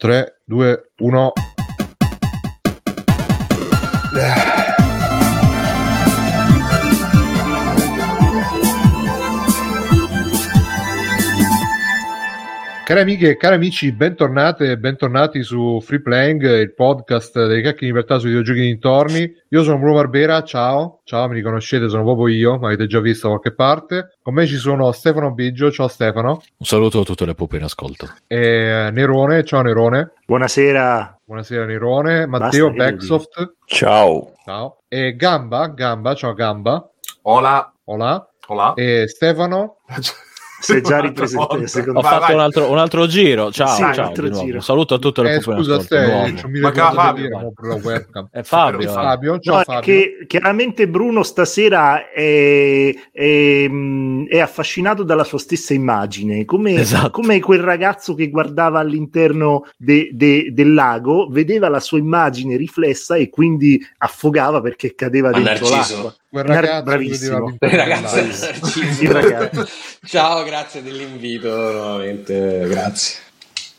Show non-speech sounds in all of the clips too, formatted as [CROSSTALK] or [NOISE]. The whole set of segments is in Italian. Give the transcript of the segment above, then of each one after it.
3, 2, 1. Cari amiche e cari amici, bentornate e bentornati su Free Playing, il podcast dei cacchi di libertà sui videogiochi dintorni. Io sono Bruno Barbera, ciao, ciao, mi riconoscete, sono proprio io, mi avete già visto da qualche parte. Con me ci sono Stefano Biggio, ciao Stefano. Un saluto a tutte le pupe in ascolto. E Nerone, ciao Nerone. Buonasera. Buonasera Nerone. Matteo Basta, Backsoft. Ciao. Ciao. E Gamba, Gamba, ciao Gamba. Hola. Hola. Hola. E Stefano. [LAUGHS] Sei già ripresentato secondo Ho me. Vai, fatto vai. un altro, un altro giro. Ciao, Sì, ciao. altro giro. Un saluto a tutte le Eh, scusa ricordo di Fabio. [LAUGHS] È Fabio. Fabio. eh. Fabio, ciao No, Fabio. che chiaramente Bruno stasera è, è, è affascinato dalla sua stessa immagine, come, Esatto. come quel ragazzo che guardava all'interno de- de- del lago, vedeva la sua immagine riflessa e quindi affogava perché cadeva dentro Narciso. l'acqua. Quel Nar- ragazzo bravissimo. vedeva Ragazzi, l'interno Il ragazzo. Ciao, grazie dell'invito, nuovamente, grazie.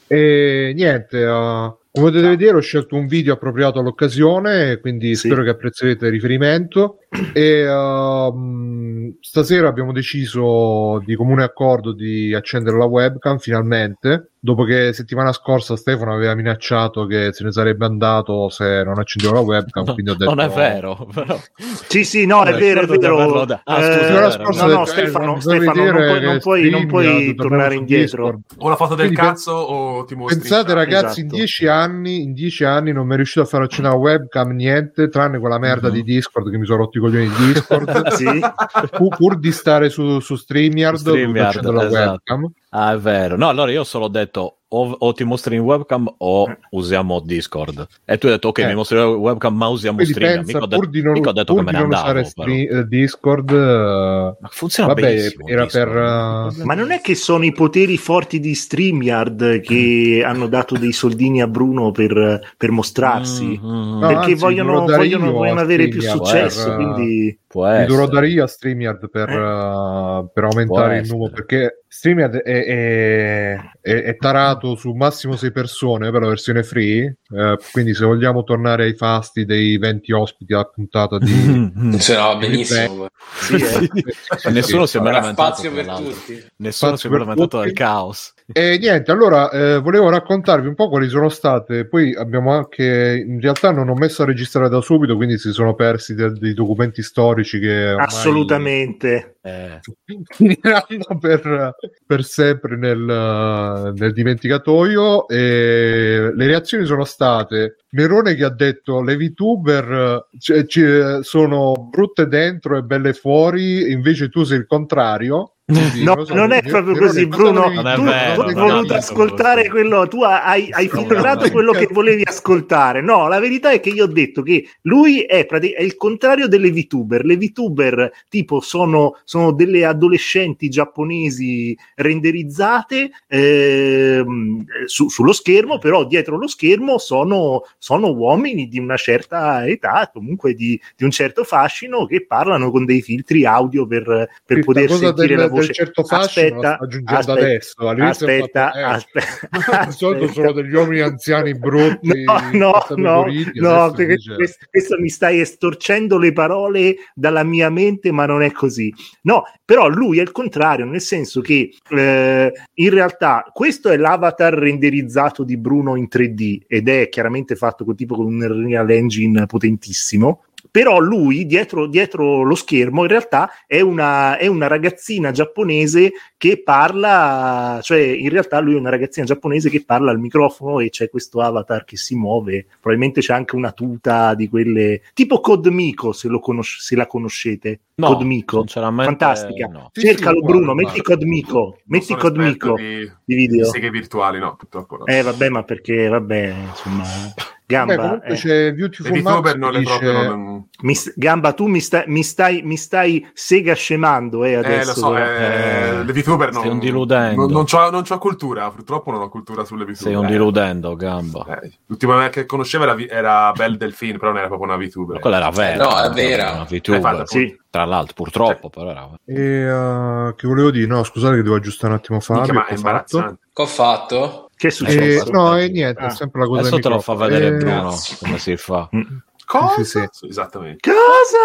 E niente, uh, come potete vedere ho scelto un video appropriato all'occasione, quindi Sì. spero che apprezzerete il riferimento. E uh, stasera abbiamo deciso di comune accordo di accendere la webcam finalmente, dopo che settimana scorsa Stefano aveva minacciato che se ne sarebbe andato se non accendevo la webcam. No, quindi ho detto, non è vero, però. Sì, sì, no, è Eh, vero, è vero. da- Ah, Eh, scusa, era- scorsa no, no, detto, eh, Stefano, bisogna Stefano, non puoi, non puoi, non puoi tornare indietro. Discord. O la foto del Quindi cazzo o ti mostri Pensate ragazzi, in Esatto. dieci anni, in dieci anni non mi è riuscito a fare accendere la webcam, niente, tranne quella merda Mhm. di Discord che mi sono rotti i coglioni di Discord. [LAUGHS] Sì. Pur, pur di stare su, su StreamYard, Su StreamYard, accendere la esatto. webcam. Ah, è vero. No, allora io solo ho detto o, o ti mostri in webcam o usiamo Discord. E tu hai detto ok, Eh. mi mostri la webcam ma usiamo Quindi StreamYard. pensa, Mica ho detto, pur di non, mica ho detto pur che me ne andavo. stre- eh, Discord, eh, Ma funziona vabbè, benissimo. era Discord. per, eh, Ma non è che sono i poteri forti di StreamYard che hanno dato dei soldini a Bruno per, per mostrarsi? Mm, mm, No, Perché anzi, vogliono, vogliono, io vogliono avere più successo, per, eh, quindi può Mi dovrò essere. dare io a StreamYard per, Eh. uh, per aumentare il numero perché StreamYard è, è- è- è tarato su massimo 6 persone per la versione free. eh, quindi, se vogliamo tornare ai fasti dei 20 ospiti alla puntata di Funzionava Di benissimo. sì, eh. Nessuno si è mai lamentato. spazio per tutti. Nessuno Spazio si è mai lamentato del caos. E niente, allora eh, volevo raccontarvi un po' quali sono state. Poi abbiamo anche in realtà non ho messo a registrare da subito, quindi si sono persi de- dei documenti storici che ormai assolutamente. Eh, [LAUGHS] finiranno per, per sempre nel, nel dimenticatoio. E le reazioni sono state Nerone che ha detto le VTuber cioè, ci- sono brutte dentro e belle fuori, invece tu sei il contrario. Quindi, No, so, non è proprio così, Bruno. Tu hai voluto ascoltare quello, tu hai, hai filtrato quello che volevi ascoltare. No, la verità è che io ho detto che lui è, è il contrario delle VTuber. Le VTuber, tipo, sono, sono delle adolescenti giapponesi renderizzate ehm, su- sullo schermo, però dietro lo schermo sono, sono uomini di una certa età, comunque di, di un certo fascino, che parlano con dei filtri audio per, per poter sentire del- la del voce. certo aggiungendo aspetta, adesso, aspetta, eh, aspetta, aspetta. sono degli uomini anziani brutti No, no, no, no, perché questo, questo mi stai estorcendo le parole dalla mia mente, ma non è così. No, però lui è il contrario, nel senso che eh, in realtà questo è l'avatar renderizzato di Bruno in 3D ed è chiaramente fatto con, tipo con un Unreal Engine potentissimo. Però lui dietro, dietro lo schermo in realtà è una, è una ragazzina giapponese che parla, cioè in realtà lui è una ragazzina giapponese che parla al microfono e c'è questo avatar che si muove, probabilmente c'è anche una tuta di quelle, tipo Codmico se, lo conosce, se la conoscete, No, Codmico, fantastica, no. Sì, cercalo sì, Bruno, guarda, metti. Codmico, metti Codmico di, di video. seghe virtuali, no, purtroppo no. Eh vabbè, ma perché vabbè, insomma, Beh, Gamba, comunque eh. c'è Beautiful Max VTuber non dice- proprio non... Mi Gamba, tu mi, sta- mi stai, mi stai sega scemando eh, Eh, adesso. lo so, eh, Eh, le VTuber stai non... un diludendo. Non, non, c'ho, non c'ho cultura, purtroppo non ho cultura sulle VTuber. Sei un Eh, diludendo, gamba. eh, l'ultima che conoscevo era, era Belle Delphine, però non era proprio una VTuber. Ma quella era vera. No, è vera. Una VTuber. Eh, fatta, Sì. Tra l'altro, purtroppo, però era... E, uh, che volevo dire? No, scusate che devo aggiustare un attimo Fabio. Minchia, ma che è ho fatto. imbarazzante. Che ho fatto? Che è Eh, successo? no, e niente, Ah. è sempre la cosa Adesso te lo fa vedere Eh, Bruno grazie. come si fa. Mm. Cosa? Sì, sì, Esattamente. Cosa?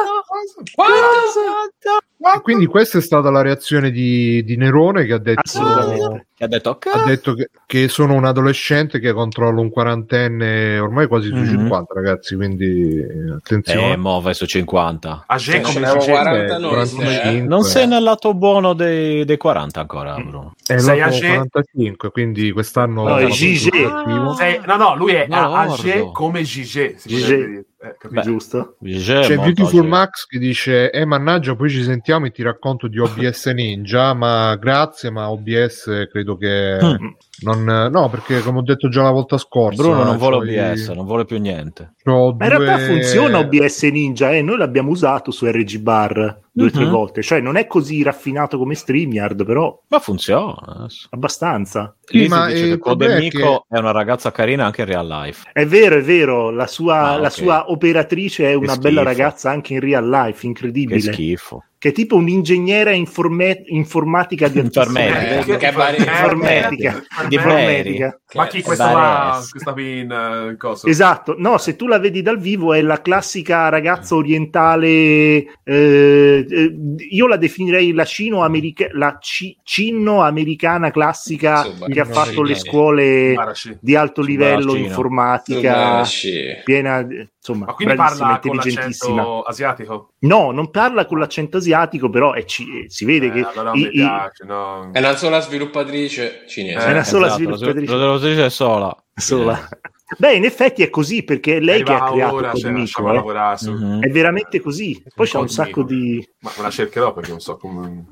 E Quindi questa è stata la reazione di, di Nerone che ha detto, Assolutamente. Che ha detto ha detto che, che sono un adolescente che controlla un quarantenne ormai quasi sui Mhm. 50 ragazzi, quindi attenzione. Eh, mo vai su 50. A Ce come n'avevo dice- 40 Eh, noi, 45. Non sei nel lato buono dei, dei 40 ancora, Bruno. È Sei age- 45, quindi quest'anno No, Gigi. Sei- no, no, lui è No, lordo. come Gigi. Gigi. Eh, capito? Giusto? C'è C'è Beautiful Max che dice: Eh, mannaggia, poi ci sentiamo e ti racconto di OBS Ninja. Ma grazie, ma OBS credo che Mm. Non. No, perché come ho detto già la volta scorsa, Bruno non vuole c'ho i- OBS, non vuole più niente. c'ho Ma in realtà due- funziona OBS Ninja e noi l'abbiamo usato su RG Bar due o tre Mhm. volte. Cioè, non è così raffinato come StreamYard, però Ma funziona. abbastanza. Sì, Lizzie ma, dice eh, che il problema è Codemico è una ragazza carina anche in real life. È vero, è vero. La sua, Ah, la ok. sua operatrice è una bella ragazza anche in real life, Che incredibile. schifo. Che è tipo un'ingegnera informe- informatica di altissimo Intermedia. livello. Che vari- Informatica. Di Informatica. Ma chi Che- questo va questa qui in eh, coso? Esatto, no, se tu la vedi dal vivo è la classica ragazza orientale, eh, eh, io la definirei la, cino-america- la ci- cinno-americana classica Insomma, che ha fatto le scuole di alto livello, informatica, piena, di- insomma, Ma quindi parla con intelligentissima. l'accento asiatico? No, non parla con l'accento asiatico, però è ci- si vede Eh, che allora i- mi i- piace, no? È una sola sviluppatrice cinese. È una sola Esatto, sviluppatrice. Lo devo dire sola. sola. Beh, in effetti è così perché è lei che ha Arriva creato ora, cioè, Codemico, lasciamo eh. su... Mhm. È veramente così. Poi c'è un sacco di. Ma la cercherò perché non so come...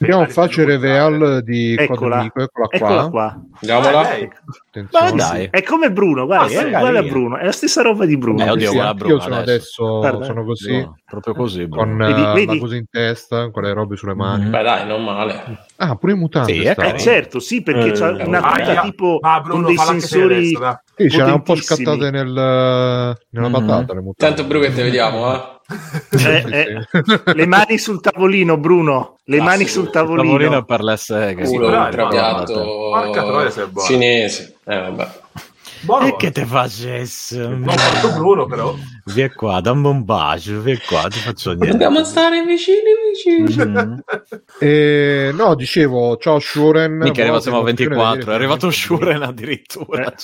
Abbiamo Eh, facile livello reveal di Eccola. Codemico, eccola qua. Eccola qua. Andiamola. Ah. Attenzione. Ma dai. È come Bruno, guarda, Ah, è uguale a. Bruno, è la stessa roba di Bruno. Eh, oddio, Sì, Bruno sono adesso. adesso sono così Bruno, proprio così. Bruno. con Vedi- eh, vedi? la cosa in testa, con le robe sulle mani. Beh, dai, non male. Ah, pure in mutande. Sì. Eh, certo, sì, perché Eh, c'ha eh, una tuta tipo Ah, con Bruno, dei anche te sensori. adesso. Sì, c'erano un po' scattate nel, nella Mhm. patata. Le mutande. Tanto Bru che te vediamo, eh? [LAUGHS] Eh, eh, le mani sul tavolino, Bruno. Le Ah, mani sì, sul il Tavolino tavolino. per le seghe. Sì, Culo, trapiatto Porca troia, sei buono. cinese. Eh, vabbè. Buono, E che te facesse? Non fatto Bruno, però. Via qua, dammi un bacio, via qua, ti faccio niente. Dobbiamo stare vicini, vicini. Mhm. E, no, dicevo, ciao Shuren. Mica arriva, siamo a Volate emozione 24, vedere è arrivato Shuren addirittura. Eh.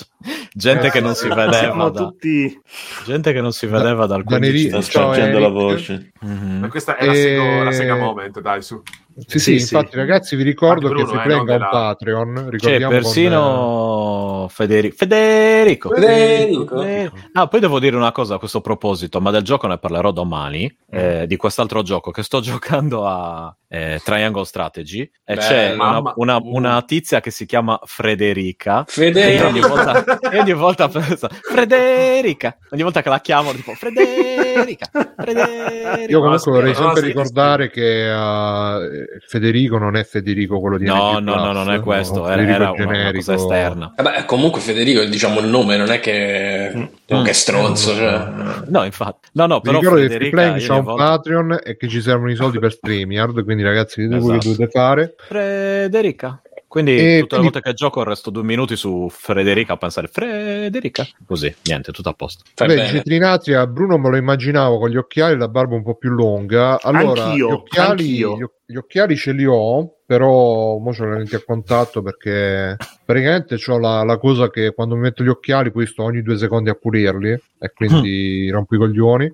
Gente che non si vedeva Siamo da, tutti. gente che non si vedeva dal Daneri- 15 Sta spargendo la Eric. voce. Mhm. Ma questa è la, sega, Eh, la Sega Moment, dai, su. Sì, sì, Sì, sì. infatti, ragazzi, vi ricordo Infatti, che Bruno, se eh, un della- Patreon. C'è Ricordiamo persino Federico. Federico. Federico. Eh, Ah, poi devo dire una cosa a questo proposito, ma del gioco ne parlerò domani, eh, di quest'altro gioco che sto [LAUGHS] giocando a eh, Triangle Strategy e Bello. c'è una, una- una tizia che si chiama Frederica e Federico. ogni volta, e ogni volta penso, Frederica, ogni volta che la chiamo tipo Frederica, [LAUGHS] Frederica. Io comunque vorrei sempre sì, ricordare che eh, Federico non è Federico quello di No, NG+, no, no, non è questo, era, Federico era è una, cosa esterna. Vabbè, comunque Federico è diciamo il nome, non è che, non che stronzo. Cioè. No, infatti. No, no, però ricordo che Federica Freeplaying io c'ha un volta- Patreon e che ci servono i soldi per [LAUGHS] StreamYard, quindi ragazzi vedete voi che Esatto. dovete fare. Frederica. Quindi E tutte le quindi- volte che gioco resto due minuti su Frederica a pensare Frederica. Così, niente, tutto a posto. Beh, Trinazia, Bruno me lo immaginavo con gli occhiali e la barba un po' più lunga. Allora, Anch'io, gli, occhiali, anch'io. gli gli occhiali ce li ho, però mo ce l'ho lenti a contatto perché praticamente ho la, la cosa che quando mi metto gli occhiali poi sto ogni due secondi a pulirli e quindi rompo i coglioni.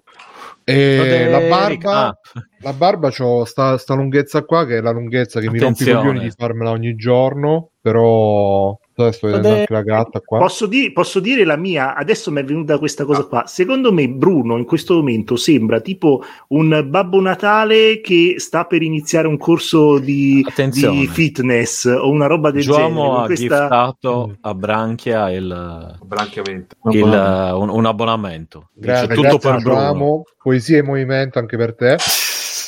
E la barba, Ah, la barba c'ho sta, sta lunghezza qua che è la lunghezza che mi rompe i Attenzione. coglioni di farmela ogni giorno, però adesso vedendo anche la gatta qua. Posso, di- posso dire la mia? Adesso mi è venuta questa cosa qua. Secondo me, Bruno in questo momento sembra tipo un babbo Natale che sta per iniziare un corso di, Attenzione. di fitness o una roba del genere. Giuomo con ha questa- giftato a Branchia il, Branchiamente. il, un, un abbonamento. Dice Grazie, tutto grazie per Bruno. Giamo. poesia e movimento anche per te.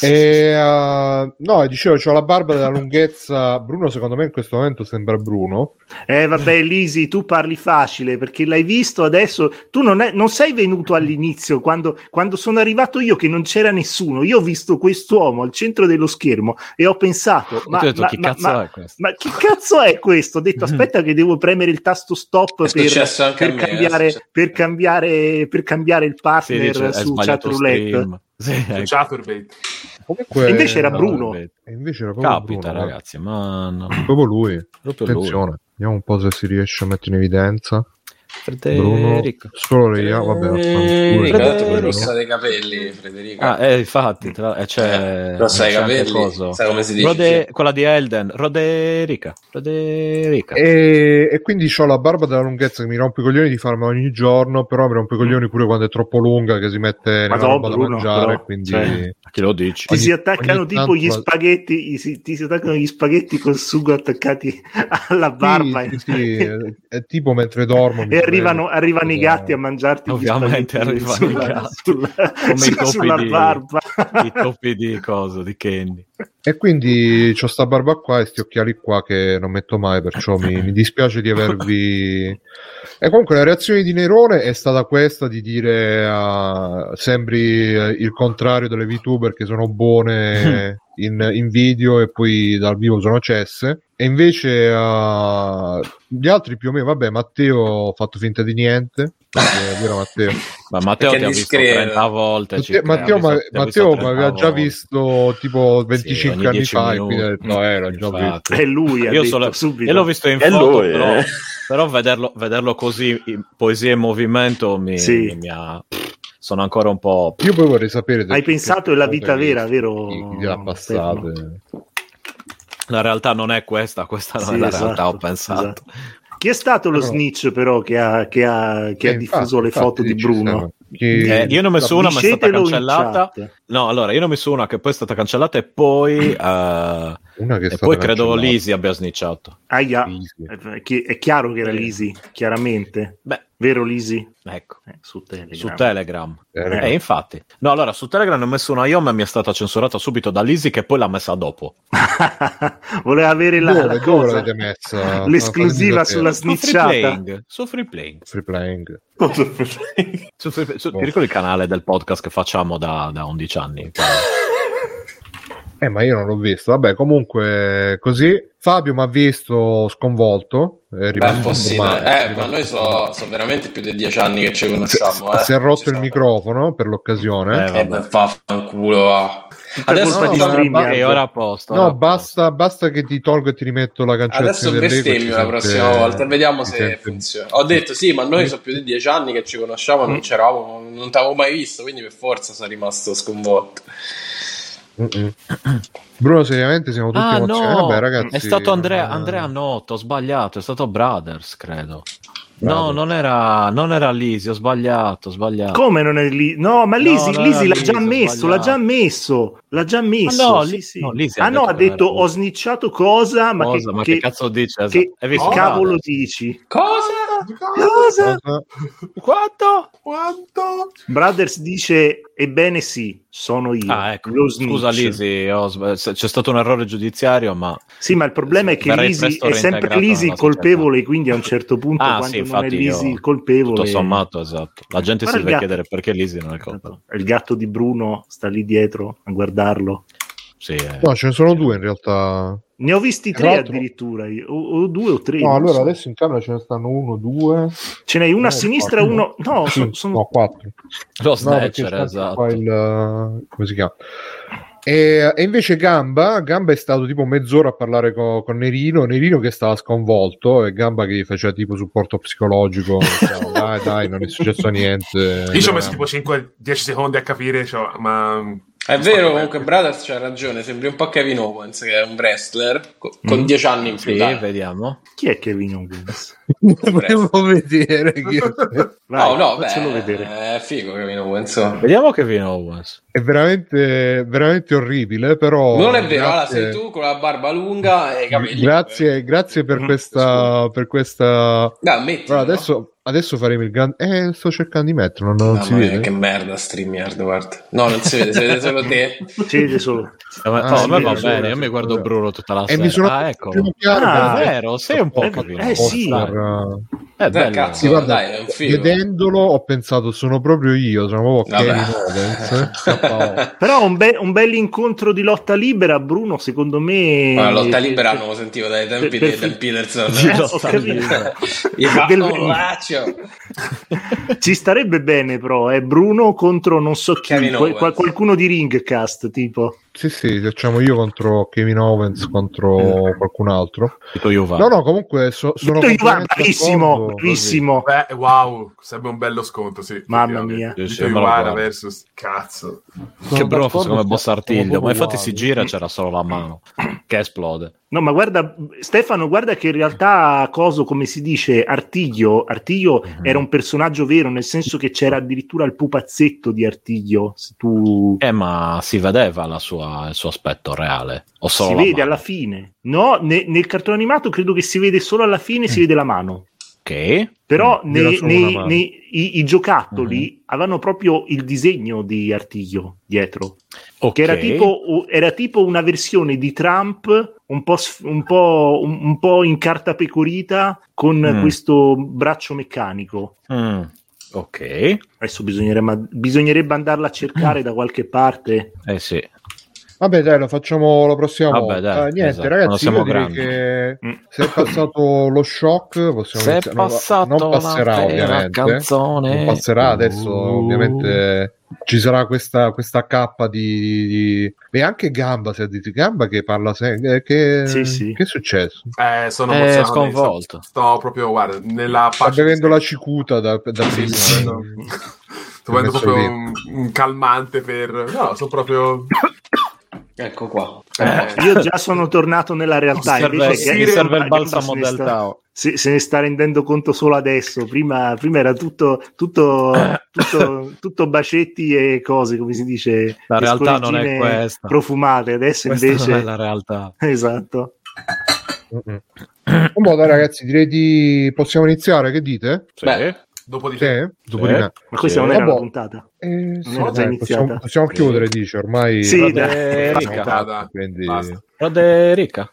E, uh, no, dicevo, ho la barba della lunghezza. Bruno, secondo me, in questo momento sembra Bruno. Eh, vabbè, Lisi, tu parli facile perché l'hai visto adesso. Tu non, è, non sei venuto all'inizio quando, quando, sono arrivato io, che non c'era nessuno. Io ho visto quest'uomo al centro dello schermo e ho pensato: ma, detto, ma, chi, ma, cazzo ma, ma che cazzo è questo? Ho detto: [LAUGHS] aspetta, che devo premere il tasto stop per, per cambiare, per, cambiare, per cambiare il Sì, partner dice, hai su sbagliato chat roulette. stream. Sì, ecco. Chaturbate. Comunque, invece era No, Bruno. invece era proprio Capita, Bruno, ragazzi, ma no. Proprio lui. Proprio lui. Attenzione, vediamo un po' se si riesce a mettere in evidenza. Bruno, Federico. solo IA, vabbè, Federico, fanculo. tu rossa dei capelli, Federico. Ah, eh, infatti, tra, eh, c'è, rossa dei capelli, coso. sai come si dice? Rode- quella di Elden, Roderica. Roderica. E, e quindi ho la barba della lunghezza che mi rompe i coglioni di farmi ogni giorno, però mi rompe i coglioni pure quando è troppo lunga, che si mette nella Madonna, roba da Bruno, mangiare, però, quindi... cioè, A chi lo dici? Ti Ogni- si attaccano ogni tipo gli la- spaghetti, si- ti si attaccano gli spaghetti col sugo attaccati [LAUGHS] alla barba Sì, sì, sì, è, è tipo mentre dormo. mi [LAUGHS] e arrivano, arrivano i gatti a mangiarti Ovviamente arrivano i sulla, gatti. sulla, Come i sulla- topi sulla di- barba I topi di coso, di Candy. E quindi ho sta barba qua e sti occhiali qua che non metto mai, perciò mi, mi dispiace di avervi... [LAUGHS] E comunque la reazione di Nerone è stata questa di dire ah, sembri il contrario delle VTuber che sono buone [LAUGHS] in, in video e poi dal vivo sono cesse. E invece ah, gli altri più o meno, vabbè, Matteo ha fatto finta di niente. è vero Matteo? Ma Matteo ti ha è visto discreto. 30 volte. Matteo, circa, Matteo, ma- visto- Matteo 30 mi aveva già volte. visto tipo 25 ogni anni 10 fa e quindi ho no, l'ho già visto. e lui ha Io, detto solo- subito io l'ho visto in È foto, lui, però, eh. però vederlo, vederlo così in poesia e movimento mi, Sì. mi ha... Sono ancora un po'... Io poi vorrei sapere... Hai pensato è la vita vera, vero, l'ha passato? La realtà non è questa, questa non Sì, è la esatto, realtà, ho pensato. esatto. chi è stato lo Però- snitch però che ha, che ha- che ha Eh, diffuso infatti, le infatti, foto di Bruno chi- Eh, io ne ho messo una, ma è stata cancellata. No, allora, io ne ho messo una che poi è stata cancellata e poi... Una che è e stata poi credo. Lisi abbia snitchato. Aia. Lisi. Eh, è chiaro che era. Lisi chiaramente Beh, vero Lisi ecco. Eh, su Telegram Su Telegram. Eh, Eh, infatti. No, allora, su Telegram ne ho messo una io, ma mi è stata censurata subito da Lisi che poi l'ha messa dopo. [LAUGHS] voleva avere la, dove, la dove cosa l'avete messa? l'esclusiva sulla Su free playing. Su free playing. Free playing. Su free- su- Oh. Ti ricordi il canale del podcast che facciamo da, da 11 anni? [LAUGHS] Eh, ma io non l'ho visto. Vabbè, comunque, così. Fabio mi ha visto sconvolto. È Beh, rimasto è è Eh, ma noi sono so veramente più di dieci anni che ci conosciamo. Si eh. è rotto Ci il microfono per l'occasione. Eh, Eh, vabbè. beh, fa fanculo. va. Tutta Adesso colpa di no, StreamYard. E ora a posto. no, basta, basta che ti tolgo e ti rimetto la Adesso cancellazione e ci bestemmio la sente- prossima volta, vediamo si se sente- funziona. Ho detto sì, ma noi sono più di dieci anni che ci conosciamo, non c'eravamo, non t'avevo mai visto, quindi per forza sono rimasto sconvolto. Mm-mm. Bruno, seriamente siamo tutti Ah, emozionati. no, Vabbè, ragazzi, è stato Andrea, eh, Andrea Notto, ho sbagliato, è stato Brothers, credo. No, Brothers. non era, non era Lisi, ho sbagliato, ho sbagliato. come non è lì no ma No, Lisi, non Lisi l'ha già Lisi, ho messo l'ha già messo l'ha già messo no, sì, sì. no, Lisi ah no ha che detto ho snitchato cosa ma Cosa? che, Ma che cazzo dice? che Hai visto cavolo dici Cosa? Cosa? Quanto? Quanto? Brothers dice ebbene sì sono io Ah, ecco. lo Scusa snitch. Lisi, ho c'è stato un errore giudiziario, ma Sì, ma il problema è che Lisi è sempre Lisi il nella colpevole, quindi a un certo punto, Ah, quando sì, non è Lisi io- il colpevole, tutto sommato, esatto. La gente Guarda si deve chiedere perché Lisi non è colpa. il gatto di Bruno sta lì dietro a guardarlo. Sì, eh. No, ce ne sono due in realtà. Ne ho visti Tra tre l'altro- addirittura, o, o due o tre. No, allora so. adesso in camera ce ne stanno uno, due. Ce n'hai una a no, sinistra e quattro. uno... No, Sì, sono... sono- no, quattro. Lo No, perché Snatcher, anche esatto. qua il, come si chiama? E, e invece Gamba, Gamba è stato tipo mezz'ora a parlare co- con Nerino, Nerino che stava sconvolto e Gamba che gli faceva tipo supporto psicologico, diceva, [LAUGHS] dai dai non è successo niente. Io ci ho messo tipo 5-10 secondi a capire, cioè, ma... È vero, comunque Brothers c'ha ragione, sembri un po' Kevin Owens che è un wrestler co- con Mm. dieci anni in più. Sì, dai. vediamo. Chi è Kevin Owens? [LAUGHS] Volevo vedere che- Vai, no, no, beh, vedere. è figo Kevin Owens. Vediamo Kevin Owens. è veramente, veramente orribile, però Non è vero, allora grazie- sei tu con la barba lunga e i capelli. Grazie, grazie per Mm, questa, per questa Dai, metti. Allora, adesso adesso faremo il grande... Eh, sto cercando di metterlo, non, Mamma si vede. che merda StreamYard, guarda. No, non si vede, si vede solo te. [LAUGHS] Si vede solo. Eh, Ah, no, a me va bene, sì, io mi guardo. Bruno tutta la E sera. mi sono ah, ecco. Ah, È vero, sei un po' Eh, Kevin eh, sì. Per, uh, È Dai, bello. cazzo. Guarda, dai, è un figo. vedendolo ho pensato sono proprio io, sono proprio Vabbè. Kevin Owens. eh. KO. [LAUGHS] Però un, be- un bel incontro di lotta libera, Bruno, secondo me... Ma la lotta eh, libera per- non lo sentivo dai tempi per- di Dan Peterson. Di Eh, ho capito. libera. Laccio. [LAUGHS] Ci starebbe bene, però, è Bruno contro non so chi, qual- qualcuno di Ringcast, tipo. Sì, sì, facciamo io contro Kevin Owens contro qualcun altro. Juva. No, no, comunque so- sono completamente bravissimo, bravissimo. Beh, wow, sarebbe un bello sconto, sì. Mamma mia. Guardo. versus cazzo. Sono che d'accordo, secondo me boss sono artiglio ma infatti wow. si gira c'era solo la mano che esplode No, ma guarda, Stefano, guarda che in realtà, coso, come si dice, Artiglio, Artiglio Mhm. era un personaggio vero, nel senso che c'era addirittura il pupazzetto di Artiglio. Se tu eh ma si vedeva la sua- il suo aspetto reale o solo si vede mano? alla fine. No, ne- nel cartone animato credo che si vede solo alla fine, si vede la mano. ok Però Mm, nei, nei- nei- i, i giocattoli Mhm. avevano proprio il disegno di Artiglio dietro. ok che era tipo, era tipo una versione di Trump un po', sf- un po', un, un po' in carta pecorita con Mm. questo braccio meccanico. Mm, ok Adesso bisognerebbe, bisognerebbe andarla a cercare [CLEARS THROAT] da qualche parte. eh sì Vabbè, dai, lo facciamo la prossima Vabbè, volta. dai, Eh, niente, esatto, ragazzi, siamo io direi grandi. che Mm. se è passato lo shock, possiamo se è iniziare- no, passato non passerà ovviamente. canzone Non passerà adesso, Uh. ovviamente ci sarà questa, questa cappa di, di- e anche Gamba, se dite Gamba che parla sempre. Che, Sì, sì. che è successo? Eh, sono è emozionato. sconvolto Sto, sto proprio, guarda, nella Sta bevendo la cicuta da, da Sì, prima. sì, no. Sto bevendo proprio un, un calmante per... No, sono proprio... Ecco qua. Eh. Io già sono tornato nella realtà. Serve, invece mi che- serve il balsamo se ne del sta- Tao Se, se ne sta rendendo conto solo adesso. Prima, prima era tutto, tutto, [LAUGHS] tutto, tutto bacetti e cose, come si dice. la realtà non è questa Profumate. Adesso questa invece. non è la realtà Esatto. Mm-mm. Un po' dai ragazzi, direi di possiamo iniziare, che dite? sì. Beh, Dopo di Sì? Dopo Sì. di me. Ma questa Sì. non era Vabbè. una puntata. Eh, sì, era già dai, iniziata? possiamo, possiamo chiudere, dice, ormai... Sì, Federica. Quindi... Basta. Federica.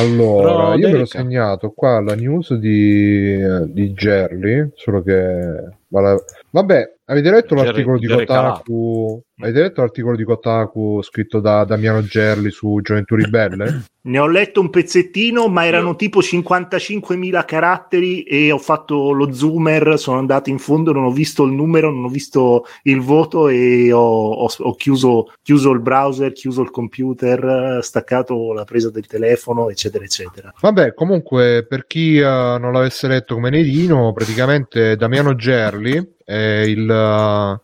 Allora, io me l'ho segnato qua la news di, di Gerli, solo che... Vabbè, avete letto l'articolo di Kotaku? Avete letto l'articolo di Kotaku scritto da Damiano Gerli su Gioventù Ribelle? [COUGHS] Ne ho letto un pezzettino, ma erano tipo 55.000 caratteri e ho fatto lo zoomer, sono andato in fondo, non ho visto il numero, non ho visto il voto e ho, ho- ho chiuso, chiuso il browser, chiuso il computer, staccato la presa del telefono, eccetera, eccetera. Vabbè, comunque, per chi eh, non l'avesse letto come Nerino, praticamente Damiano Gerli è il, eh,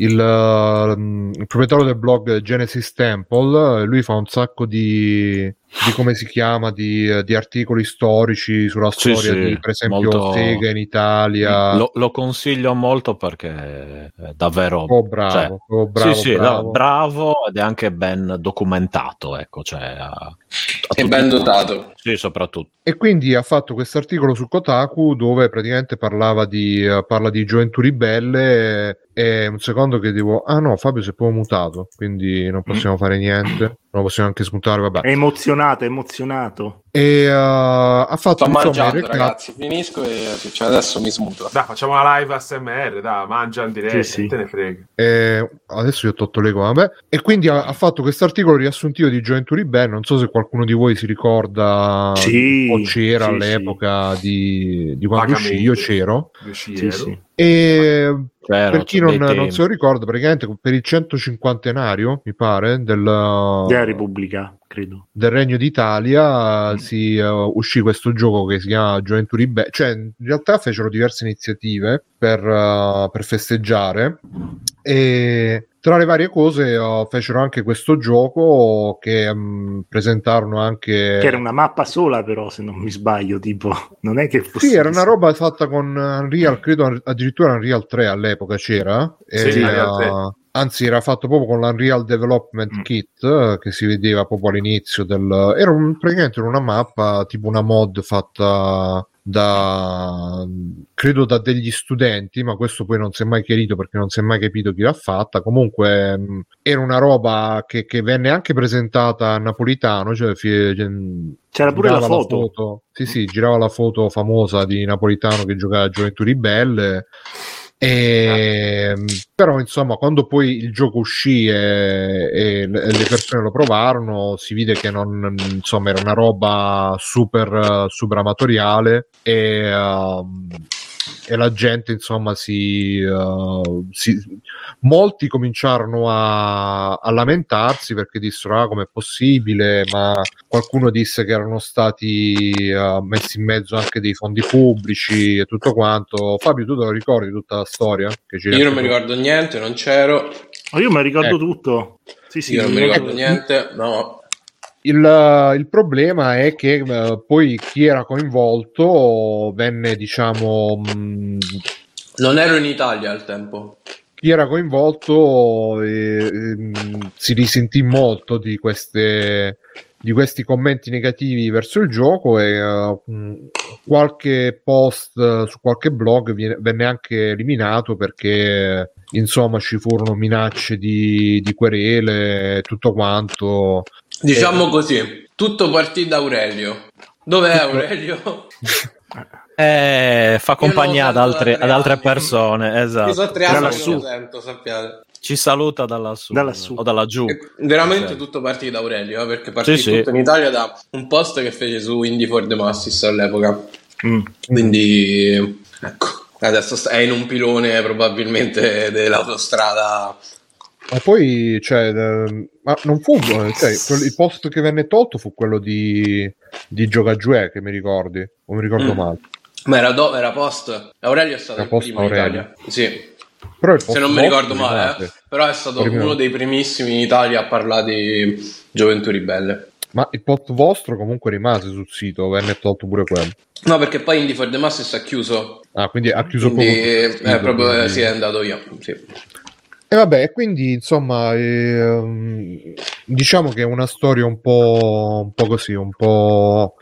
il, eh, il proprietario del blog Genesis Temple. Lui fa un sacco di, di come si chiama, di, eh, di articoli storici sulla Sì, storia sì, di, per esempio, molto- Sega in Italia. lo, lo consiglio molto perché è davvero Oh, bravo, cioè, oh, bravo, sì, sì, bravo. no, bravo ed è anche ben documentato ecco cioè ha- ha è ben dotato. sì soprattutto E quindi ha fatto questo articolo su Kotaku dove praticamente parlava di, eh, parla di Gioventù Ribelle e un secondo che devo... Ah no, Fabio si è proprio mutato, quindi non possiamo fare niente, lo possiamo anche smontare, vabbè. È emozionato, è emozionato. E eh, ha fatto Sto il mangiando, recap- ragazzi. Finisco e cioè, adesso mi smuto. Dai, facciamo una live ASMR, dai, mangia in diretta, Sì, sì. te ne frega. e adesso io ho tolto le vabbè. E quindi ha, ha fatto questo articolo riassuntivo di Gioventù Ribelle, non so se qualcuno di voi si ricorda Sì, o c'era sì, all'epoca di, di quando uscì, Vagamente. io c'ero. E C'ero, per chi non, non se lo ricorda, praticamente per il 150enario, mi pare, del, Della Repubblica, credo. del Regno d'Italia si eh, uscì questo gioco che si chiama Gioventù Ribelle. Cioè, in realtà fecero diverse iniziative per, eh, per festeggiare e tra le varie cose eh, fecero anche questo gioco che mm, presentarono anche... Che era una mappa sola, però, se non mi sbaglio, tipo, non è che fosse. Sì, era una roba fatta con Unreal, credo addirittura Unreal 3 all'epoca c'era. E, Sì, eh, Unreal 3. Anzi, era fatto proprio con l'Unreal Development Mm. Kit eh, che si vedeva proprio all'inizio del. Era un- praticamente una mappa tipo una mod fatta da credo da degli studenti, ma questo poi non si è mai chiarito perché non si è mai capito chi l'ha fatta. Comunque mh, era una roba che, che venne anche presentata a Napolitano, cioè fi- C'era pure la girava foto. Sì, sì, girava la foto famosa di Napolitano che giocava a Gioventù Ribelle. E, però insomma quando poi il gioco uscì e, e le persone lo provarono si vide che non insomma era una roba super super amatoriale e, um, e la gente insomma si, uh, si- molti cominciarono a, a lamentarsi perché dissero ah com'è possibile ma qualcuno disse che erano stati uh, messi in mezzo anche dei fondi pubblici e tutto quanto Fabio tu te lo ricordi tutta la storia? Che ci Io non mi ricordo niente, non c'ero. Ma io mi ricordo Ecco. tutto. Sì, sì, Io non mi ricordo- ricordo niente. No. Il, il problema è che eh, poi chi era coinvolto venne, diciamo, mh, Non ero in Italia al tempo. chi era coinvolto eh, ehm, si risentì molto di queste di questi commenti negativi verso il gioco e eh, mh, qualche post eh, su qualche blog viene- venne anche eliminato perché eh, insomma ci furono minacce di, di querele tutto quanto Diciamo così, tutto partì da Aurelio. Dov'è Aurelio? [LAUGHS] Eh, fa compagnia ad altre, ad tre altre persone, esatto. sono tre anni che lo sento, sappiate. Ci saluta da lassù, Da lassù. o da laggiù. E Veramente Sì. tutto partì da Aurelio, eh, perché partì Sì, sì. tutto in Italia da un post che fece su Indie for the Masses all'epoca. Mm. Quindi, ecco, adesso è in un pilone probabilmente [LAUGHS] dell'autostrada. Ma poi, cioè, ma non fu, eh, cioè, il post che venne tolto fu quello di, di Giocagiue, che mi ricordi, o mi ricordo Mm. male. Ma era, do- era post. Aurelio è stato Era il primo in Aurelio. Italia. Sì, se non mi ricordo male, eh, però è stato Primo- uno dei primissimi in Italia a parlare di Gioventù Ribelle. Ma il post vostro comunque rimase sul sito, venne tolto pure quello. No, perché poi Indie for the Masses ha chiuso. Ah, quindi ha chiuso Quindi proprio eh, proprio eh, quindi- sì, è andato via. Sì. E vabbè, quindi insomma, ehm, diciamo che è una storia un po', un po' così, un po'.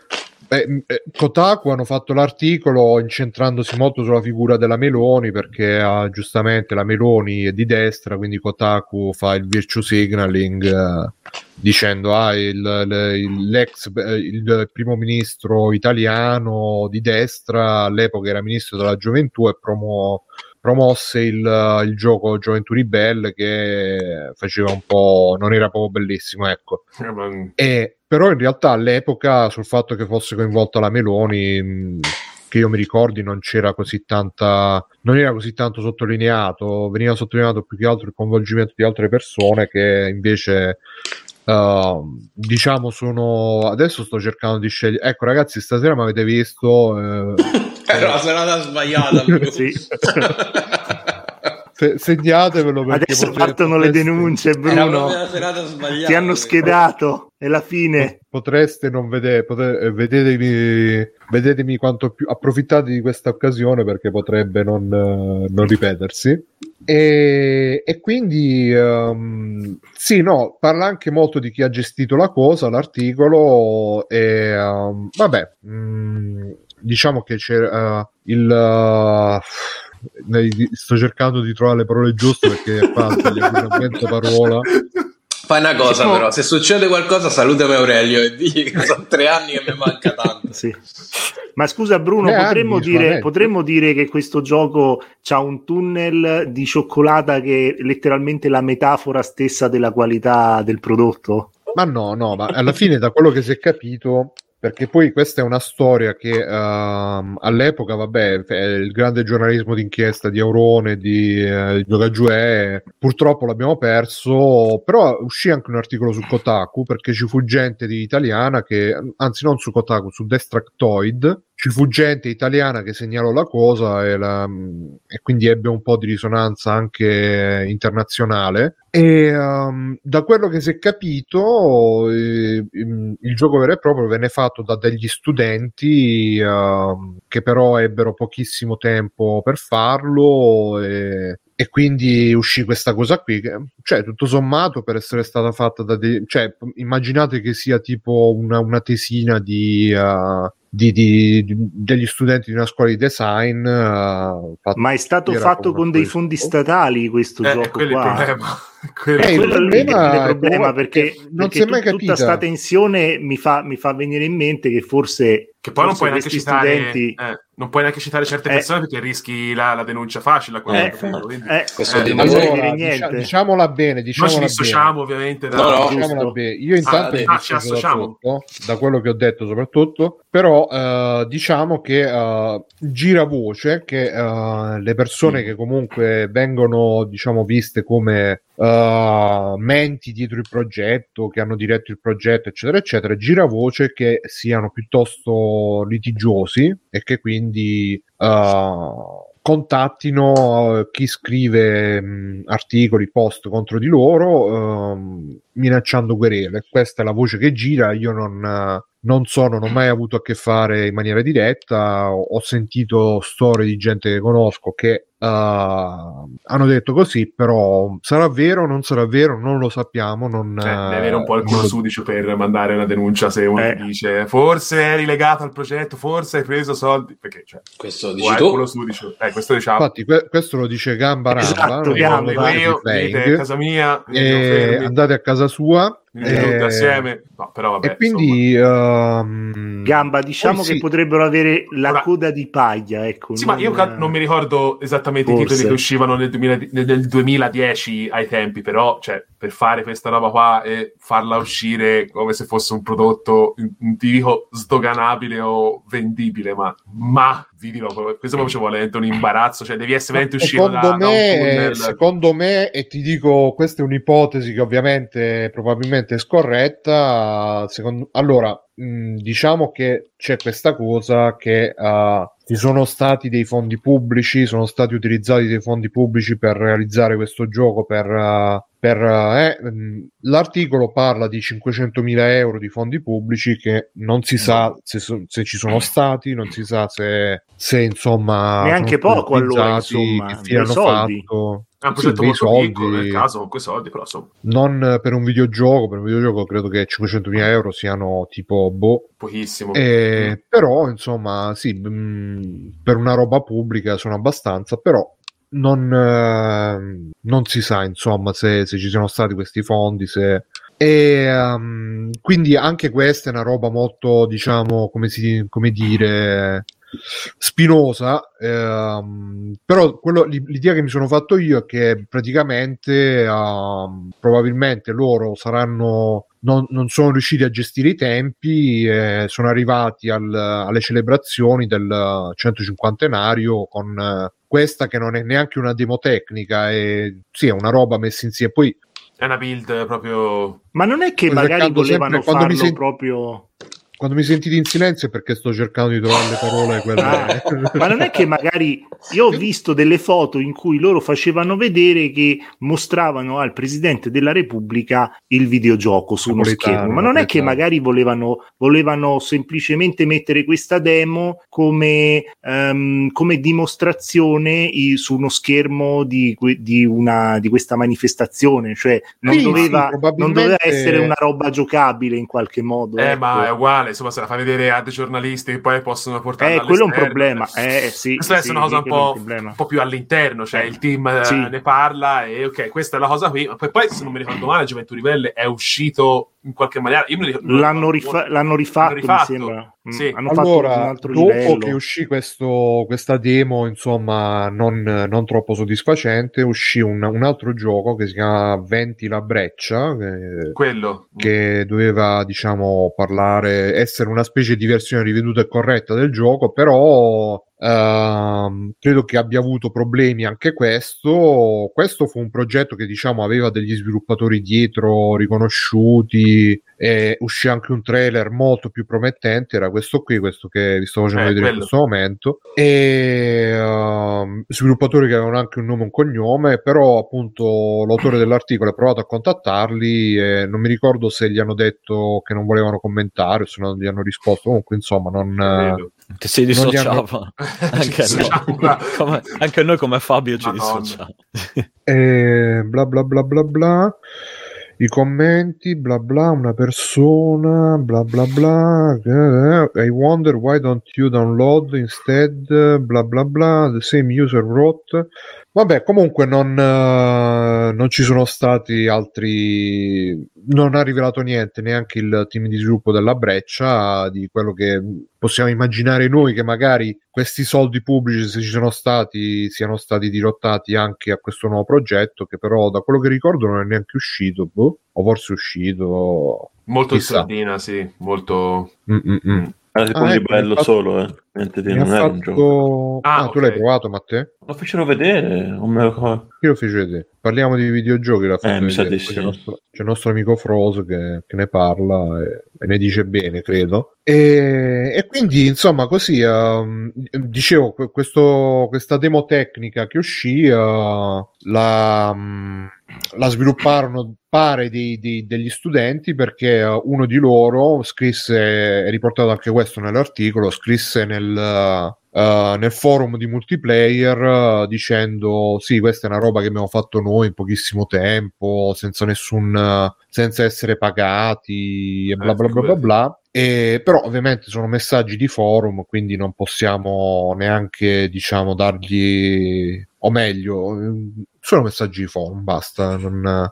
eh, eh, Kotaku hanno fatto l'articolo incentrandosi molto sulla figura della Meloni perché ah, giustamente la Meloni è di destra, quindi Kotaku fa il virtue signaling eh, dicendo ah, il, il- l'ex eh, il primo ministro italiano di destra all'epoca era ministro della gioventù e promuove promosse il, il gioco Gioventù Ribelle che faceva un po' non era proprio bellissimo ecco. Eh, e, però in realtà all'epoca sul fatto che fosse coinvolta la Meloni mh, che io mi ricordi non c'era così tanta non era così tanto sottolineato veniva sottolineato più che altro il coinvolgimento di altre persone che invece uh, diciamo sono adesso sto cercando di scegliere ecco ragazzi stasera mi avete visto eh, [COUGHS] Era la serata sbagliata. [LAUGHS] Sì. Se- segnatevelo perché Adesso potreste- partono le denunce, Bruno. Ti hanno schedato. È la fine. potreste non vedere pote- eh, vedetemi, vedetemi quanto più approfittate di questa occasione perché potrebbe non, eh, non ripetersi e, e quindi ehm, sì no parla anche molto di chi ha gestito la cosa l'articolo e ehm, vabbè mh, diciamo che c'è eh, il nei- sto cercando di trovare le parole giuste perché tagliamo mezza parola Fai una cosa Siamo- però, se succede qualcosa salutami Aurelio e digli che sono tre anni che mi manca tanto. Sì. Ma scusa Bruno, Tre potremmo anni dire, potremmo dire che questo gioco ha un tunnel di cioccolata che è letteralmente la metafora stessa della qualità del prodotto? Ma no, no, ma alla fine da quello che si è capito, perché poi questa è una storia che ehm, all'epoca, vabbè, il grande giornalismo d'inchiesta di Aurone, di Giocagiue, purtroppo l'abbiamo perso, però uscì anche un articolo su Kotaku, perché ci fu gente di italiana che, anzi non su Kotaku, su Destructoid, ci fu gente italiana che segnalò la cosa e, la- e quindi ebbe un po' di risonanza anche internazionale. E um, da quello che si è capito, eh, il gioco vero e proprio venne fatto da degli studenti um, che però ebbero pochissimo tempo per farlo. E, e quindi uscì questa cosa qui, che, cioè tutto sommato per essere stata fatta da dei, cioè immaginate che sia tipo una, una tesina di, uh, di- di- di- degli studenti di una scuola di design. eh, fatto- Ma è stato fatto con dei fondi statali questo Eh, gioco quello è il qua. Problema. Quello- Eh, il Quello è il problema è problema proprio perché, non perché si è mai tut- tutta capita. questa tensione mi fa, mi fa venire in mente che forse, Che poi non forse puoi neanche citare, studenti eh, non puoi neanche citare certe Eh. persone perché rischi la, la denuncia facile. a quello Eh, capito, quindi- eh, Questo eh, non Allora, dire dicia- niente. diciamola bene, Noi diciamola ci bene. dissociamo ovviamente da... No, no. Io intanto Ah, ah, ci da associamo. tutto, da quello che ho detto soprattutto, però eh, diciamo che eh, gira voce che eh, le persone che comunque vengono diciamo viste come eh, menti dietro il progetto, che hanno diretto il progetto, eccetera, eccetera, gira voce che siano piuttosto litigiosi e che quindi eh, contattino eh, chi scrive mh, articoli, post contro di loro, ehm, minacciando querele. Questa è la voce che gira. Io non, non sono, non ho mai avuto a che fare in maniera diretta. Ho sentito storie di gente che conosco che eh, hanno detto così, però sarà vero o non sarà vero, non lo sappiamo. Non, Cioè, eh, devi avere un po' il culo non lo- sudicio per mandare una denuncia se uno Eh. dice forse eri legato al progetto, forse hai preso soldi, perché cioè, Questo dici tu. culo sudicio. Eh, questo diciamo. Infatti, que- questo lo dice Gamba Ramba. Esatto, non Gamba. lo Io, venite a casa mia, e andate a casa sua eh, assieme. No, però vabbè, e quindi ehm, Gamba, diciamo poi che sì, potrebbero avere la Ora- coda di paglia. Ecco, Sì, ma io non mi ricordo esattamente Forse. i titoli che uscivano nel, 2000 nel- nel 2010 ai tempi, però cioè, per fare questa roba qua e farla uscire come se fosse un prodotto, non ti dico sdoganabile o vendibile, ma, ma vi dirò, questo proprio ci vuole un imbarazzo, cioè devi essere veramente uscito da, secondo da un me, tunnel. secondo me, e ti dico, questa è un'ipotesi che ovviamente probabilmente è scorretta. Secondo, allora, diciamo che c'è questa cosa che uh, ci sono stati dei fondi pubblici, sono stati utilizzati dei fondi pubblici per realizzare questo gioco. Per, uh, per, uh, eh, mh, l'articolo parla di 500.000 euro di fondi pubblici che non si sa se, so- se ci sono stati, non si sa se, se insomma Neanche poco, allora, insomma, che fine hanno soldi. fatto. È un Sì, progetto molto soldi. piccolo nel caso, con quei soldi, però insomma, non per un videogioco, per un videogioco credo che 500.000 euro siano tipo boh, pochissimo. eh, però insomma sì, mh, per una roba pubblica sono abbastanza, però non, eh, non si sa insomma se, se ci sono stati questi fondi, se... E ehm, quindi anche questa è una roba molto, diciamo, come, si, come dire, spinosa. ehm, però quello, l'i- l'idea che mi sono fatto io è che praticamente ehm, probabilmente loro saranno non, non sono riusciti a gestire i tempi, eh, sono arrivati al- alle celebrazioni del 150enario con eh, questa che non è neanche una demo tecnica, è, sì, è una roba messa insieme. Poi È una build proprio... Ma non è che magari volevano sempre- mi farlo sent- proprio... quando mi sentite in silenzio è perché sto cercando di trovare le parole quelle... Ah, ma non è che magari io ho visto delle foto in cui loro facevano vedere che mostravano al presidente della Repubblica il videogioco su uno schermo, ma non è che magari volevano, volevano semplicemente mettere questa demo come, ehm, come dimostrazione i- su uno schermo di, di, una, di questa manifestazione, cioè non, Sì, doveva, sì, probabilmente- non doveva essere una roba giocabile in qualche modo. Eh, ecco. ma è uguale, insomma, se la fai vedere a dei giornalisti che poi possono portare Eh, quello è un problema. Eh, sì, Questa sì, essere una cosa un è un po', problema. un po' più all'interno, cioè Eh, il team eh, sì. ne parla e ok, questa è la cosa qui, ma poi, se non mi ricordo male, Gioventù Ribelle è uscito in qualche maniera. Ricordo- L'hanno, rifa- l'hanno rifatto, L'hanno rifatto, mi sembra. Mm, sì. Hanno fatto un Allora, altro dopo livello. che uscì questo, questa demo, insomma, non, non troppo soddisfacente, uscì un, un altro gioco che si chiama Venti la breccia, che, quello. che doveva, diciamo, parlare, essere una specie di versione riveduta e corretta del gioco, però ehm, credo che abbia avuto problemi anche questo. Questo fu un progetto che, diciamo, aveva degli sviluppatori dietro riconosciuti, e uscì anche un trailer molto più promettente, era questo qui, questo che vi sto facendo Eh, vedere in quello. questo momento, e ehm, sviluppatori che avevano anche un nome e un cognome, però appunto l'autore [CLEARS THROAT] dell'articolo ha provato a contattarli e non mi ricordo se gli hanno detto che non volevano commentare o se non gli hanno risposto, comunque insomma non... Che si hanno- dissociava. [LAUGHS] Ci [LAUGHS] Anche, noi. Come- anche noi come Fabio ci Madonna. dissociamo. E bla bla bla bla bla. I commenti, bla bla, una persona, bla bla bla. eh, I wonder why don't you download instead, bla bla bla, the same user wrote. Vabbè, comunque non, eh, non ci sono stati altri. Non ha rivelato niente neanche il team di sviluppo della breccia di quello che possiamo immaginare noi che magari questi soldi pubblici, se ci sono stati, siano stati dirottati anche a questo nuovo progetto, che però da quello che ricordo non è neanche uscito, boh, o forse è uscito. Molto in Chissà. sardina, sì, molto... Mm-mm-mm. Era tipo Ah, un ecco, livello infatti- solo, eh. Niente di non era un gioco. fatto... Ah, Ah, tu l'hai provato, Matteo? Lo fecero vedere, non me lo. Chi lo fece vedere? Parliamo di videogiochi. l'ha fatto Eh, mi sa di sì. C'è, il nostro, c'è il nostro amico Froso che, che ne parla e, e ne dice bene, credo. E, e quindi, insomma, così ehm, dicevo, que- questo- questa demo tecnica che uscì eh, la, mm, la svilupparono pare dei- dei- degli studenti perché eh, uno di loro scrisse, è riportato anche questo nell'articolo, scrisse nel, eh, nel forum di multiplayer eh, dicendo sì questa è una roba che abbiamo fatto noi in pochissimo tempo senza nessun senza essere pagati e bla bla bla bla figurati. bla e, però ovviamente sono messaggi di forum quindi non possiamo neanche diciamo dargli o meglio eh, sono messaggi forum basta non,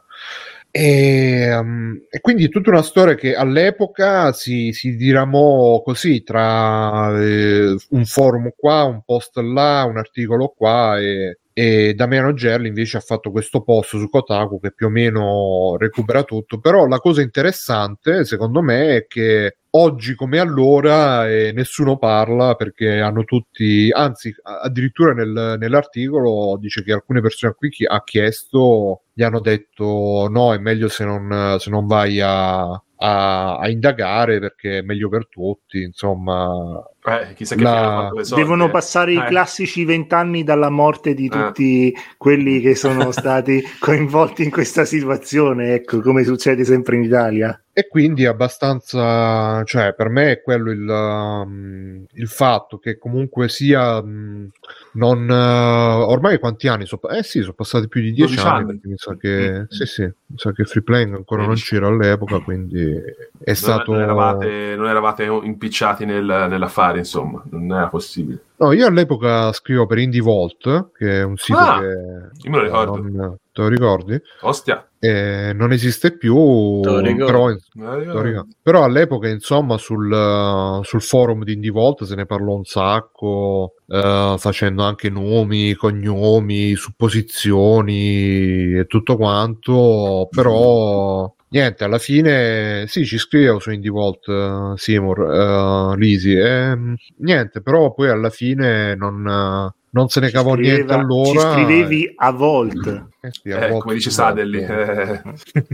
e, um, e quindi è tutta una storia che all'epoca si, si diramò così tra eh, un forum qua, un post là, un articolo qua e, e Damiano Gerli invece ha fatto questo post su Kotaku che più o meno recupera tutto. Però la cosa interessante secondo me è che oggi come allora eh, nessuno parla perché hanno tutti anzi addirittura nel- nell'articolo dice che alcune persone a cui chi- ha chiesto gli hanno detto no è meglio se non, se non vai a, a- a indagare perché è meglio per tutti insomma Eh, chissà che La- Devono eh. passare i Eh. classici vent'anni dalla morte di tutti quelli che sono [LAUGHS] stati coinvolti in questa situazione, ecco, come succede sempre in Italia. E quindi è abbastanza, cioè per me è quello il, um, il fatto che comunque sia um, non uh, ormai quanti anni sono? Eh sì, sono passati più di dieci 12 anni, mi sa che Mm. sì, sì, mi sa che Free Playing ancora non 13. c'era all'epoca, quindi è Non, stato non eravate, non eravate impicciati nel, nell'affare, insomma, non era possibile. No, io all'epoca scrivo per Indie Vault, che è un sito Ah, che io me lo ricordo. non- te lo ricordi? Ostia, Eh, non esiste più, però. Però all'epoca, insomma, sul, uh, sul forum di Indie Vault se ne parlò un sacco, uh, facendo anche nomi, cognomi, supposizioni e tutto quanto. Però, niente, alla fine, sì, ci scrivevo su Indie Vault, uh, Seymour, uh, Lisi, e niente, però poi alla fine non, uh, non se ne cavò niente scriveva- allora. Ci scrivevi a volte. Eh sì, a Eh, volte come dice va, Sadelli. eh. [LAUGHS] eh.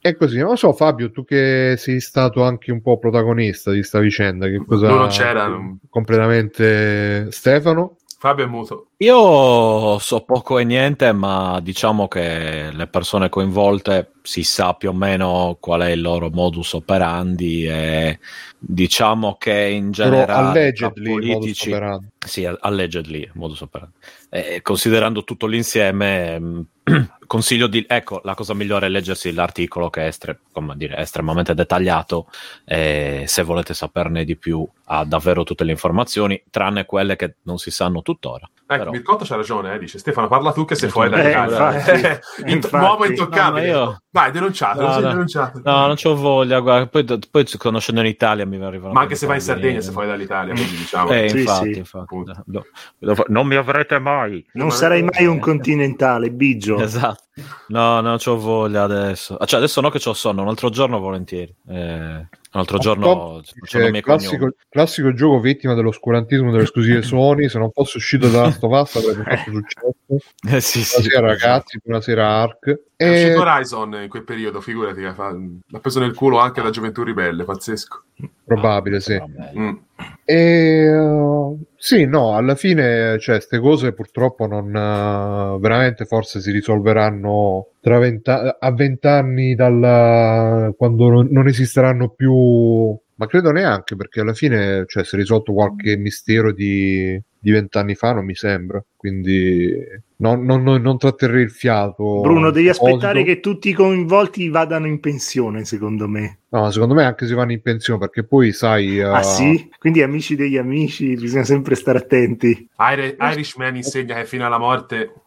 È così, non lo so Fabio, tu che sei stato anche un po' protagonista di sta vicenda, che cosa... Lui non c'era, Completamente Stefano? Fabio è muto. Io so poco e niente, ma diciamo che le persone coinvolte si sa più o meno qual è il loro modus operandi e diciamo che in generale modus politici operandi. sì, allegedly modus operandi. E considerando tutto l'insieme mh, [CLEARS THROAT] consiglio di ecco, la cosa migliore è leggersi l'articolo che è, estre- dire, estremamente dettagliato e se volete saperne di più ha davvero tutte le informazioni, tranne quelle che non si sanno tuttora. Ecco, Però- Mircotto c'ha ragione, eh, dice Stefano, parla tu che sei fuori Eh, dall'Italia. infatti, Int- infatti. Uomo No, intoccabile. ma io- Vai, denunciato, No, sei no. denunciato. No, non c'ho voglia, guarda, poi, poi conoscendo in Italia mi arrivano Ma anche se vai in Sardegna, sei fuori dall'Italia, quindi diciamo. Eh, Sì, infatti, sì. infatti. No, no, non mi avrete mai. Non Ma- sarai mai un continentale, Biggio. Esatto. No, non c'ho voglia adesso. Ah, Cioè, adesso no che c'ho sonno, un altro giorno volentieri. Eh, un altro giorno faccio dice, i miei classico, classico gioco vittima dell'oscurantismo delle esclusive [LAUGHS] Sony, se non fosse uscito da Last of Us avrebbe fatto successo. Eh, sì, sì. Buonasera ragazzi, buonasera Ark. È E- uscito Horizon in quel periodo, figurati, l'ha preso nel culo anche la gioventù ribelle, pazzesco. Probabile, sì. Vabbè. Mm. E uh, sì, no, alla fine, cioè, queste cose purtroppo non uh, veramente forse si risolveranno tra venta- a vent'anni dalla quando non, non esisteranno più, ma credo neanche perché alla fine, cioè, si è risolto qualche mistero di di vent'anni fa, non mi sembra. Quindi non, non, non, non tratterrei il fiato. Bruno, devi aspettare che tutti i coinvolti vadano in pensione, secondo me. No, secondo me anche se vanno in pensione, perché poi sai... Ah sì? Quindi amici degli amici, bisogna sempre stare attenti. Irishman insegna che fino alla morte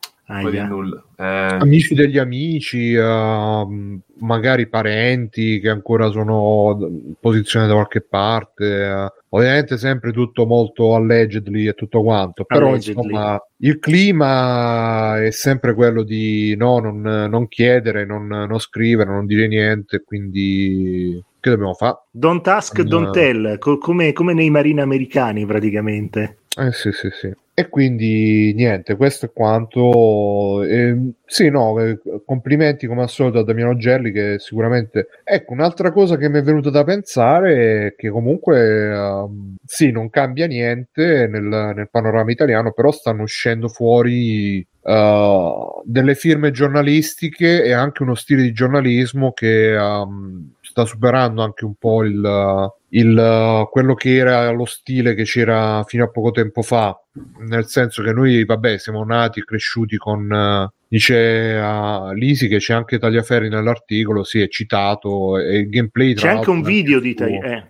Eh, amici degli amici, ehm, magari parenti che ancora sono in posizione da qualche parte. eh. Ovviamente sempre tutto molto allegedly e tutto quanto, però Allegedly. insomma il clima è sempre quello di no, non, non chiedere, non, non scrivere, non dire niente, quindi che dobbiamo fare? Don't ask, don't tell, co- come, come nei marini americani praticamente. Eh sì, sì, sì. E quindi niente, questo è quanto. Ehm, sì, no, eh, complimenti come al solito a Damiano Gelli che sicuramente... Ecco, un'altra cosa che mi è venuta da pensare è che comunque ehm, sì, non cambia niente nel, nel panorama italiano, però stanno uscendo fuori eh, delle firme giornalistiche e anche uno stile di giornalismo che ehm, sta superando anche un po' il, il, quello che era lo stile che c'era fino a poco tempo fa, nel senso che noi, vabbè, siamo nati e cresciuti con. eh, dice a Lisi che c'è anche Tagliaferri nell'articolo, sì, è citato, e il gameplay C'è anche un video di suo. Tagli- eh.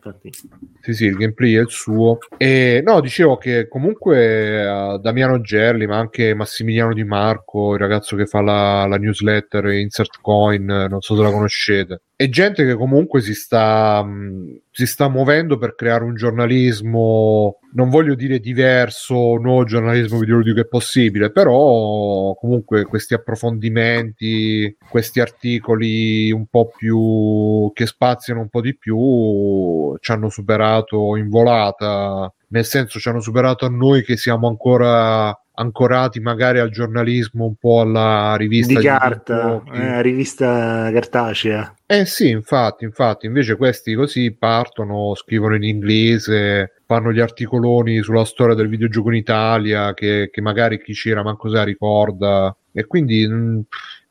Sì, sì, il gameplay è il suo. E no, dicevo che comunque eh, Damiano Gerli, ma anche Massimiliano Di Marco, il ragazzo che fa la, la newsletter Insert Coin, non so se la conoscete. È gente che comunque si sta, mh, si sta muovendo per creare un giornalismo, non voglio dire diverso, nuovo giornalismo videoludico è possibile, però comunque questi approfondimenti, questi articoli un po' più che spaziano un po' di più ci hanno superato in volata, nel senso ci hanno superato a noi che siamo ancora ancorati magari al giornalismo un po' alla rivista Di carta, videogiochi. eh, rivista cartacea. Eh sì, infatti, infatti, invece questi così partono, scrivono in inglese, fanno gli articoloni sulla storia del videogioco in Italia che, che magari chi c'era manco se la ricorda e quindi mh,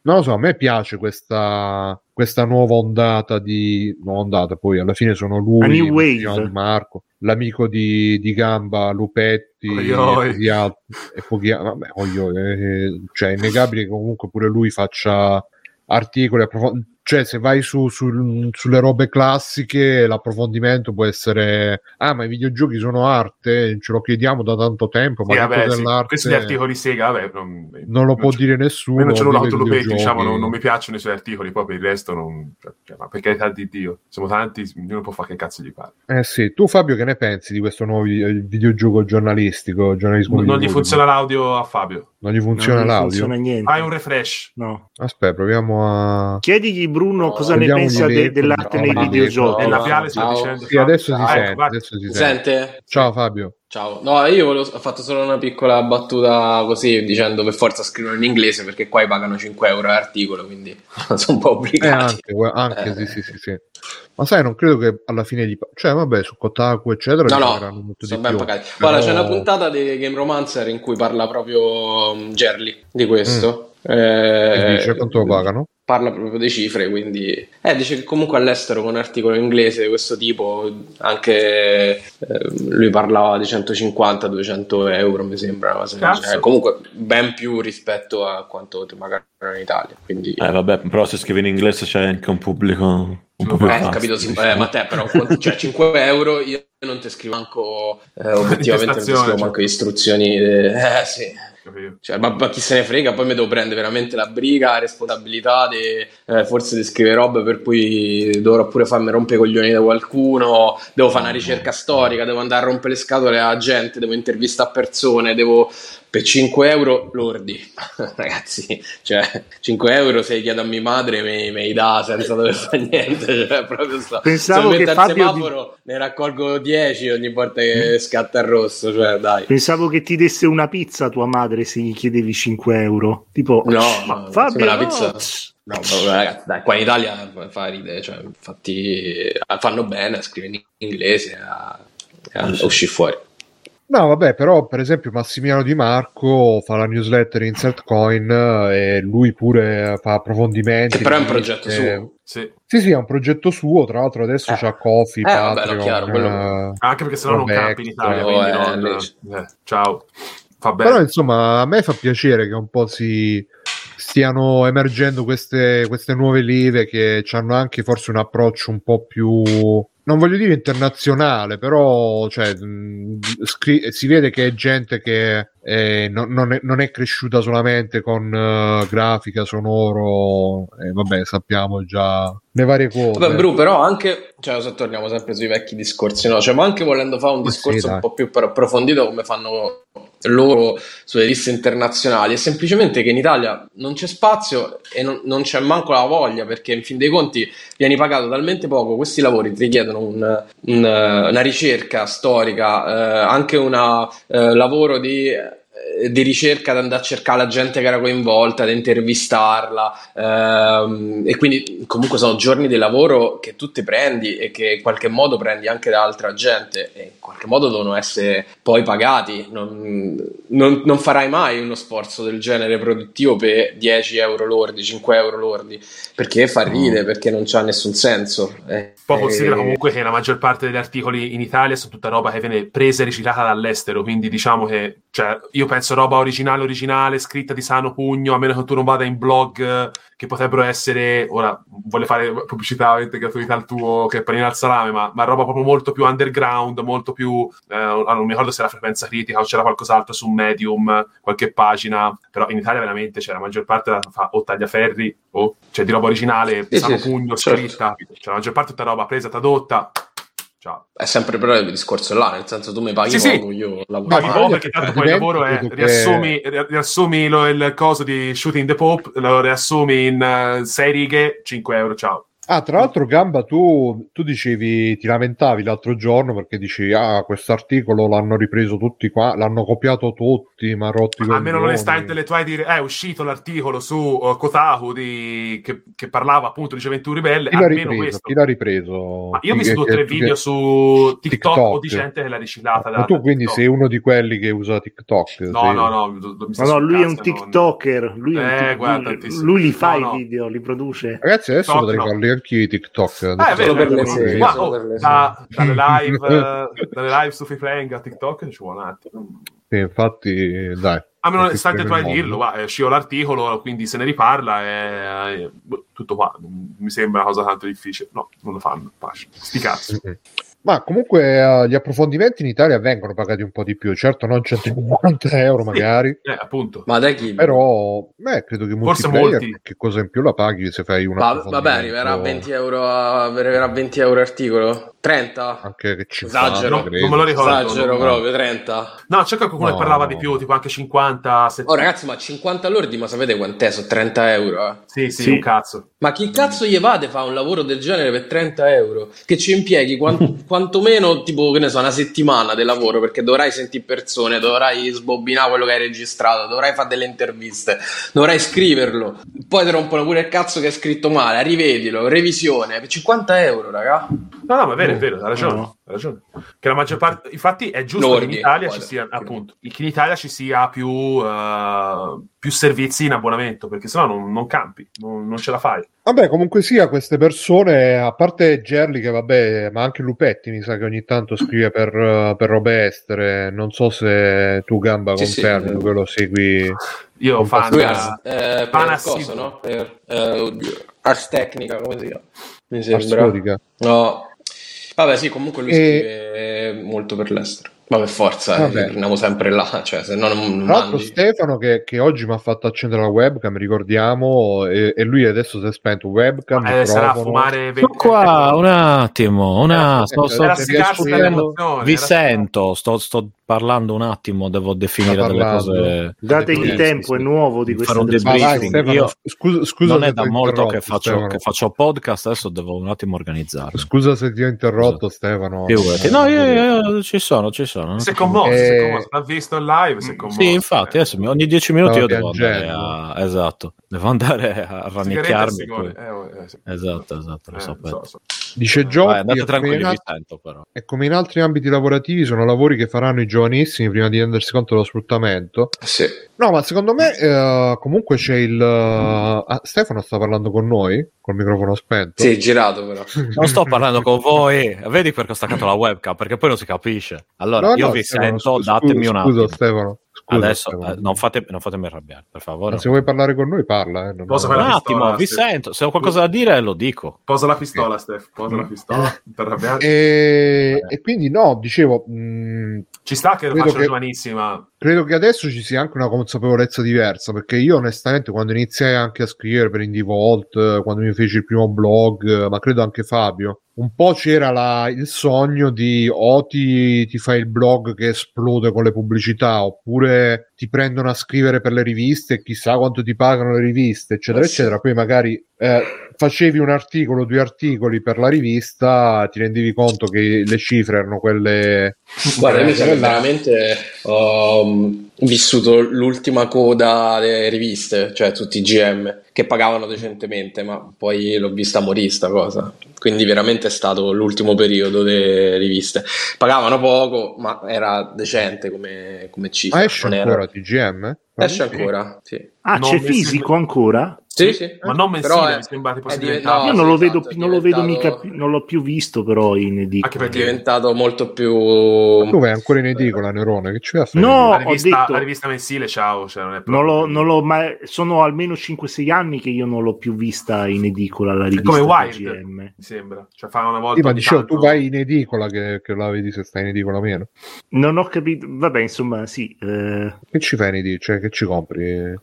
non lo so, a me piace questa, questa nuova ondata di nuova ondata, poi alla fine sono lui. Di Marco, l'amico di, di Gamba, Lupetti E oi. pochi altri, e pochi vabbè, oi, oi, eh, cioè è innegabile che comunque pure lui faccia articoli approfonditi cioè se vai su, sul- sulle robe classiche l'approfondimento può essere ah ma i videogiochi sono arte ce lo chiediamo da tanto tempo ma sì, che vabbè, sì. Questi gli articoli sega, vabbè, non, non lo può c'è- dire nessuno non ce l'ho vive l'auto i Lupetti, videogiochi. diciamo, non, non mi piacciono i suoi articoli, poi per il resto non... cioè, ma per carità di Dio, siamo tanti, ognuno può fare che cazzo gli pare. eh sì tu Fabio che ne pensi di questo nuovo vi- videogioco giornalistico giornalismo Non gli videoludico? funziona l'audio a Fabio. non gli funziona non l'audio funziona niente. Fai un refresh. No. aspetta proviamo a Chiedigli Bruno No, cosa ne pensa de- dell'arte nei videogiochi. E il labiale sta ciao. dicendo... sì adesso si Ah, sente ecco, adesso si sente sente? ciao Fabio Ciao. No, io volevo- ho fatto solo una piccola battuta così dicendo per forza scrivono in inglese perché qua pagano 5 euro l'articolo, quindi [LAUGHS] sono un po' Eh, obbligati. anche, gue- anche Eh. sì, sì, sì, sì. Ma sai, non credo che alla fine pa- Cioè, vabbè, su Kotaku, eccetera, No, no, pagheranno molto sono di ben più. pagati. Però- Guarda, c'è una puntata di Game Romancer in cui parla proprio um, Gerli di questo. Che Eh, dice quanto lo pagano? Parla proprio di cifre, quindi eh, dice che comunque all'estero con un articolo in inglese di questo tipo, anche eh, lui parlava di 150-200 euro, mi sembra, genere. comunque ben più rispetto a quanto ti pagano in Italia. Quindi, Eh, vabbè, però se scrivi in inglese c'è anche un pubblico un po' più eh, capito, sì, eh, ma te però cioè, 5 euro io non ti scrivo manco eh, obiettivamente non ti scrivo cioè. manco istruzioni eh, eh, sì? Cioè, ma, ma chi se ne frega, poi mi devo prendere veramente la briga, la responsabilità di eh, forse di scrivere robe per cui dovrò pure farmi rompere i coglioni da qualcuno, devo fare una ricerca storica, devo andare a rompere le scatole alla gente, devo intervistare persone, devo per 5 euro lordi, [LAUGHS] ragazzi, cioè 5 euro se li chiedo a mia madre mi, mi dà senza dover [LAUGHS] fare niente, cioè proprio sto, Pensavo mi che al Fabio di- semaforo ne raccolgo 10 ogni volta che scatta il rosso, cioè dai. Pensavo che ti desse una pizza a tua madre se gli chiedevi 5 euro. Tipo, No, ma Fabio, la no, pizza-. No, ragazzi, dai, qua in Italia fa ridere, cioè, infatti fanno bene a scrivere in inglese a, a sì. uscire fuori. No, vabbè, però per esempio Massimiliano Di Marco fa la newsletter Insert Coin eh, e lui pure fa approfondimenti. Che però è un progetto eh, suo. Sì. Sì, sì, è un progetto suo, tra l'altro adesso Eh. c'ha Coffee, Eh, vabbè, no, Patreon, chiaro, quello- eh, Anche perché sennò non Vabbè, campi in Italia, no, quindi eh, non... eh, ciao. fa bene. Però insomma a me fa piacere che un po' si stiano emergendo queste, queste nuove leve che hanno anche forse un approccio un po' più non voglio dire internazionale, però cioè, mh, scri- si vede che è gente che eh, non, non è, non è cresciuta solamente con eh, grafica, sonoro, e vabbè, sappiamo già le varie cose. Vabbè, Bru, però anche, cioè, se torniamo sempre sui vecchi discorsi, no? Cioè, ma anche volendo fare un Ma sì, discorso dai. un po' più approfondito come fanno loro sulle liste internazionali, è semplicemente che in Italia non c'è spazio e non, non c'è manco la voglia, perché in fin dei conti vieni pagato talmente poco, questi lavori ti richiedono un- un, eh, una ricerca storica, eh, anche un lavoro di eh, di ricerca ad andare a cercare la gente che era coinvolta, ad intervistarla ehm, e quindi comunque sono giorni di lavoro che tu ti prendi e che in qualche modo prendi anche da altra gente e in qualche modo devono essere poi pagati. Non, non- non farai mai uno sforzo del genere produttivo per 10 euro lordi, 5 euro lordi perché fa ride, perché non c'ha nessun senso. Eh, Poi eh, considera comunque che la maggior parte degli articoli in Italia sono tutta roba che viene presa e riciclata dall'estero, quindi diciamo che cioè, io penso roba originale, originale, scritta di sano pugno, a meno che tu non vada in blog eh, che potrebbero essere, ora voglio fare pubblicità ovviamente gratuità al tuo che è panino al salame, ma, ma roba proprio molto più underground, molto più, eh, non mi ricordo se era frequenza critica o c'era qualcos'altro su Medium, qualche pagina, però in Italia veramente c'è la maggior parte fa o tagliaferri o cioè di roba originale, Sì, sano sì, pugno, certo. scritta, cioè la maggior parte è tutta roba presa, tradotta, ciao. è sempre però il discorso là, nel senso tu mi paghi Sì, sì. poco, io Ma lavoro. Paghi ma poco io perché tanto poi il lavoro è che- riassumi, ri- riassumi lo- il coso di Shooting the Pope, lo riassumi in eh, sei righe, 5 euro, ciao. Ah, tra l'altro, Gamba, tu, tu dicevi, ti lamentavi l'altro giorno perché dici, ah, quest'articolo l'hanno ripreso tutti qua, l'hanno copiato tutti, ma rotti i Almeno l'onestà coglioni. intellettuale di dire, eh, è uscito l'articolo su uh, Kotaku di- che, che parlava appunto di Gioventù Ribelle, Chi l'ha almeno ripreso? questo. Chi l'ha ripreso? Ma io ho visto due o tre video su TikTok, o di TikTok. gente che l'ha riciclata da Ma tu da quindi TikTok. sei uno di quelli che usa TikTok? No, sei- no, no, do- no, lui è un non- TikToker. Lui, è un Eh, tik- guarda, lui- tantissimo. lui li fa No, i video, li produce. Ragazzi, adesso TikTok, potrei no. farli anch'io i TikTok. Adesso è vero, per le serie. Ma, oh, da- dalle live, [LAUGHS] dalle live su Free Playing a TikTok ci vuole un attimo. Sì, infatti, dai. A meno Tutti sta per il intellettuale di mondo. dirlo, va, è uscito l'articolo, quindi se ne riparla e eh, boh, tutto qua. Mi sembra una cosa tanto difficile. No, non lo fanno. pace. Sti cazzo. [LAUGHS] Ma comunque eh, gli approfondimenti in Italia vengono pagati un po' di più, certo non 150 euro magari, Eh, appunto. Ma da chi? però beh, credo che Forse molti. che cosa in più la paghi se fai un Va- approfondimento vabbè, arriverà a 20 euro, a- arriverà a 20 euro articolo? 30? anche che 50, Esagero. Non me lo ricordo. Esagero proprio, 30. No, c'è qualcuno No. che parlava di più, tipo anche 50, 70. Oh ragazzi, ma 50 lordi, ma sapete quant'è? Sono 30 euro, eh. Sì, sì, Sì. un cazzo. Ma chi cazzo gli va a fare un lavoro del genere per 30 euro? Che ci impieghi quan- [LAUGHS] quantomeno, tipo, che ne so, una settimana di lavoro, perché dovrai sentire persone, dovrai sbobbinare quello che hai registrato, dovrai fare delle interviste, dovrai scriverlo. Poi ti rompono pure il cazzo che hai scritto male, rivedilo, revisione, per 50 euro, raga. No, no, ma è vero, è vero, hai ragione. No. hai ragione. Che la maggior parte, infatti, è giusto Lordi, che in Italia poi, ci sia, appunto, che in Italia ci sia più, eh, più servizi in abbonamento, perché sennò non, non campi, non, non ce la fai. Vabbè, comunque sia, queste persone, a parte Gerli, che vabbè, ma anche Lupetti mi sa che ogni tanto scrive per, eh, per robe estere. Non so se tu, Gamba, Sì, sì. confermi, che lo segui. Io Ah, Ars, eh, no? Per, eh, oddio, Ars Tecnica, come si chiama? Mi sembra. No. Vabbè, sì, comunque lui E- scrive molto per l'estero. Ma per forza, Vabbè. eh, torniamo sempre là, cioè se no non, Tra l'altro. Stefano che, che oggi mi ha fatto accendere la webcam, ricordiamo, e, e lui adesso si è spento webcam, eh, sarà a fumare Sto qua un attimo, una, Eh, sto, sto- dell'emozione. vi era- sento, sto, sto parlando un attimo, devo definire delle cose. Dategli Sì, tempo, sì, è nuovo di un vai, debriefing. Stefano, Io- scusa, scusa non è da molto che faccio, Stefano. che faccio podcast, adesso devo un attimo organizzarmi. Scusa se ti ho interrotto, Stefano. Figurati. No, io, io- ci sono, ci sono. Si è commosso, si è Eh, commosso. L'ha visto in live, si è commosso. Sì, infatti, adesso ogni dieci minuti io devo andare a... Esatto, devo andare a rannicchiarmi. Eh, oh, eh, sì. Esatto, esatto, lo Eh, sapete. so, so. Dice andate è come tranquilli, in vi al- sento però. E come in altri ambiti lavorativi sono lavori che faranno i giovanissimi prima di rendersi conto dello sfruttamento. Sì. No, ma secondo me eh, comunque c'è il... ah, Stefano sta parlando con noi, col microfono spento. Sì, girato però. [LAUGHS] Non sto parlando con voi, vedi perché ho staccato la webcam, perché poi non si capisce. Allora, No, io no, vi Stefano, sento, scu- datemi un Scusa attimo. Stefano, Scusa, Adesso eh, non, fate, non fatemi arrabbiare, per favore. Ma se vuoi parlare con noi, parla. Eh. non- Posso Un fare la attimo, pistola, vi sento. Se ho qualcosa da dire, lo dico. Posa la pistola, Steph. Posa la pistola. [LAUGHS] E, e quindi no, dicevo, mh, Ci sta che lo credo facciano che- giovanissima. credo che adesso ci sia anche una consapevolezza diversa, perché io onestamente quando iniziai anche a scrivere per Indie Vault, eh, quando mi feci il primo blog, eh, ma credo anche Fabio, un po' c'era la- il sogno di o ti, ti fai il blog che esplode con le pubblicità, oppure ti prendono a scrivere per le riviste e chissà quanto ti pagano le riviste, eccetera, Eh eccetera. Poi magari eh, facevi un articolo, due articoli per la rivista, ti rendevi conto che le cifre erano quelle... Guarda, io mi sa che quella- veramente ho mm, vissuto l'ultima coda delle riviste, cioè tutti i GM, che pagavano decentemente, ma poi l'ho vista morire sta cosa. Quindi veramente è stato l'ultimo periodo delle riviste. Pagavano poco, ma era decente come, come cifra. Ma esce non era- ancora TGM? Esce Sì. ancora, sì. Ah, Non c'è fisico sembra- ancora? Sì, sì. Ma non Però mensile, è- mi sembra tipo è no, Io non sì, lo vedo, esatto, è più- non lo vedo mica, più- non l'ho più visto però in edicola. Anche È perché diventato molto più... Tu vai ancora in edicola, Nerone, che ci? No, la ho rivista, detto- la rivista mensile, ciao. Cioè, non è Non l'ho, non l'ho mai, sono almeno 5-6 anni che io non l'ho più vista in edicola la È rivista come Wild, TGM. mi sembra. Cioè, fa una volta. Sì, ma dicevo, tanto- tu vai in edicola che, che la vedi se stai in edicola o meno. Non ho capito, vabbè, insomma, sì. eh, Che ci fai in edicola? Cioè, che ci compri?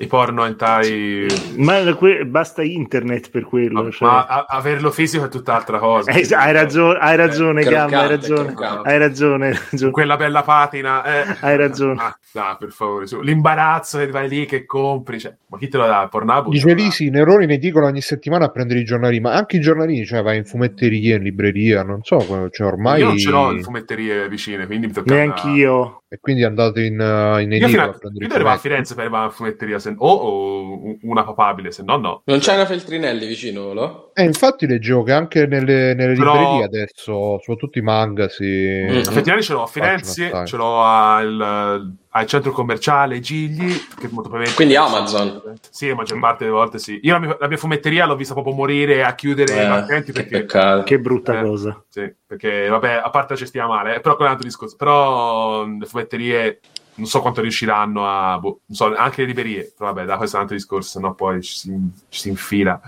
I porno hentai. ma que- basta internet per quello. Ma, cioè. ma a- averlo fisico è tutt'altra cosa. Eh, hai ragione, hai ragione, croccante, Gamba, hai ragione, croccante. hai ragione, hai ragione. Quella bella patina. eh. Hai ragione. Ah, dai, per favore. su. L'imbarazzo che vai lì, che compri. Cioè, ma chi te lo dà? Pornhub? Dice lì sì, Nerone in edicola ogni settimana a prendere i giornali, ma anche i giornalini, cioè vai in fumetteria, in libreria, non so, cioè ormai... Io non ce l'ho in fumetterie vicine, quindi mi tocca. Neanch'io. E quindi andate in, uh, in edicola a a, prendere io arrivavo a. Firenze per arrivare in fumetteria, se- o, o una papabile, se no, no. Non c'è una Feltrinelli vicino, lo? Eh, infatti leggevo che anche nelle, nelle Però- librerie adesso, soprattutto i manga, si... Mm. Effettivamente ce l'ho a Firenze, ce l'ho al, al centro commerciale Gigli, che molto probabilmente... Quindi Amazon. Sì, la maggior parte delle volte sì. Io la mia, la mia fumetteria l'ho vista proprio morire a chiudere i Eh, battenti che perché... peccato. Che brutta Eh. cosa. Sì, perché vabbè, a parte la cestina male, eh, però quello è un altro discorso. Però mh, le fumetterie non so quanto riusciranno a... boh, non so, anche le librerie, però vabbè, da questo è un altro discorso, sennò poi ci si, ci si infila.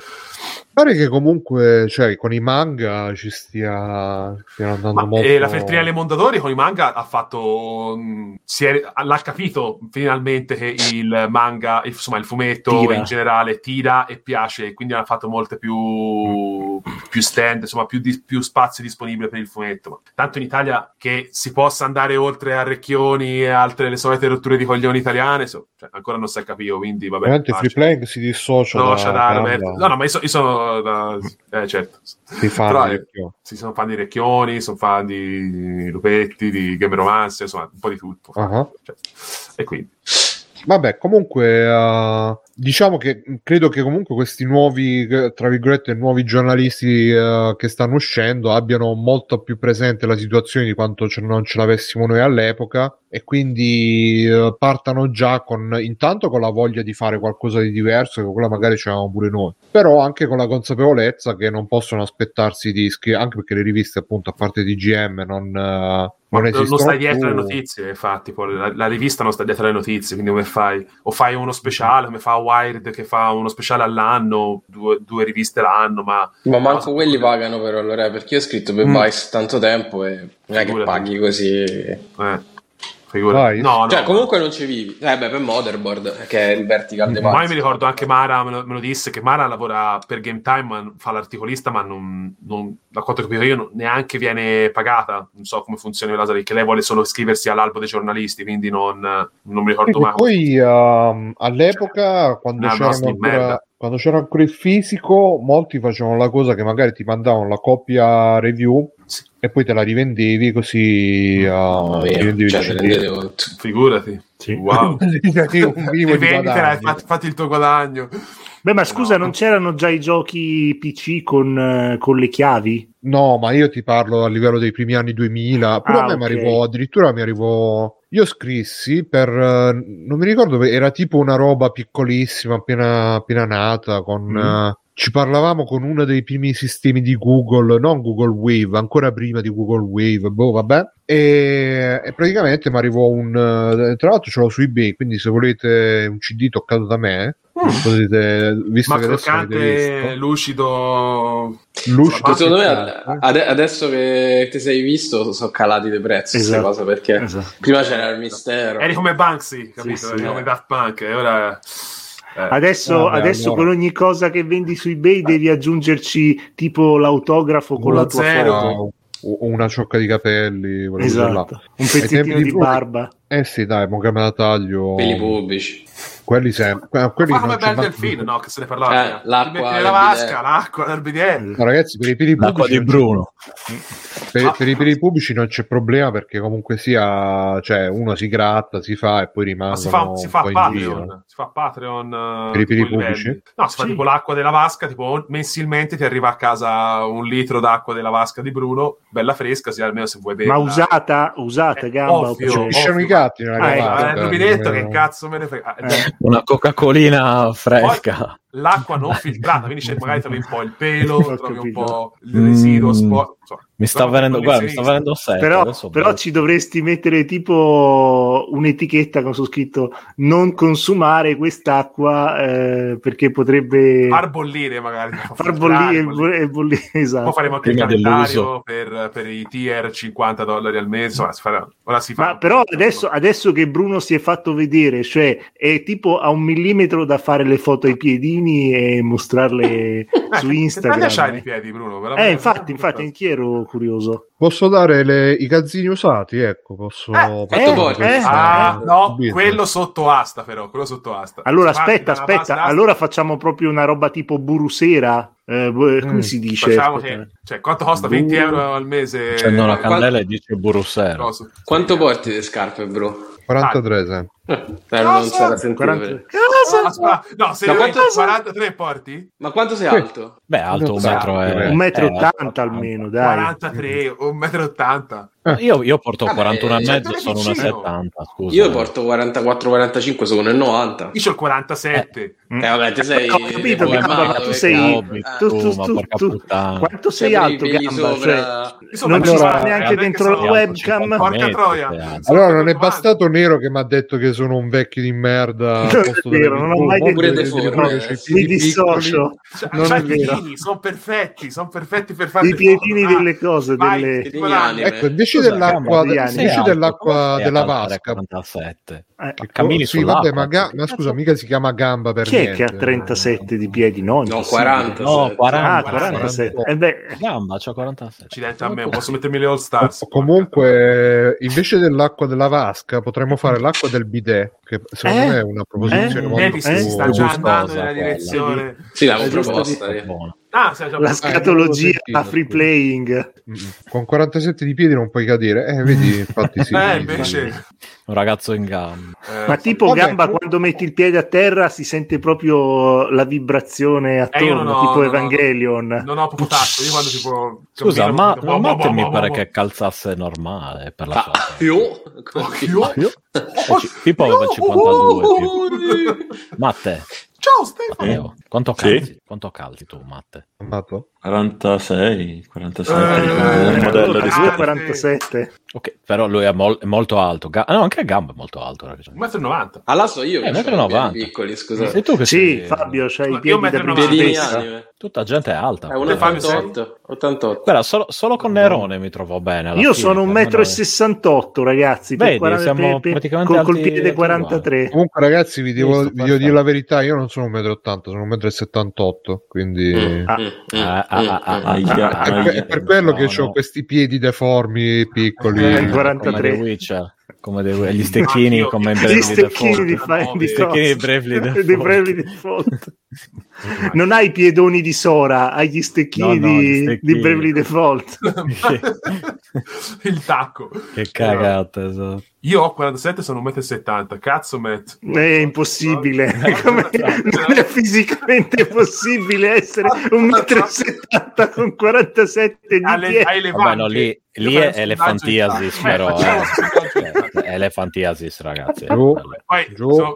Pare che comunque, cioè, con i manga ci stia, stiano andando Ma, molto... e la Feltrinelli ai Mondadori con i manga ha fatto. mh, si è- l'ha capito finalmente che il manga, il- insomma, il fumetto Tira. in generale tira e piace, quindi hanno fatto molte più, più stand, insomma, più, di- più spazio disponibile per il fumetto. Ma tanto in Italia che si possa andare oltre a Recchioni e altre le solite rotture di coglioni italiane, so- cioè, ancora non si è capito, quindi vabbè. Free Playing si dissocia No, da da Roberto. No, no, ma io, so- io sono da- eh, certo. si fa Però, di eh, sì, sono fan di Recchioni, sono fan di Lupetti, di Game Romance, insomma, un po' di tutto. Ah. Cioè, e quindi, Vabbè, comunque, eh, diciamo che credo che comunque questi nuovi, eh, tra virgolette, nuovi giornalisti eh, che stanno uscendo abbiano molto più presente la situazione di quanto non ce l'avessimo noi all'epoca e quindi eh, partano già con, intanto con la voglia di fare qualcosa di diverso, che quella magari ce l'avevamo pure noi, però anche con la consapevolezza che non possono aspettarsi di scrivere, anche perché le riviste appunto a parte di GM non... eh, non, non, esistono stai dietro più. le notizie, infatti, poi la, la rivista non sta dietro le notizie, quindi come fai? O fai uno speciale, come fa Wired che fa uno speciale all'anno, due, due riviste l'anno, ma Ma manco quelli pagano però allora, perché io ho scritto per Mm. Vice tanto tempo e non è che paghi così. eh, figurati. Vai. No, no, Cioè, no. comunque non ci vivi. Eh beh, per Motherboard, che è il vertical device. Ma io mi ricordo anche Mara me lo, me lo disse che Mara lavora per Game Time, ma fa l'articolista, ma non, non- da quanto ho capito io non- neanche viene pagata. Non so come funziona la che lei vuole solo iscriversi all'albo dei giornalisti, quindi non, non mi ricordo mai. poi ehm, all'epoca quando c'erano, ancora, quando c'era ancora il fisico molti facevano la cosa che magari ti mandavano la copia review. E poi te la rivendevi così Mamma uh, rendevi cioè, il. Figurati. Sì. Wow. [LAUGHS] Sì, un minimo di e fatti, fatti il tuo guadagno. Beh, ma scusa, No. non c'erano già i giochi PC con, eh, con le chiavi? No, ma io ti parlo a livello dei primi anni 2000. Pure Ah, a me mi ok. arrivò, addirittura mi arrivò. Io scrissi per. eh, Non mi ricordo, era tipo una roba piccolissima, appena, appena nata, con. Mm. eh, ci parlavamo con uno dei primi sistemi di Google, non Google Wave, ancora prima di Google Wave, boh, vabbè. E, e praticamente mi arrivò un. eh, Tra l'altro ce l'ho su eBay, quindi se volete un CD toccato da me, potete. Visto Ma che visto, lucido. lucido Secondo me croccante. ade- adesso che ti sei visto sono calati dei prezzi Esatto. cose perché Esatto. prima c'era il mistero. Eri come Banksy, capito? Sì, sì. Eri come Daft Punk. E ora. Eh, Adesso, Vabbè, adesso allora. con ogni cosa che vendi su eBay devi aggiungerci tipo l'autografo con Uno la tua zero. foto. O- una ciocca di capelli. Esatto. Un pezzettino di di barba. Eh sì, dai, mo che me la taglio. Peli pubblici. Quelli sempre. que- Quelli Ma come Bel manca- Delfino, no? Che se ne parlava. Eh, l'acqua del nella vasca, l'acqua. No, ragazzi, per i L'acqua pubblici di non c'è- Bruno. per, per i peli pubblici non c'è problema perché comunque sia, cioè, uno si gratta, si fa e poi Ma rimangono si fa, si fa un po' in giro. Patreon, si fa Patreon eh, Per i livelli. pubblici? No, si fa Sì. tipo l'acqua della vasca, tipo mensilmente ti arriva a casa un litro d'acqua della vasca di Bruno, bella fresca, sì, almeno se vuoi bere. Ma usata, usata Eh, gamba. ovvio. oppure- Ovvio. Pisciano i gatti nella Ah, ecco, cavata, il rubinetto, eh, che cazzo me ne frega. Eh. Una Coca-Colina fresca. L'acqua non filtrata, quindi c'è- magari trovi un po' il pelo, [LAUGHS] trovi un po' il residuo Mm. sporco. insomma. Mi sta venendo, guarda, mi sta venendo sete. Però, adesso però bevo. ci dovresti mettere tipo un'etichetta con su scritto non consumare quest'acqua eh, perché potrebbe Far bollire magari. far bollire bo- bollire. [LAUGHS] Poi Esatto. faremo anche il calendario per, per i tier 50 dollari al mese. Insomma, si farà- ora si fa. Ma però adesso, adesso che Bruno si è fatto vedere, cioè è tipo a un millimetro da fare le foto ai piedini e mostrarle [LAUGHS] Eh, su Che Instagram. taglia c'hai di piedi, Bruno? Veramente? Eh, infatti, infatti, anch'io ero curioso. Posso dare le- i calzini usati? Ecco, posso... Eh, eh, eh, Ah, no, business. quello sotto asta, però. Quello sotto asta. Allora, parte aspetta, aspetta, allora facciamo proprio una roba tipo burusera. Eh, bu- come Mm, si dice? Facciamo Aspetta. che, cioè, quanto costa 20 Buru- euro al mese? Accendo una Eh, candela e dice burusero. cosa? Quanto porti le scarpe, bro? 43, sì. Eh, eh, non sarà sentito 40 per- Ah, aspetta, no, se ne quanto- 43 porti? Ma quanto sei alto? Beh, alto un metro e... Un metro eh, e ottanta almeno, dai. 43, 1,80 Io, io porto Vabbè, 41 e cioè, mezzo, sono una vicino. 70, scusa. Io porto 44-45, sono nel 90. Io c'ho il 47. Mm. Eh vabbè, te sei Ho capito, Gamba, tu sei- Eh, tu- tu, tu- ma tu- porca tu- puttana. Quanto sei Cioè, per i alto, Gamba? sopra- Cioè, Insomma, non ci sta neanche dentro la webcam. Porca troia. Allora non è bastato Nero che mi ha detto che sono un vecchio di merda. [LAUGHS] Non è posto delle vero, non ho mai detto eh. sui Mi dissocio. Non C'ha è i vero. piedini, sono perfetti, sono perfetti per fare I piedini delle cose. Ecco, invece Invece sei alto, dell'acqua della vasca, 47. Eh, che Cammini sì, vabbè, ma, ga- ma scusa, mica si chiama gamba per Chi è niente. che ha 37 di piedi? No, No, impossibile. 40. No, 40. Ah, 47. Eh beh, Gamba, c'ho 47. Accidenti a me, posso mettermi le All Stars. Comunque, invece dell'acqua della vasca, potremmo fare l'acqua del bidet, che secondo Eh? me è una proposizione Eh? molto Vedi, più si si sta più già gustosa andando nella direzione. Sì, l'avevo Eh, giusto proposta. È buona. Ah, la Eh, scatologia l'avevo free playing. Mm, Con 47 di piedi non puoi cadere. Eh, vedi, infatti sì. Eh, invece... Un ragazzo in gamba. eh, Ma tipo Vabbè, gamba, com- quando metti il piede a terra si sente proprio la vibrazione Eh, attorno, non ho- tipo ho- Evangelion. Non ho proprio tatto, io quando tipo... Scusa, cammino, ma, tipo, ma boh, boh, Matte boh, mi boh, pare boh. che calzasse normale per la Ah, sua io? Io? Io? Pippo aveva il 52. Pippo. Matte, Ciao Stefano! Matteo, quanto Sì? calzi? Quanto calzi tu, Matte? Amato? 46, 47, Eh, eh, modello di eh, schermo. 47. Ok, però lui è, mol- è molto alto. Ga- ah, no, anche Gamba è molto alto. hai ragione. 1,90 m. Allora so io Eh, che metro c'ho i piedi 90. piccoli, scusa. Sei tu che Sì, sei... Fabio, c'hai i piedi da principessa. Tutta gente è alta. È Fabio sei? 1,88. 88. Guarda, solo, solo con Nerone mi trovo bene. alla Io fine, sono un per metro e me non- 68, ragazzi. per Vedi, 40 siamo per- per- praticamente col, col piede alti 43. Comunque, ragazzi, vi devo, vi devo dire la verità: io non sono 1,80 m, sono 1,78 m. Quindi Ah. Ah, ah, ah, ah, è, per- per quello che No, ho no. questi piedi deformi piccoli. Eh, Come 43. dei Witcher, come dei, gli stecchini, come in Bravely stecchini Default. di, fa- di Gli stecchini di. Bravely Default. Di Bravely Default. Non hai i piedoni di Sora, hai gli stecchini No, no, gli di, stecchini. di Bravely Default. [LAUGHS] [LAUGHS] il tacco. Che cagata, esatto. Io ho 47, sono 1,70 m. Cazzo, Matt. È impossibile, [LAUGHS] Come- non è fisicamente possibile essere un metro e 70 con 47 di Alle- piedi. ai Vabbè, no, lì, lì è le. Eh, però. eh. Un sondaggio Elefantiasis, ragazzi. Giù. Poi Giù. so-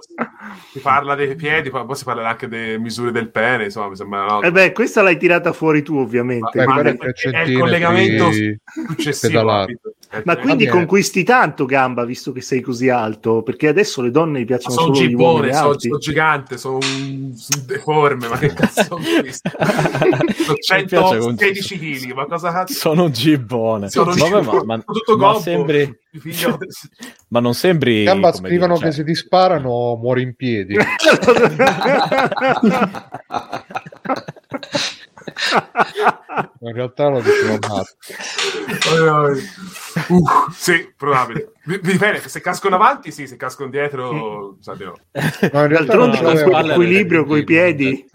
si parla dei piedi, poi poi si parlerà anche delle misure del pene, insomma, mi sembra no, Eh beh, questa l'hai tirata fuori tu, ovviamente. Beh, Ma- quello è è- il collegamento successivo. pedalato. capito? Eh, Ma eh, quindi Va bene. conquisti tanto gamba visto che sei così alto? Perché adesso le donne gli piacciono sono solo gli gibbone, uomini sono, alti. sono gigante, sono un, sono deforme, ma che cazzo sono [LAUGHS] questo? Sono Mi piace con- 116 kg, ma cosa cazzo? Sono un gibbone. Sono un Vabbè, ma, gibbone, ma- tutto ma sembri, [LAUGHS] ma non sembri. Gamba come scrivono dire, che cioè- se ti sparano muori in piedi. [LAUGHS] In realtà lo dicevo Matt. Uh, sì, probabile. Dipende, se cascano avanti, sì, se cascano dietro, sa di no. In realtà non D'altronde spalle quell'equilibrio delle coi piedi.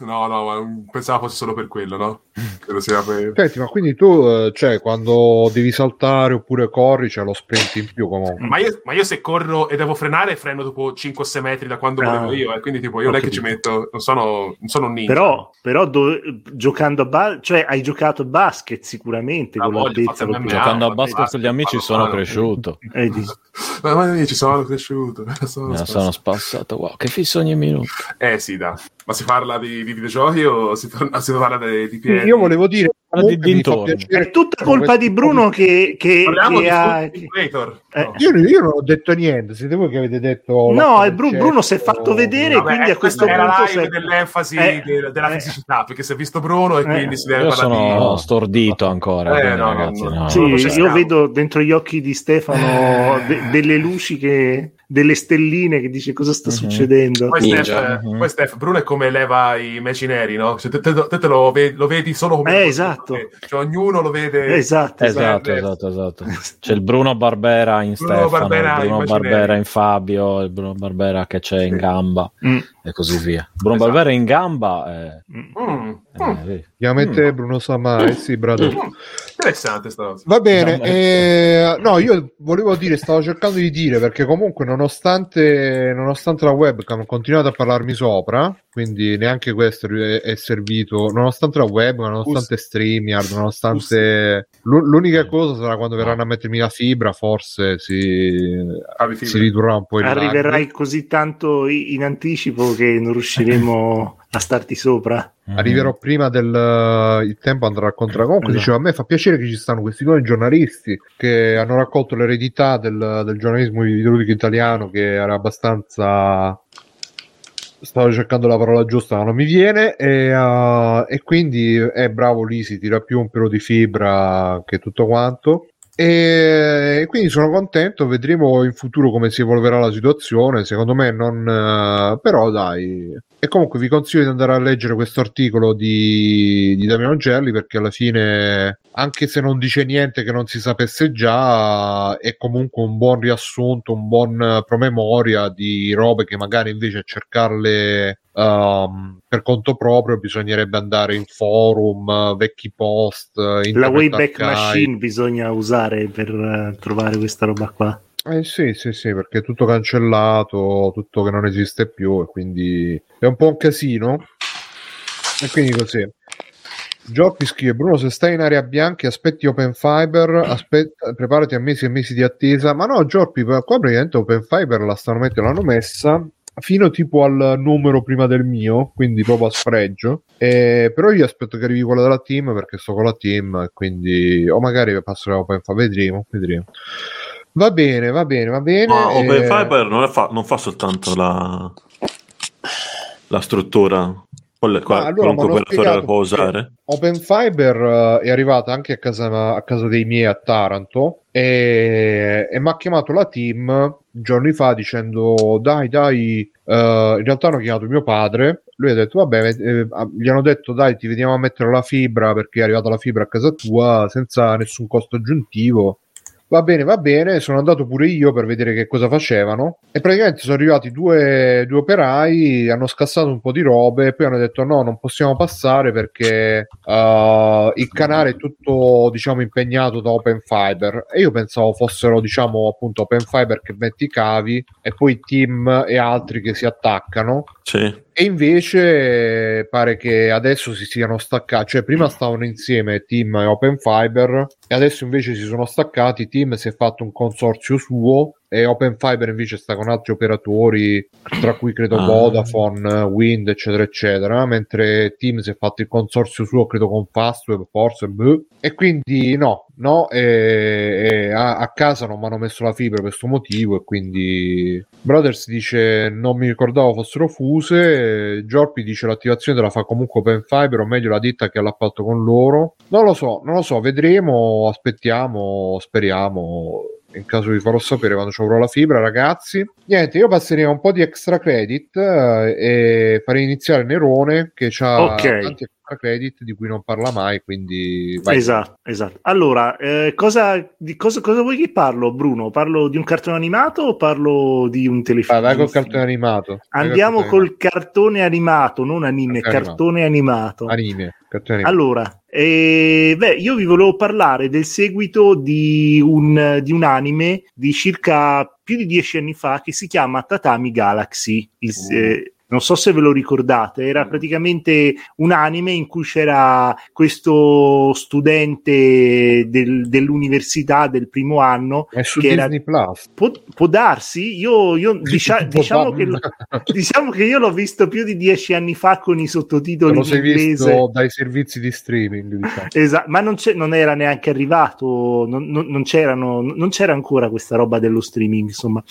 No, no, ma mm, pensavo fosse solo per quello, no? Credo sia per... Senti, ma quindi tu, eh, cioè, quando devi saltare oppure corri, c'è lo sprint in più comunque. Ma io, ma io se corro e devo frenare, freno dopo 5-6 metri da quando Ah. volevo io, eh, quindi tipo io non è che ci metto, non sono, non sono un ninja. Però, però do- giocando a ba- cioè hai giocato a basket sicuramente La con voglio, l'altezza. Giocando a basket con gli amici [LAUGHS] sono cresciuto. [LAUGHS] Eh, Ma, ma io ci sono cresciuto. sono spassato. sono spassato. Wow, che fisso ogni minuto. Eh sì, da. Ma si parla di, di videogiochi o si, parla- si parla di, di piedi? Io volevo dire, È tutta colpa di Bruno che, che- Parliamo che di ha... Simulator. Eh. Io, io non ho detto niente, siete voi che avete detto... No, è Bru- Bruno si è fatto vedere, Vabbè, quindi a questo punto live se- dell'enfasi Eh, de- della eh. fisicità, perché si è visto Bruno e Eh. quindi si deve Io parlare sono di... stordito ancora. Eh, quindi, no, ragazzi, no. no. Sì, io vedo dentro gli occhi di Stefano [LAUGHS] de- delle luci che delle stelline che dice cosa sta Mhm. succedendo. Poi. Steph, Mhm. poi Steph, Bruno è come leva i meci neri, no? Cioè, te, te- te te lo, vedi, lo vedi solo come... Eh, esatto. Cioè, ognuno lo vede... Esatto, esatto. Esatto, esatto. [LAUGHS] C'è il Bruno Barbera in Bruno Stefano, Barbera il Bruno. Barbera in Fabio, il Bruno Barbera che c'è in Sì. gamba Mm. E così via. Bruno Esatto. Barbera in gamba eh, Mm, eh, mm. Chiamate Bruno Samai, sì, brother. mm. Interessante sta cosa. Va bene, No, eh, no, io volevo dire, stavo cercando di dire perché comunque nonostante, nonostante la webcam continuate a parlarmi sopra, quindi neanche questo è, servito, nonostante la webcam, nonostante StreamYard, nonostante... l'u- L'unica cosa sarà quando verranno a mettermi la fibra, forse si, Avi si ridurrà un po' il Arriverai così tanto in anticipo che non riusciremo a starti sopra. Mhm. Arriverò prima del il tempo andrà a contra. Comunque Esatto. dicevo, a me fa piacere che ci stanno questi due giornalisti che hanno raccolto l'eredità del, del giornalismo videoludico italiano che era abbastanza stavo cercando la parola giusta ma non mi viene e, uh, e quindi è bravo lì si tira più un pelo di fibra che tutto quanto e quindi sono contento vedremo in futuro come si evolverà la situazione secondo me non eh, però dai. E comunque vi consiglio di andare a leggere questo articolo di, di Damiano Gelli perché alla fine, anche se non dice niente che non si sapesse già, è comunque un buon riassunto, un buon promemoria di robe che magari invece a cercarle ehm, per conto proprio bisognerebbe andare in forum, vecchi post, La Wayback Archive. Machine bisogna usare per eh, trovare questa roba qua. Eh sì, sì, sì, perché è tutto cancellato, tutto che non esiste più e quindi è un po' un casino. E quindi così. Gioppi scrive Bruno se stai in area bianca aspetti Open Fiber aspetta, preparati a mesi e mesi di attesa ma no Gioppi qua praticamente Open Fiber la stanno mettendo l'hanno messa fino tipo al numero prima del mio quindi proprio a sfregio. Eh, però io aspetto che arrivi quella della team perché sto con la team e quindi o magari passerò a Open Fiber vedremo, vedremo. Va bene va bene va bene Ma Open eh, Fiber non, fa, non fa soltanto la, la struttura, quelle, qua, Ah, allora, qualunque storia la può usare. Open Fiber eh, è arrivata anche a casa, a casa dei miei a Taranto e, e mi ha chiamato la team giorni fa dicendo dai dai eh, in realtà hanno chiamato mio padre lui ha detto vabbè eh, gli hanno detto dai ti vediamo a mettere la fibra perché è arrivata la fibra a casa tua senza nessun costo aggiuntivo Va bene, va bene, sono andato pure io per vedere che cosa facevano. E praticamente sono arrivati due, due operai, hanno scassato un po' di robe e poi hanno detto no, non possiamo passare perché uh, il canale è tutto diciamo impegnato da Open Fiber. E io pensavo fossero diciamo appunto Open Fiber che mette i cavi e poi team e altri che si attaccano. Sì. E invece pare che adesso si siano staccati, cioè prima stavano insieme Team e Open Fiber e adesso invece si sono staccati, Team si è fatto un consorzio suo e Open Fiber invece sta con altri operatori, tra cui credo Ah. Vodafone, Wind, eccetera, eccetera, mentre Team si è fatto il consorzio suo, credo con Fastweb, forse, boh. e quindi no, no, e, e a, a casa non mi hanno messo la fibra per questo motivo e quindi Brothers dice non mi ricordavo fossero fuse, Giorpi dice l'attivazione te la fa comunque Open Fiber o meglio la ditta che ha l'appalto con loro, non lo so, non lo so, vedremo, aspettiamo, speriamo in caso vi farò sapere quando ci avrò la fibra, ragazzi. Niente, io passerei un po' di extra credit eh, e farei iniziare Nerone che ha Ok. tanti extra credit di cui non parla mai, quindi vai. Esatto, esatto. Allora, eh, cosa, di cosa, cosa vuoi che parlo, Bruno? Parlo di un cartone animato o parlo di un telefilm? Vai, vai col cartone animato. Andiamo cartone col cartone animato, non anime, Cartone cartone animato. Anime, cartone animato. Allora, eh, beh, io vi volevo parlare del seguito di un, di un anime di circa più di dieci anni fa che si chiama Tatami Galaxy. Il- Uh. eh, non so se ve lo ricordate, era praticamente un anime in cui c'era questo studente del- dell'università del primo anno. È su che era- Plus. Può, può darsi, io, io [LAUGHS] dicia- diciamo, che lo, diciamo che io l'ho visto più di dieci anni fa con i sottotitoli in inglese. visto dai servizi di streaming, diciamo. Esatto, ma non, c'è- non era neanche arrivato, non, non- non c'erano, non c'era ancora questa roba dello streaming, insomma.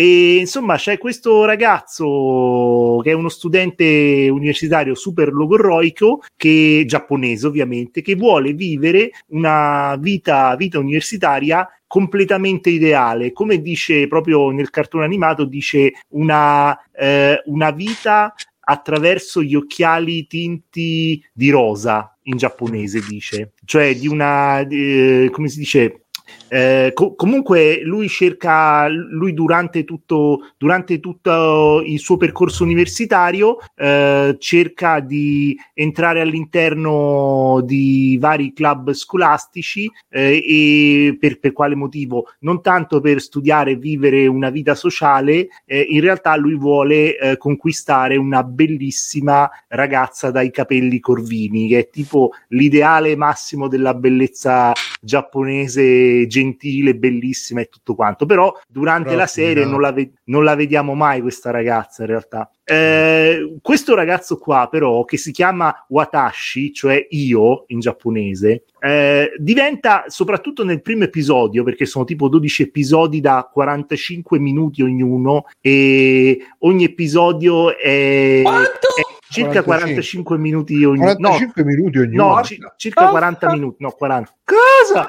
E insomma, c'è questo ragazzo che è uno studente universitario super logorroico, che giapponese ovviamente, che vuole vivere una vita, vita universitaria completamente ideale, come dice proprio nel cartone animato, dice una, eh, una vita attraverso gli occhiali tinti di rosa in giapponese dice. Cioè di una eh, come si dice eh, co- comunque lui cerca lui durante tutto durante tutto il suo percorso universitario eh, cerca di entrare all'interno di vari club scolastici eh, e per, per quale motivo? Non tanto per studiare e vivere una vita sociale eh, in realtà lui vuole eh, conquistare una bellissima ragazza dai capelli corvini che è tipo l'ideale massimo della bellezza giapponese gentile, bellissima e tutto quanto. Però durante Però, la serie no. non la, ve- non la vediamo mai questa ragazza in realtà. Eh, questo ragazzo qua, però, che si chiama Watashi, cioè io in giapponese, eh, diventa soprattutto nel primo episodio, perché sono tipo 12 episodi da 45 minuti ognuno, e ogni episodio è, è circa 45. 45 minuti ognuno. 45 minuti ognuno. No, ci- circa 40 minuti, no, 40. Cosa?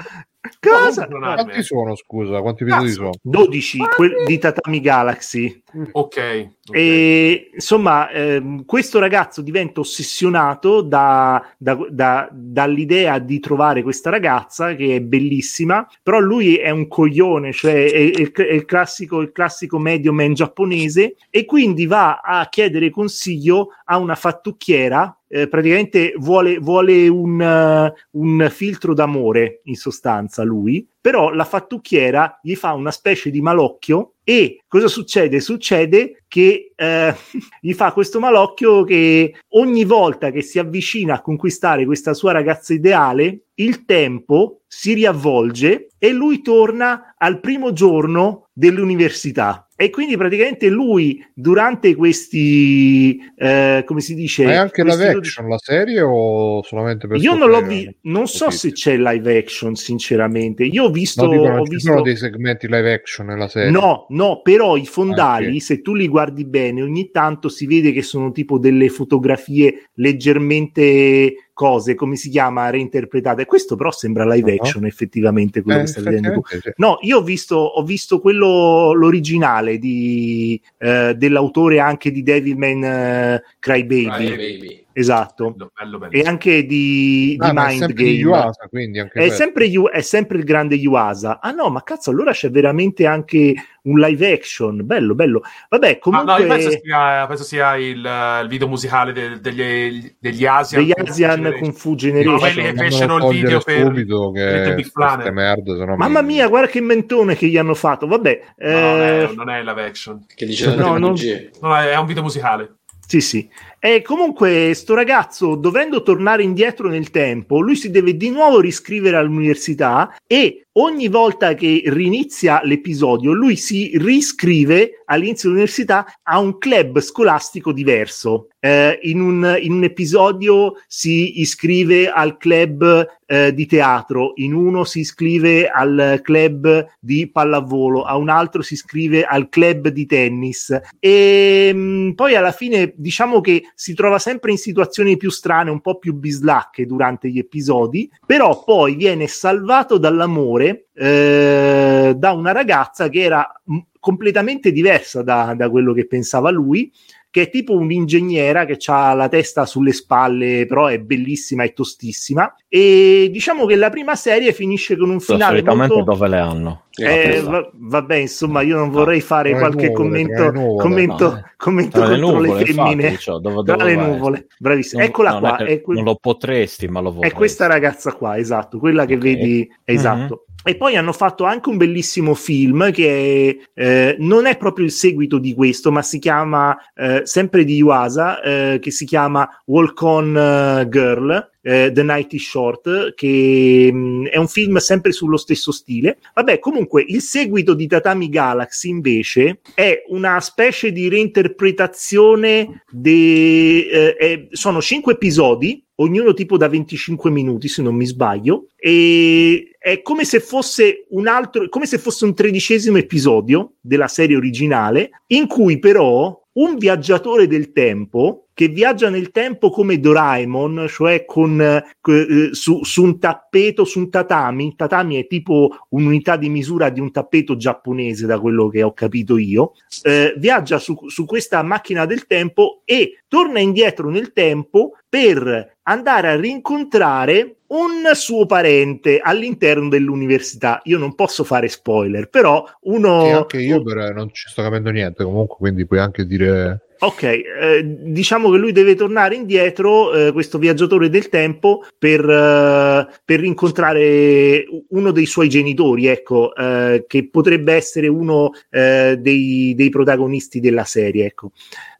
Cosa? Quanti sono, scusa? Quanti episodi sono? 12 quel- di Tatami Galaxy. Ok. E insomma, ehm, questo ragazzo diventa ossessionato da- da- da- dall'idea di trovare questa ragazza che è bellissima, però lui è un coglione, cioè è, è- è il, classico, il classico medio man giapponese, e quindi va a chiedere consiglio a una fattucchiera. eh, praticamente vuole, vuole un, eh, un filtro d'amore in sostanza lui però la fattucchiera gli fa una specie di malocchio e cosa succede? Succede che eh, [LAUGHS] gli fa questo malocchio che ogni volta che si avvicina a conquistare questa sua ragazza ideale, il tempo si riavvolge e lui torna al primo giorno dell'università. E quindi praticamente lui durante questi, eh, come si dice... Ma è anche live 12 action la serie o solamente per io non l'ho visto, non so se c'è live action, sinceramente. Io ho visto, No, dico, ho visto... sono dei segmenti live action nella serie. No, no, però i fondali, ok. se tu li guardi bene, ogni tanto si vede che sono tipo delle fotografie leggermente cose, come si chiama, reinterpretate. Questo però sembra live Uh-huh. action, effettivamente, quello Eh, che stai vedendo tu. No, io ho visto, ho visto quello, l'originale di, eh, dell'autore anche di Devilman eh, Crybaby. Cry Baby. Esatto. Bello, bello, bello. E anche di, di Ah, è Mind sempre di Game. Yuasa, quindi anche È sempre, Yu- è sempre il grande Yuasa. Ah no, ma cazzo, allora c'è veramente anche un live action. Bello, bello. Vabbè, comunque... no, io penso sia, penso sia il, il video musicale de- degli, degli Asian. degli Kung Fu Asian Generation. Kung Fu No, Generation. quelli che fecero il video per subito che Big Planet. se no Mamma mi- mia, guarda che mentone che gli hanno fatto. Vabbè, No, non, eh, è, non è live action. Che dice No, non-. No, è un video musicale. Sì, sì. E comunque sto ragazzo, dovendo tornare indietro nel tempo, lui si deve di nuovo riscrivere all'università e ogni volta che rinizia l'episodio, lui si riscrive all'inizio dell'università a un club scolastico diverso. Eh, in, un, in, un, episodio si iscrive al club eh, di teatro, in uno si iscrive al club di pallavolo, a un altro si iscrive al club di tennis e mh, mm, poi alla fine diciamo che si trova sempre in situazioni più strane, un po' più bislacche durante gli episodi, però poi viene salvato dall'amore eh, da una ragazza che era m- completamente diversa da, da quello che pensava lui che è tipo un'ingegnera che ha la testa sulle spalle, però è bellissima e tostissima. E diciamo che la prima serie finisce con un finale. Solitamente molto... dove le hanno? Eh, va, vabbè, insomma, io non vorrei fare qualche nuvole, commento, nuvole, commento, no, commento contro le, nuvole, le femmine. Infatti, cioè, dove, dove tra le nuvole, bravissimo. Non, Eccola qua. È que- non lo potresti, ma lo vorrei. È questa ragazza qua, esatto, quella che okay. vedi, esatto. Mm-hmm. E poi hanno fatto anche un bellissimo film che eh, non è proprio il seguito di questo, ma si chiama eh, sempre di Yuasa, eh, che si chiama Walk On uh, Girl. Eh, The Night is Short, che mh, mm, è un film sempre sullo stesso stile. Vabbè, comunque il seguito di Tatami Galaxy invece è una specie di reinterpretazione. De, eh, sono cinque episodi ognuno tipo da 25 minuti, se non mi sbaglio, e è come se fosse un altro, come se fosse un tredicesimo episodio della serie originale, in cui però un viaggiatore del tempo che viaggia nel tempo come Doraemon, cioè con, eh, su, su, un tappeto, su un tatami. Tatami è tipo un'unità di misura di un tappeto giapponese, da quello che ho capito io. Eh, viaggia su, su questa macchina del tempo e torna indietro nel tempo per andare a rincontrare un suo parente all'interno dell'università. Io non posso fare spoiler, però uno. Sì, anche io però non ci sto capendo niente. Comunque, quindi puoi anche dire. Ok, eh, diciamo che lui deve tornare indietro, eh, questo viaggiatore del tempo, per, eh, per, rincontrare uno dei suoi genitori, ecco, eh, che potrebbe essere uno eh, dei, dei, protagonisti della serie, ecco.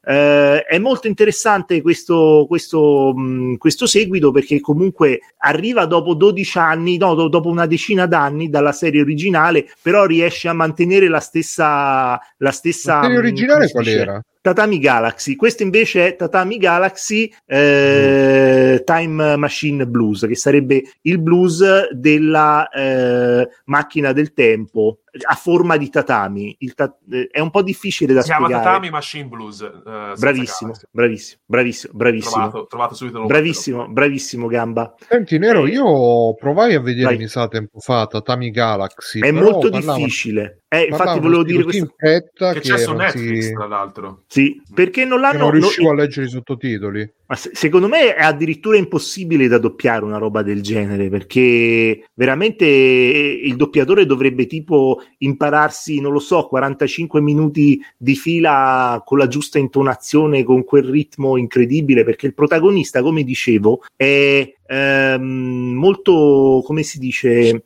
Eh, è molto interessante questo, questo, mh, questo, seguito perché comunque arriva dopo 12 anni, no, do, dopo una decina d'anni dalla serie originale, però riesce a mantenere la stessa... La, stessa, la serie originale qual era? Tatami Galaxy. Questo invece è Tatami Galaxy eh. Time Machine Blues, che sarebbe il blues della eh, macchina del tempo a forma di tatami. Ta- eh, è un po' difficile da si spiegare. Si chiama Tatami Machine Blues. Uh, bravissimo, bravissimo, bravissimo, bravissimo. Trovato, trovato subito bravissimo, bravissimo, Gamba. Senti, Nero, eh, io provai a vedere, mi sa, tempo fa Tatami Galaxy. È molto difficile. Eh, infatti volevo dire questo che, che c'è su Netflix si... tra l'altro. Sì perché non l'hanno non riuscivo non... a leggere i sottotitoli. Ma se, secondo me è addirittura impossibile da doppiare una roba del genere perché veramente il doppiatore dovrebbe tipo impararsi non lo so 45 minuti di fila con la giusta intonazione con quel ritmo incredibile perché il protagonista come dicevo è ehm, molto come si dice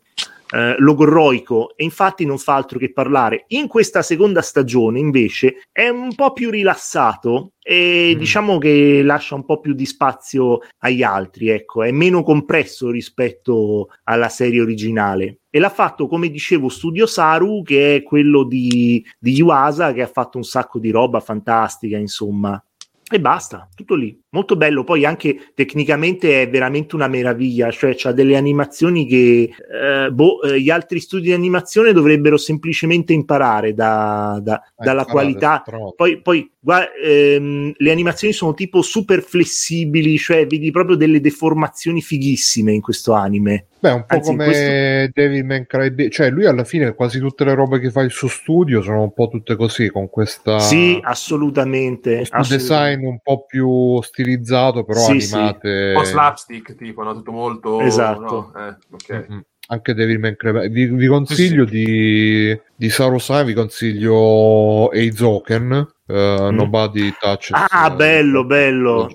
eh, logorroico e infatti non fa altro che parlare. In questa seconda stagione invece è un po' più rilassato e mm. diciamo che lascia un po' più di spazio agli altri, ecco, è meno compresso rispetto alla serie originale. E l'ha fatto, come dicevo, Studio Saru, che è quello di, di Yuasa, che ha fatto un sacco di roba fantastica, insomma. E basta, tutto lì. Molto bello, poi anche tecnicamente è veramente una meraviglia, cioè ha delle animazioni che eh, boh, eh, gli altri studi di animazione dovrebbero semplicemente imparare da, da, eh, dalla qualità. Poi, poi guarda, ehm, le animazioni sono tipo super flessibili, cioè vedi proprio delle deformazioni fighissime in questo anime. Beh, un po' Anzi, come questo... David Mancry, cioè lui alla fine quasi tutte le robe che fa il suo studio sono un po' tutte così, con questa... Sì, assolutamente. assolutamente. design un po' più stilizzato, però sì, animate... Sì. Un po' slapstick, tipo, no? tutto molto... Esatto. No? Eh, ok. Mm-hmm anche Devil May Cry. Vi, vi consiglio sì, sì. di, di Sarosai, vi consiglio Eizoken. Uh, mm. Nobody Touch. Ah, uh, bello, bello.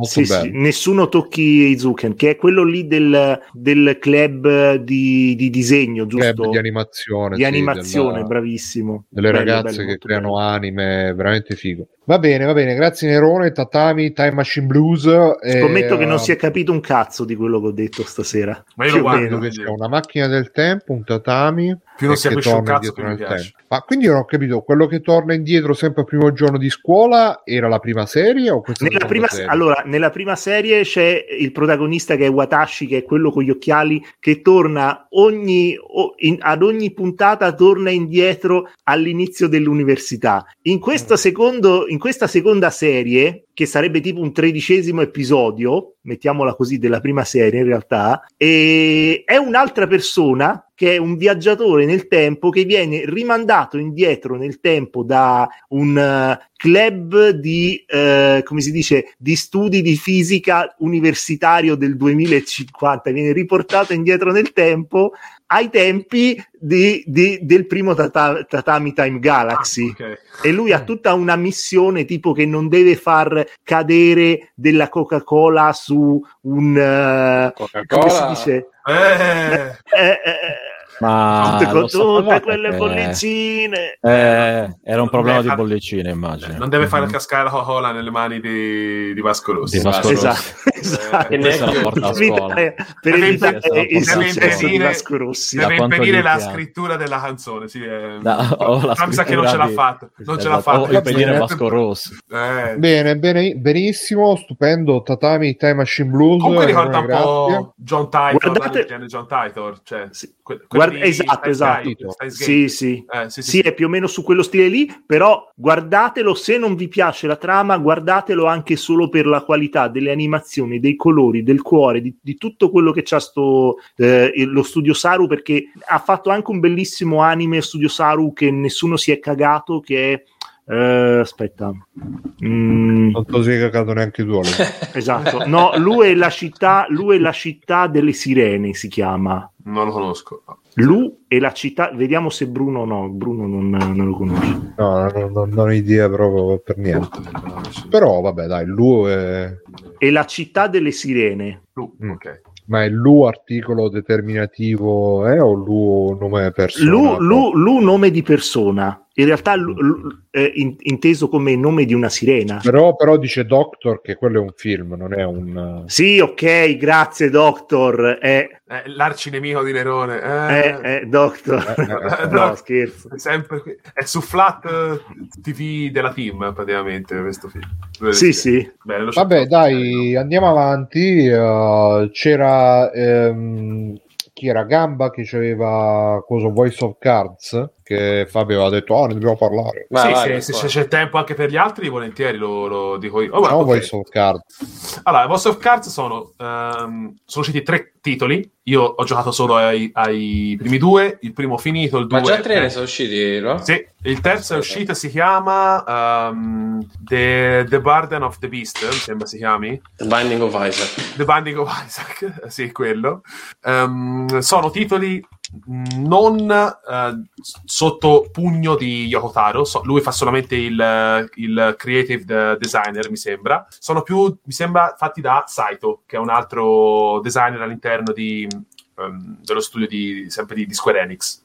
Sì, bello. Sì, nessuno tocchi Eizuken, che è quello lì del, del club di, di, disegno, giusto? Club di animazione. Di animazione, della, bravissimo. Delle bello, ragazze bello, che creano bello. anime, veramente figo. Va bene, va bene, grazie Nerone, Tatami, Time Machine Blues. e, Scommetto che non eh, si è capito un cazzo di quello che ho detto stasera. Ma io lo guardo, che sia una macchina del tempo, un tatami. Più non e si che capisce un cazzo, mi piace. tempo. Ma quindi io non ho capito, quello che torna indietro sempre al primo giorno di scuola era la prima serie o questa Nella prima, serie? allora, nella prima serie c'è il protagonista che è Watashi, che è quello con gli occhiali, che torna ogni, o- in- ad ogni puntata torna indietro all'inizio dell'università. In, questo Mm. secondo, in questa seconda serie, che sarebbe tipo un tredicesimo episodio, mettiamola così, della prima serie in realtà, è un'altra persona che è un viaggiatore nel tempo che viene rimandato indietro nel tempo da un eh, club di, eh, come si dice, di studi di fisica universitario del 2050, viene riportato indietro nel tempo ai tempi di- di- del primo Tata- Tatami Time Galaxy Ah, ok. e lui ha tutta una missione tipo che non deve far cadere della Coca-Cola su un eh, come si Coca-Cola. dice Eh, Eh, eh, eh, Ma tutte, con tutte quelle che- bollicine Eh, era un problema Beh, di bollicine, immagino. non deve fare Mhm. cascare la Coca-Cola nelle mani di, di Vasco Rossi. Di Vasco [LAUGHS] esatto, Rossi. esatto. Porta a per per Deve evitare impedire- il successo di Vasco Rossi Deve impedire la scrittura della canzone. Sì, eh. Da- [LAUGHS] o la Però mi sa che non ce l'ha fatta. Non ce l'ha Esatto, fatta. impedire bene. Vasco Rossi. Eh. Bene, bene, benissimo, stupendo. Tatami, Time Machine Blues. Comunque ricorda un po' John Titor, Guardate- John Titor, cioè, Sì. que- esatto, esatto. Steins Gate. Sì, sì. Eh, sì, sì, Sì, è più o meno su quello stile lì, però guardatelo, se non vi piace la trama, guardatelo anche solo per la qualità delle animazioni, dei colori, del cuore, di, di tutto quello che c'ha sto, eh, lo studio Saru, perché ha fatto anche un bellissimo anime studio Saru che nessuno si è cagato, che è... eh, aspetta. Mm, Non lo sei cagato neanche tu. [LAUGHS] Esatto. No, lui è la città, lui è la città delle sirene, si chiama. Non lo conosco. Lu e la città, vediamo se Bruno no, Bruno non, non lo conosce. No, non, non- non ho idea proprio per niente. Però vabbè, dai, Lu è... E la città delle sirene. Lu, Mm. ok. Ma è Lu articolo determinativo eh, o Lu nome persona? Lu, Lu- Lu nome di persona. In realtà Lu- Lu- eh, in- inteso come nome di una sirena. Però, però dice Doctor che quello è un film, non è un... Sì, ok, grazie Doctor. Eh, Eh, l'arcinemico di Nerone. eh, Eh, eh, Doctor. Eh, eh, [LAUGHS] no, scherzo. è sempre. È su Flat eh, TV della team, praticamente, questo film. Sì, sì. Bene, lo Vabbè, dai, andiamo avanti. eh, c'era ehm, chi era Gamba che aveva cosa Voice of Cards che Fabio aveva detto "Oh, ne dobbiamo parlare". Vai, sì, vai, se- se favore. c'è tempo anche per gli altri, volentieri lo, lo dico io. Oh, guarda, Facciamo ok. Voice of Cards. Allora, Voice of Cards sono, ehm, sono usciti tre titoli. Io ho giocato solo ai, ai primi due. Il primo finito, il due. Ma già tre ne sono usciti, no? Sì, il terzo è uscito, si chiama ehm, The, The Burden of the Beast, mi sembra si chiami. The Binding of Isaac. The Binding of Isaac, [LAUGHS] sì, quello. Ehm, sono titoli non eh, sotto pugno di Yoko Taro, so- lui fa solamente il, il creative de- designer, mi sembra. Sono più, mi sembra, fatti da Saito, che è un altro designer all'interno di, ehm, dello studio di, sempre di, di Square Enix.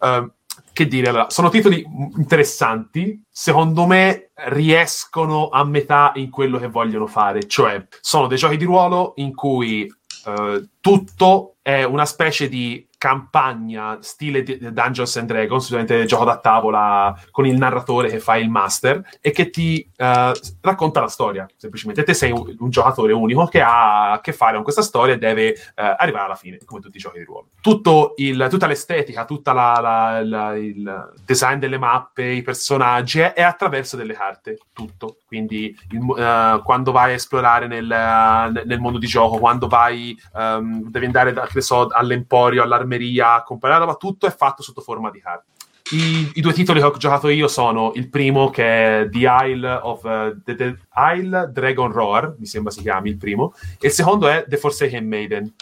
Ehm, che dire, allora, sono titoli interessanti, secondo me riescono a metà in quello che vogliono fare, cioè sono dei giochi di ruolo in cui eh, tutto è una specie di campagna stile Dungeons and Dragons, ovviamente gioco da tavola con il narratore che fa il master e che ti eh, racconta la storia, semplicemente. Te sei un, un giocatore unico che ha a che fare con questa storia e deve eh, arrivare alla fine, come tutti i giochi di ruolo. Tutto il- tutta l'estetica, la- il design delle mappe, i personaggi è, attraverso delle carte, tutto. Quindi il eh, quando vai a esplorare nel, nel mondo di gioco, quando vai, ehm, devi andare da, so, all'emporio, all'armeria a comprare roba, tutto è fatto sotto forma di carte. I, i due titoli che ho giocato io sono il primo che è The Isle of eh, the, the Isle Dragon Roar, mi sembra si chiami il primo, e il secondo è The Forsaken Maiden.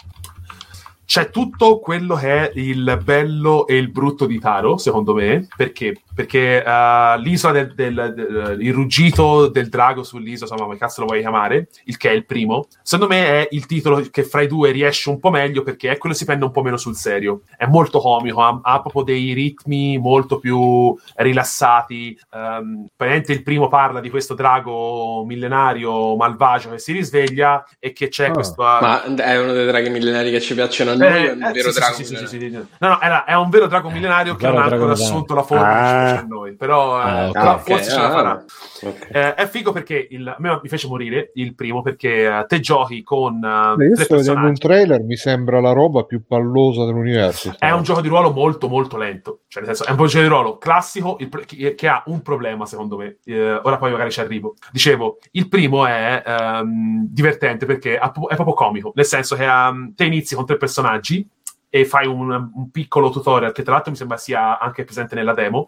C'è tutto quello che è il bello e il brutto di Taro, secondo me, perché perché uh, l'isola del, del, del, il ruggito del drago sull'isola, insomma, come cazzo lo vuoi chiamare, il che è il primo, secondo me è il titolo che fra i due riesce un po' meglio perché è quello che si prende un po' meno sul serio. È molto comico, ha, ha proprio dei ritmi molto più rilassati. Um, praticamente il primo parla di questo drago millenario malvagio che si risveglia e che c'è Ah. questo... Ma è uno dei draghi millenari che ci piacciono a noi, Eh, è un eh, vero sì, drago sì, sì, sì, millenario. sì, sì. No, no, era- è un vero drago millenario che Vero non ha ancora assunto la forma che ci Ah. a noi, però, eh, Ah, ok. però Ah, ok, forse ce la ah, farà. ok. Eh, è figo perché il, a me mi fece morire il primo perché eh, te giochi con eh, Beh, io tre sto vedendo un trailer, mi sembra la roba più pallosa dell'universo. È un gioco di ruolo molto molto lento, cioè nel senso è un gioco di ruolo classico il che, che ha un problema secondo me, Eh, ora poi magari ci arrivo. Dicevo, il primo è ehm, divertente perché è proprio comico, nel senso che ehm, te inizi con tre personaggi e fai un, un piccolo tutorial che tra l'altro mi sembra sia anche presente nella demo.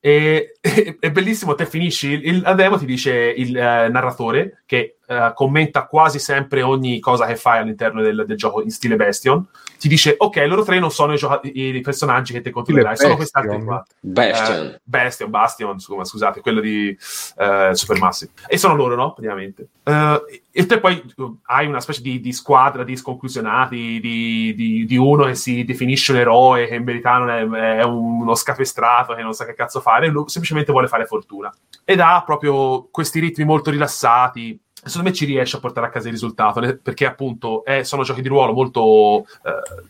E, è [LAUGHS] bellissimo, te finisci il, la demo, ti dice il eh, narratore che eh, commenta quasi sempre ogni cosa che fai all'interno del, del gioco in stile Bastion. Ti dice: Ok, loro tre non sono i, gioca- i personaggi che te controllerai, sono questi altri qua. Bastion. Eh, Bastion, Bastion, scusate, quello di eh, Supermassive. E sono loro, no? Praticamente. Eh, e te poi uh, hai una specie di, di squadra di sconclusionati, di, di- di uno che si definisce un eroe, che in verità non è, è uno scapestrato, che non sa che cazzo fare, lui semplicemente vuole fare fortuna. Ed ha proprio questi ritmi molto rilassati. E Secondo me ci riesce a portare a casa il risultato, perché appunto eh, sono giochi di ruolo molto eh,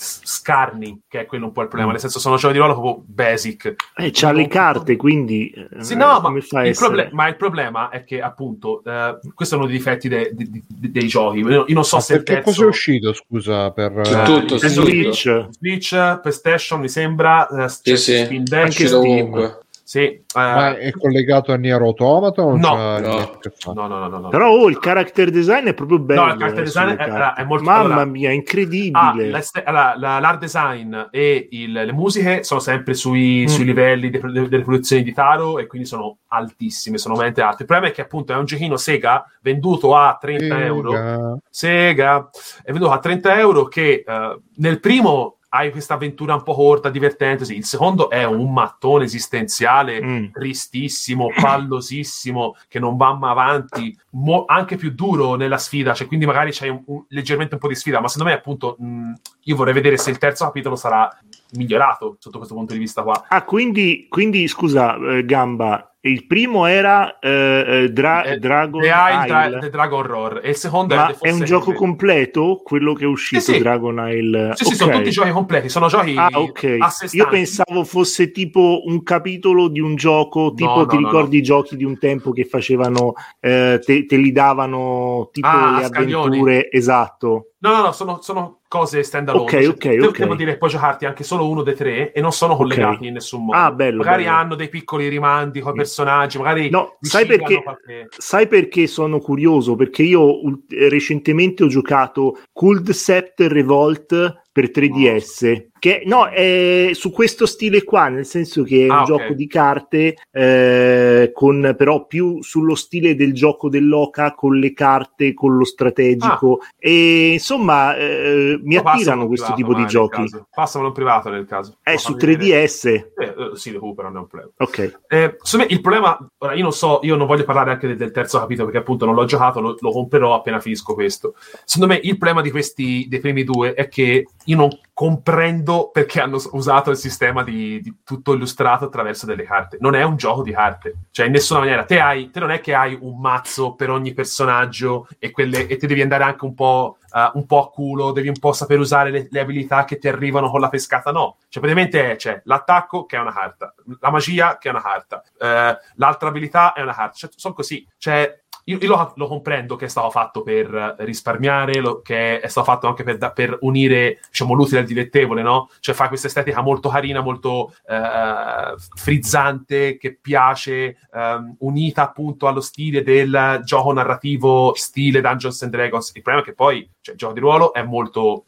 scarni, che è quello un po' il problema. Nel senso, sono giochi di ruolo proprio basic. Eh, c'ha le carte, quindi eh, Sì, no, ma il, proble- ma il problema è che, appunto, eh, questo è uno dei difetti de- de- de- dei giochi. Io non so Ma se il perché terzo... cosa è uscito, scusa, per... Eh, tutto, Switch, Switch, PlayStation, mi sembra, eh, Sì, sì. Steam Deck, Anche Steam. ovunque. Sì, eh, Ma è collegato a Nier Automata o No, no. no, no, no, no, no. Però oh, il character design è proprio bello. No, il character eh, design è- è molto- Mamma allora- mia, Ah, incredibile. l'est- la- la- l'art design e il- le musiche sono sempre sui, Mm. sui livelli de- de- delle produzioni di Taro e quindi sono altissime, sono veramente alte. Il problema è che appunto è un giochino Sega venduto a 30 euro. Figa. Sega è venduto a 30 euro che eh, nel primo hai questa avventura un po' corta, divertente, sì. il secondo è un mattone esistenziale Mm. tristissimo, pallosissimo, che non va mai avanti, mo- anche più duro nella sfida, cioè quindi magari c'hai un- un- leggermente un po' di sfida, ma secondo me appunto mh, io vorrei vedere se il terzo capitolo sarà migliorato sotto questo punto di vista qua. Ah, quindi, quindi scusa, eh, Gamba, il primo era eh, eh, Dra- Eh, Dragon E il Isle. Dra- The Dragon Roar e il secondo Ma The è un gioco completo quello che è uscito Sì, sì. Dragon Isle? Sì, sì, Ok. sono tutti giochi completi, sono giochi Ah, ok. a sé Io pensavo fosse tipo un capitolo di un gioco, tipo no, ti no, ricordi no. i giochi di un tempo che facevano, eh, te, te li davano tipo Ah, le a scaglioni. avventure, esatto. No, no, no, sono, sono cose stand alone. Ok, ok, devo, ok. devo dire che puoi giocarti anche solo uno dei tre e non sono collegati in nessun modo. Ah, bello, magari bello. hanno dei piccoli rimandi con i personaggi, magari No, sai perché- qualche- Sai perché sono curioso? Perché io recentemente ho giocato Cold Set Revolt per 3DS. Che no, è su questo stile qua, nel senso che è Ah, un ok. gioco di carte, eh, con però più sullo stile del gioco dell'Oca, con le carte, con lo strategico. E insomma, eh, mi Ah. No, attirano questo privato, tipo di giochi. Passamelo in privato nel caso. È No, su fammi vedere. 3DS. Eh, eh, sì, recupero, non è un problema. Ok. Eh, secondo me il problema, ora io non so, io non voglio parlare anche del, del terzo capitolo perché appunto non l'ho giocato, lo, lo comprerò appena finisco questo. Secondo me il problema di questi, dei primi due è che io non comprendo perché hanno usato il sistema di, di tutto illustrato attraverso delle carte. Non è un gioco di carte, cioè in nessuna maniera. Te, hai, te non è che hai un mazzo per ogni personaggio e, quelle, e te devi andare anche un po', eh, un po' a culo, devi un po' saper usare le, le abilità che ti arrivano con la pescata. No, cioè praticamente c'è l'attacco che è una carta, la magia che è una carta, eh, l'altra abilità è una carta. Cioè, sono così. Cioè, io, io lo, lo comprendo che è stato fatto per eh, risparmiare, lo- che è stato fatto anche per, per unire diciamo, l'utile al dilettevole, no? Cioè fa questa estetica molto carina, molto eh, frizzante, che piace, ehm, unita appunto allo stile del gioco narrativo stile Dungeons and Dragons. Il problema è che poi cioè, il gioco di ruolo è molto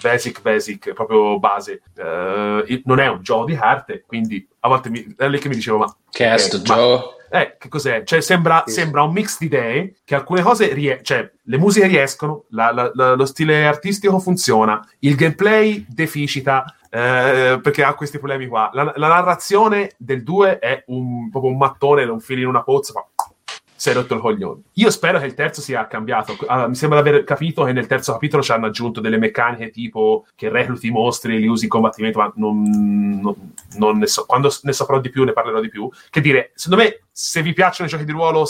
basic, basic, proprio base. Eh, non è un gioco di carte, quindi a volte mi, è lì che mi dicevo, ma Che è Ok, sto ma- gioco? Eh, che cos'è? Cioè, sembra, Sì. sembra un mix di idee che alcune cose rie- cioè, le musiche riescono, la- la- la- lo stile artistico funziona, il gameplay deficita. eh, perché ha questi problemi qua. La, la narrazione del 2 è un, proprio un mattone, un filo in una pozza, fa si è rotto il coglione. Io spero che il terzo sia cambiato. Ah, mi sembra di aver capito che nel terzo capitolo ci hanno aggiunto delle meccaniche tipo che recluti i mostri e li usi in combattimento, ma non, non- non ne so. Quando ne saprò di più, ne parlerò di più. Che dire, secondo me, se vi piacciono i giochi di ruolo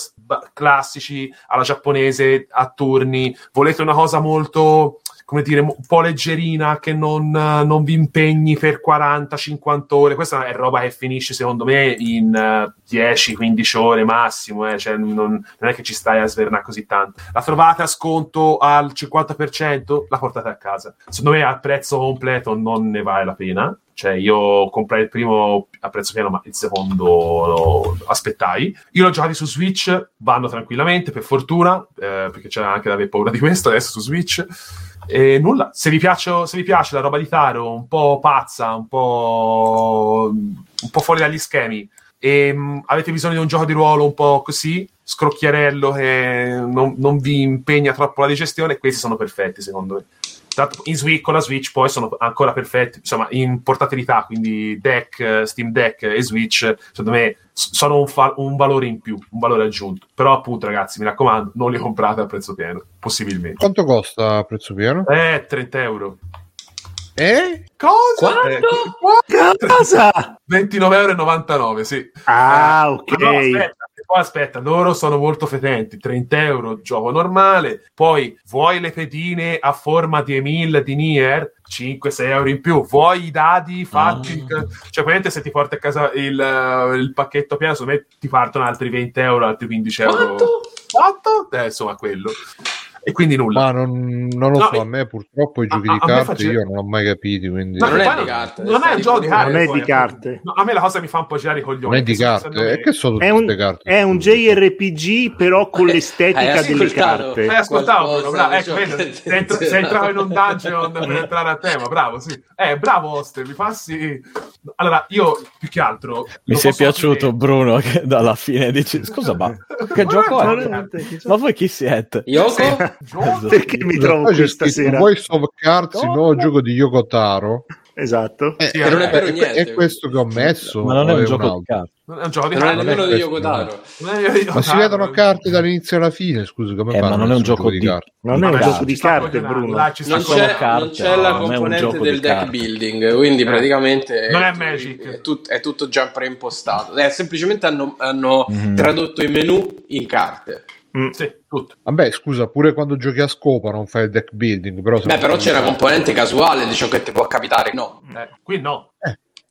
classici, alla giapponese, a turni, volete una cosa molto come dire, un po' leggerina, che non, eh, non vi impegni per 40-50 ore. Questa è roba che finisce, secondo me, in eh, 10-15 ore massimo. eh, cioè, non, non è che ci stai a svernare così tanto. La trovate a sconto al 50%, la portate a casa. Secondo me, al prezzo completo non ne vale la pena. Cioè, io comprai il primo a prezzo pieno, ma il secondo lo aspettai. Io l'ho giocato su Switch, vanno tranquillamente, per fortuna, eh, perché c'era anche da avere paura di questo adesso su Switch. E nulla, se vi, piace, se vi piace la roba di Taro, un po' pazza, un po', un po' fuori dagli schemi, e mh, avete bisogno di un gioco di ruolo un po' così, scrocchiarello, che non, non vi impegna troppo la digestione, questi sono perfetti secondo me. Tanto in Switch, con la Switch poi sono ancora perfetti, insomma, in portabilità, quindi Deck, Steam Deck e Switch, secondo me sono un, fa- un valore in più, un valore aggiunto. Però appunto, ragazzi, mi raccomando, non li comprate a prezzo pieno, possibilmente. Quanto costa a prezzo pieno? Eh, 30 euro. Eh? Cosa? Quanto? Eh, Cosa? 29,99 euro, sì. Ah, Eh, ok. no, aspetta, poi aspetta, loro sono molto fetenti, 30 euro gioco normale, poi vuoi le pedine a forma di Emil di Nier, 5-6 euro in più, vuoi i dadi fatti, Ah. cioè praticamente se ti porti a casa il, eh, il pacchetto pieno, secondo me ti partono altri 20 euro, altri 15 euro. Quanto? Quanto? Eh, insomma, quello. E quindi nulla. Ma non, non lo No, so, a eh, me purtroppo i giochi a- di a carte fa gi- io non ho mai capiti, quindi... No, non è di carte, Non è un di gioco di carte. Non è di carte. No, a me la cosa mi fa un po' girare i coglioni. non è di carte, che sono tutte È un, carte. è un JRPG, però con Eh, [LAUGHS] l'estetica hai delle carte. Hai ascoltato, bravo, ecco, che- sei, entra- sei entrato in un dungeon per [LAUGHS] entrare a tema, bravo, sì. Eh, bravo Oster, mi passi... Allora, io, più che altro... Mi sei piaciuto dire- Bruno che dalla fine dici scusa ma [LAUGHS] che Ma gioco è- Ma voi chi siete? Yoko? Perché mi trovo qui stasera? Voice of Cards, il nuovo gioco di Yoko Taro. Esatto. Eh, Sì, eh, non è vero è- niente. È questo che ho messo. Ma non è un gioco di carte. Non è un gioco di Non è carte. nemmeno è di questo, Yoko Taro. Non è di Ma si vedono carte dall'inizio alla fine, scusa, come Eh, ma non è un gioco di carte? Non è un gioco di carte, Bruno. Non c'è, non c'è la è componente del deck building, quindi Eh. praticamente Non è Magic. È, tut- è tutto già preimpostato. Eh, semplicemente hanno, hanno Mhm. tradotto i menu in carte. Mm. Sì, tutto. Vabbè, scusa, pure quando giochi a scopa non fai il deck building, però... Beh, però c'è una componente casuale di ciò che ti può capitare. No, Eh, qui no.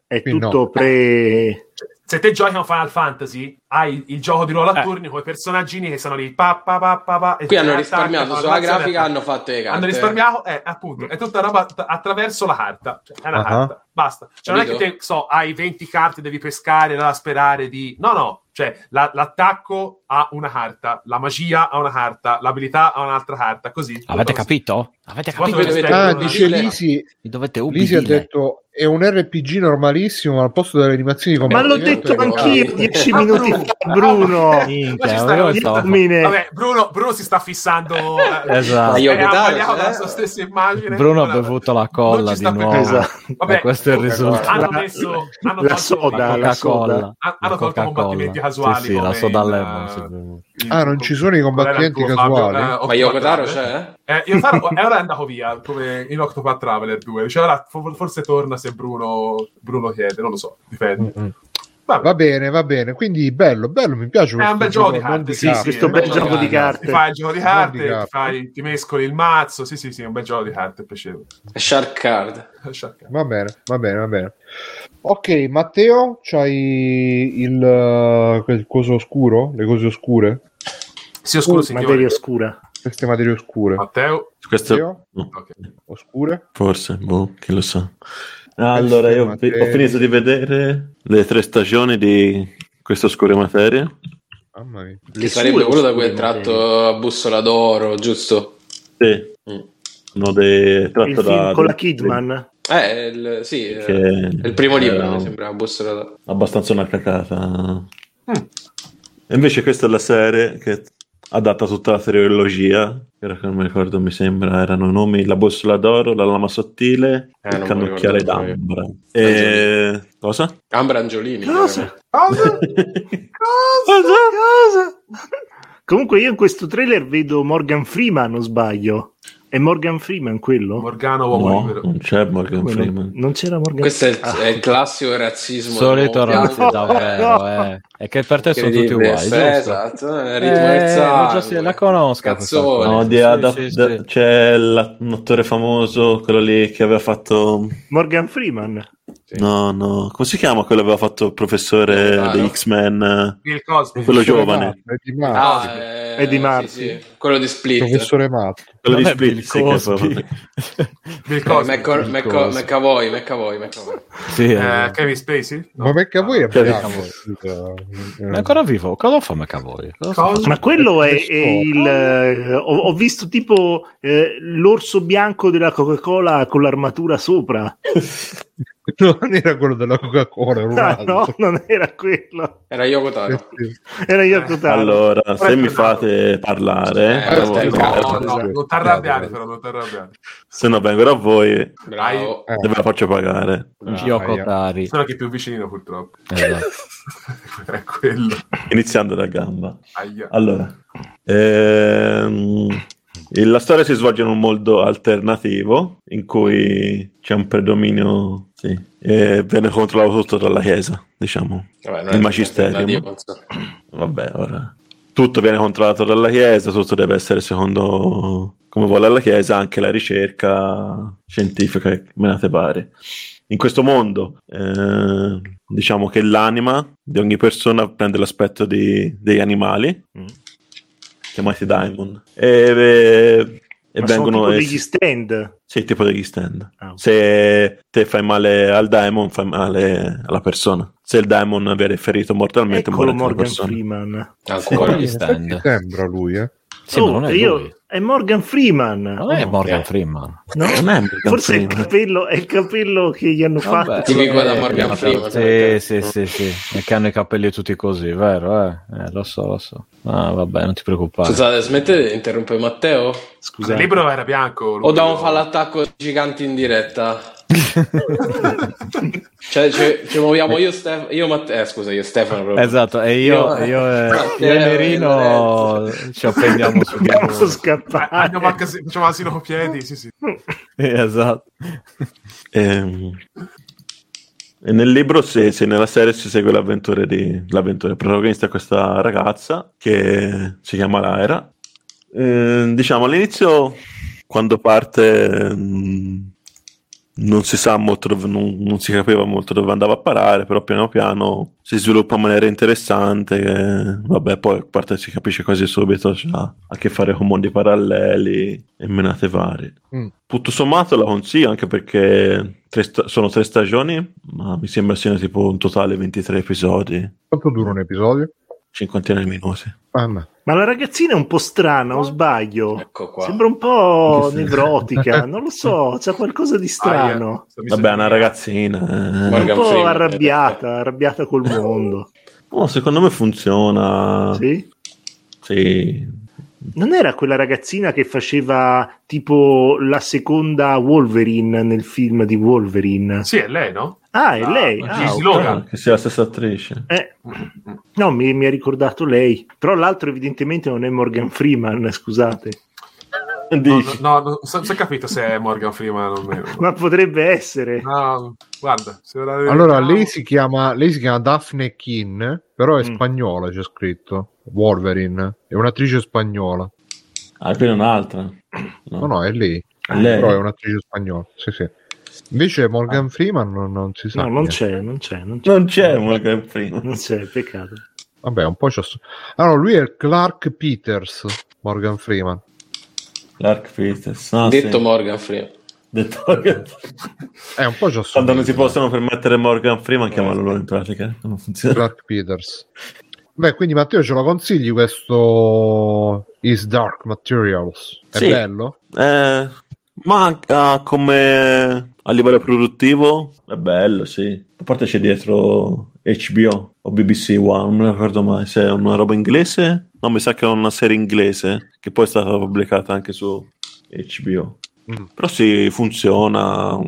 È Qui no. tutto pre... Se te giochi a un Final Fantasy, hai il gioco di ruolo a Eh. turni con i personaggini che sono lì pa pa pa pa pa, e qui hanno risparmiato sulla grafica, hanno fatto le carte. hanno risparmiato, eh, appunto, è tutta roba t- attraverso la carta. Cioè, è una Ah. carta, basta. Cioè, non è che te, so, hai 20 carte, devi pescare, da sperare di... No, no, cioè, la- l'attacco ha una carta, la magia ha una carta, l'abilità ha un'altra carta, così. Avete capito? Avete capito? Ah, dice Lisi, Mi dovete Lisi ha detto è un RPG normalissimo, ma al posto delle animazioni di Ma l'ho combattimento detto anch'io dieci minuti Bruno. fa, Bruno. Minchia. Vabbè, Bruno, Bruno si sta fissando. [LAUGHS] eh, Esatto. E sbagliato Taro, la eh? sua stessa immagine. Bruno ha bevuto la colla di nuovo. Esatto. Vabbè, questo è il risultato. hanno La- messo hanno la soda, hanno- la soda. hanno tolto Coca-Cola. combattimenti casuali. Sì, sì, la soda lemon, eh, Ah, non ci sono i tuo, casuali? Eh, Ma Yoko Taro Octopath c'è? Traveler. Eh, Yoko Taro è ora è andato via come in Octopath Traveler 2 Dice, ora fo- forse torna se Bruno, Bruno chiede non lo so dipende Mm-mm. Vabbè. Va bene, va bene. Quindi bello, bello, mi piace È un bel gioco di carte, sì, sì, Questo è un bel gioco di Ti carte. fai il gioco di carte, di ti, carte. fai, ti mescoli il mazzo. Sì, sì, sì, è un bel gioco di carte, piacevole. [LAUGHS] Shark Card. Va bene, va bene, va bene. Ok, Matteo, c'hai il, uh, quel coso oscuro? Le cose oscure? Sì, oscuro Uh, signore. materia oscura. Queste materie oscure. Matteo. Questo Matteo? no, Ok. Oscure? forse, boh, chi lo sa. Allora, io ho, ho finito di vedere le tre stagioni di questa oscura materia. Mamma mia. Che sarebbe quello da cui è oscure tratto a bussola d'oro, giusto? Sì, Mm. uno dei, Il tratto film da, con la Kidman. Eh, il, sì, Che il primo libro, era mi sembra, bussola d'oro. abbastanza una cacata. Mm. E invece questa è la serie che adatta tutta la trilogia, che ora che non mi ricordo, mi sembra, erano i nomi La bussola d'oro, La lama sottile, Eh, Il cannocchiale d'ambra. E... Cosa? Ambra Angiolini. Cosa? chiaramente. [LAUGHS] Cosa? Cosa? Comunque io in questo trailer vedo Morgan Freeman, non sbaglio. È Morgan Freeman quello? Morgano uomo No, libero. non c'è Morgan Freeman. non, c'era Morgan Questo è il, Ah. è il classico razzismo. Solito dell'uomo razzi, bianco. davvero, [LAUGHS] eh. È che per te sono tutti uguali, sì, giusto? Esatto, il Eh, del ma già sì, la conosco Cazzone. No, Sì, di sì, ada- sì, da- sì. c'è un attore famoso, quello lì che aveva fatto... Morgan Freeman. Sì. No, no, come si chiama quello che aveva fatto il professore Ah, degli no. X-Men? Bill Cosby. Quello giovane. Eddie Murphy. Ah, eh, Eddie sì, Murphy. sì, Quello di Split. professore Matto. Quello di Non è Split, Bill sì, Cosby. [LAUGHS] Bill Eh, Cosby. McAvoy, McAvoy, McAvoy. Sì, Eh, eh. Kevin Spacey? No. Ma McAvoy è Kevin è ancora vivo? Cosa fa McAvoy? Cosa fa? Cosa? Ma quello è, è il. eh, ho, ho visto tipo eh, l'orso bianco della Coca-Cola con l'armatura sopra. [LAUGHS] Non era quello della Coca-Cola, era un Ah, altro. no, non era quello. Era Yoko Taro. Eh. Era Yoko Taro. Allora, se mi fate parlare, Eh, stai No, calmo. no, non ti arrabbiare, però, non ti arrabbiare. se no vengo da voi Bravo. Eh, ve la faccio pagare. Yoko aia. Tari. Sono chi più vicino, purtroppo. Esatto. [LAUGHS] è quello. Iniziando da gamba. Aia. Allora, ehm, la storia si svolge in un mondo alternativo in cui c'è un predominio, sì, e viene controllato tutto dalla Chiesa, diciamo. Vabbè, Il Magisterium. insomma. Vabbè, ora tutto viene controllato dalla Chiesa, tutto deve essere secondo come vuole la Chiesa, anche la ricerca scientifica e menate pare. In questo mondo, eh, diciamo che l'anima di ogni persona prende l'aspetto di- degli animali, Mm. Chiamati daimon, e, e, e vengono... tipo degli stand. sì, tipo degli stand. Ah, ok. Se te fai male al daimon, fai male alla persona. Se il daimon viene ferito mortalmente, Eccolo muore Morgan persona. Freeman. Ancora. Gli stand. sembra lui, eh. Sì, Oh, non è io- lui. è Morgan Freeman. Non è Oh, Morgan eh. Freeman. no? Non è Morgan Forse è il, Freeman. capello, è il capello che gli hanno Vabbè. fatto. Tipico da Eh, Morgan eh, Freeman. Sì, sì, sì, sì. E che hanno i capelli tutti così, vero? Eh? Eh, lo so, lo so. Ah, vabbè, non ti preoccupare. Scusate, smettete di interrompere Matteo? Scusa. Il libro era bianco. O dobbiamo fare l'attacco giganti in diretta? Cioè, ci, ci muoviamo io, Stefano. Io, Matteo. Eh, scusa, io, Stefano. proprio. Esatto, e io, Io- io, e- Matteo, io e Nerino ci apprendiamo su di Posso scappare. Andiamo al casi- facciamo asilo con piedi, sì, sì. Sì, esatto. Ehm, E nel libro, se, se nella serie si segue l'avventura di l'avventura. Il protagonista è questa ragazza che si chiama Lyra. Eh, diciamo all'inizio, quando parte, mh, non si sa molto dove, non, non si capiva molto dove andava a parare, però piano piano si sviluppa in maniera interessante. che, vabbè, poi a parte si capisce quasi subito, c'ha a che fare con mondi paralleli e menate varie. Mm. Tutto sommato la consiglio anche perché tre sta- sono tre stagioni, ma mi sembra siano tipo un totale 23 episodi, Quanto dura un episodio? Cinquantina di minuti. Ah, no. Ma la ragazzina è un po' strana, o sbaglio? Ecco qua. Sembra un po' nevrotica, [LAUGHS] non lo so, c'è qualcosa di strano. Aia, Vabbè, è una ragazzina. eh. Un po' Freeman. arrabbiata, arrabbiata col mondo. [LAUGHS] Oh, secondo me funziona. Sì? Sì. Non era quella ragazzina che faceva tipo la seconda Wolverine nel film di Wolverine? Sì, è lei, no? Ah, è Ah, lei. Ah. Logan. Che sia la stessa attrice. Eh, no, mi, mi ha ricordato lei. Però l'altro evidentemente non è Morgan Freeman, scusate. No, Dici? no, no, non so, so capito se è Morgan Freeman o meno. [LAUGHS] Ma potrebbe essere. No, guarda, Allora, lei si chiama, lei si chiama Daphne Kin, però è Mm. spagnola, c'è scritto. Wolverine. È un'attrice spagnola. Ah, quella è un'altra. No, no, è lei. È lei. Però è un'attrice spagnola. Sì, sì. Invece Morgan Freeman non, non si sa. No, non c'è, non c'è, non c'è. Non c'è Morgan Freeman. Non c'è, peccato. Vabbè, un po' c'ho... Allora, lui è Clark Peters, Morgan Freeman. Clark Peters. Ah, Detto sì. Morgan Freeman. Detto Morgan È un po' c'ho Quando non si possono permettere Morgan Freeman, chiamalo loro in pratica. Non funziona. Clark Peters. Beh, quindi Matteo ce lo consigli questo Is Dark Materials? È Sì. bello? Eh, ma ah, come A livello produttivo è bello, sì. A parte c'è dietro HBO o BBC One, non ricordo mai se è una roba inglese. No, mi sa che è una serie inglese che poi è stata pubblicata anche su HBO. Mm. Però sì, funziona.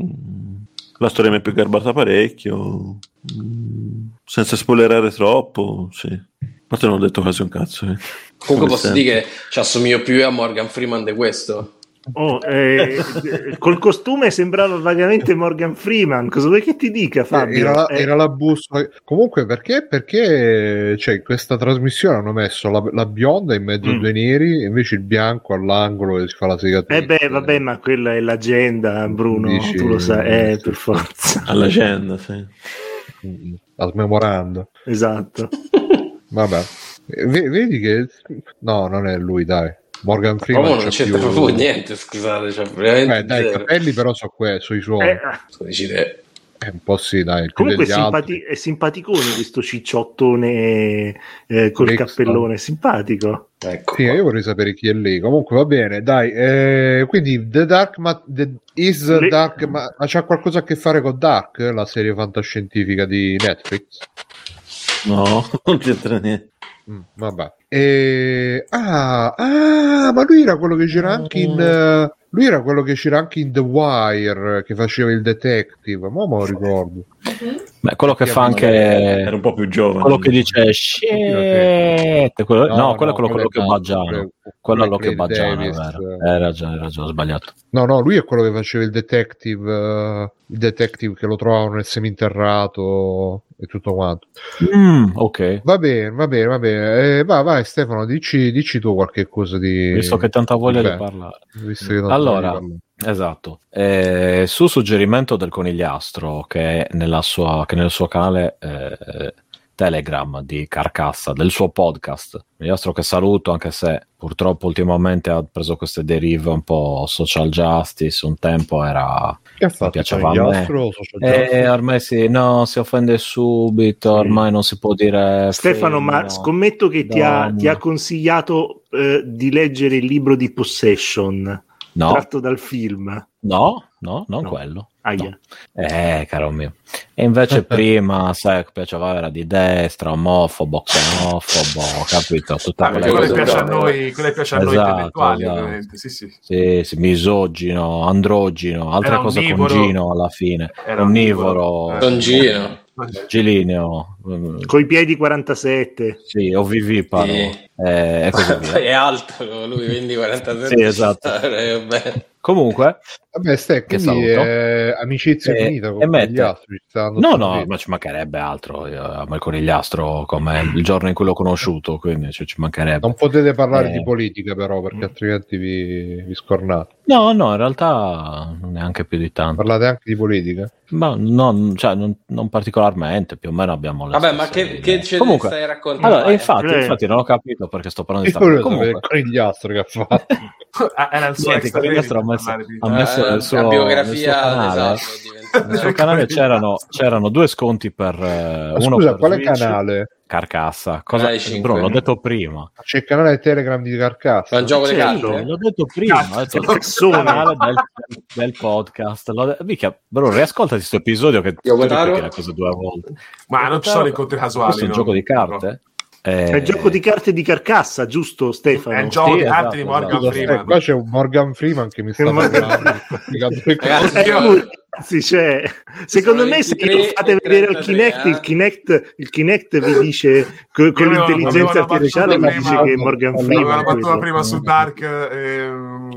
La storia mi è più garbata parecchio. Mm, Senza spoilerare troppo, sì. A parte non ho detto quasi un cazzo. eh. Comunque Come posso sempre. dire che ci assomiglio più a Morgan Freeman di questo. Oh, eh, col costume sembrava vagamente Morgan Freeman. Cosa vuoi che ti dica, Fabio? Era la, Eh, era la bussola. Comunque, perché? Perché cioè, in questa trasmissione hanno messo la, la bionda in mezzo Mm. due neri e invece il bianco all'angolo e si fa la segatrice. eh beh, vabbè, ma quella è l'agenda, Bruno. Dici- tu lo sai, eh, sì. per forza. All'agenda, sì. Mm, La smemorando. Esatto. Vabbè. Eh, ve- vedi che... No, non è lui, dai. Morgan Freeman non c'è c'entra più... proprio niente, scusate. Cioè, veramente Eh, dai, i zero. capelli però sono que- sono i suoi. Eh, te? Eh, un po' sì, dai. comunque è, simpati- è simpaticone questo cicciottone eh, col Nixon. cappellone. Simpatico. Ecco. Sì, io vorrei sapere chi è lei. Comunque va bene, dai. eh, quindi The Dark Ma- The- is Le- Dark Ma- ma c'ha qualcosa a che fare con Dark, la serie fantascientifica di Netflix? No, [LAUGHS] non c'entra niente. Mm, vabbè. E... Ah, ah, ma lui era quello che c'era anche in. eh, lui era quello che c'era anche in The Wire, che faceva il detective. Ma me lo ricordo. Beh, quello che fa anche Era un po' più giovane. quello che dice shit, quello- no, quello è quello, quello che Baggiano. quello- Quello è quello lo che Baggiano. Hai ragione, hai ragione, ho sbagliato. No, no, lui è quello che faceva il detective, eh, il detective che lo trovavano nel seminterrato e tutto quanto. Mm, ok. Va bene, va bene, va bene. Eh, vai, vai Stefano, dici, dici tu qualche cosa di... Visto che tanta voglia Beh, di parlare. che tanto Allora, parlare. Esatto. Eh, su suggerimento del conigliastro che, nella sua, che nel suo canale eh, Telegram di Carcassa, del suo podcast, conigliastro che saluto anche se purtroppo ultimamente ha preso queste derive un po' social justice, un tempo era... Che fatto? piaceva a me. O Social Eh, Justice? ormai si, no, si offende subito, ormai non si può dire... Stefano, ma femmina. scommetto che ti ha, ti ha consigliato eh, di leggere il libro di Possession No, tratto dal film. no, no, non No. quello. Aia. No. Eh, caro mio. E invece [LAUGHS] prima, sai, che piaceva era di destra, omofobo, xenofobo, capito? Tutta Ah, quella cosa piace a noi, quello piace a noi Esatto, intellettuali, esatto. ovviamente. Sì, sì. Sì, sì, misogino, androgino, altre Era cose con. Gino alla fine. Era Onnivoro, onnivoro. Don Gino. gilineo, Coi piedi 47. sì, ovviviparo, Sì. eh, così [LAUGHS] via. è alto, lui quindi 47. Sì, esatto. [LAUGHS] Eh. Comunque, Vabbè, Ste, Che quindi saluto. eh, amicizia E- finita con e dando No, no, bene. ma ci mancherebbe altro. Io amo il conigliastro come il giorno in cui l'ho conosciuto, quindi ci, ci mancherebbe. Non potete parlare Eh. di politica, però, perché altrimenti vi, vi scornate. No, no, in realtà neanche più di tanto. Parlate anche di politica? Ma non, cioè, non, non particolarmente, più o meno abbiamo le Vabbè, ma che, che ce Comunque, stai raccontando? allora, infatti, infatti non ho capito perché sto parlando di sta il Comunque, conigliastro che ha fatto. [LAUGHS] Ah, Era il suo Niente, extra ha messo- di- ha messo Eh, suo- la biografia suo canale. esatto, nel suo canale c'erano, c'erano due sconti per eh, uno scusa, per quale Switch, canale? Carcassa. Cosa, Canale cinque. Bruno, l'ho detto prima. C'è il canale Telegram di Carcassa. Un gioco di Certo. carte? L'ho detto prima, ho detto il canale del, del podcast. L'ho de- Mica, Bruno, riascoltati questo episodio che Io le cose due volte. Ma non ci sono incontri casuali. Questo è un no? gioco di carte? Eh, È il gioco di carte di carcassa, giusto Stefano? È il gioco Sì, di carte esatto, di Morgan esatto. Eh, Freeman. qua c'è un Morgan Freeman che mi sta parlando. [LAUGHS] Ragazzi, Eh, Io- sì, cioè, secondo me se 23 lo fate vedere al 33, Kinect, eh. il Kinect, il Kinect vi [LAUGHS] dice co- con avevo- l'intelligenza artificiale vi battuta dice che è Morgan Freeman. battuta quello. prima su Dark e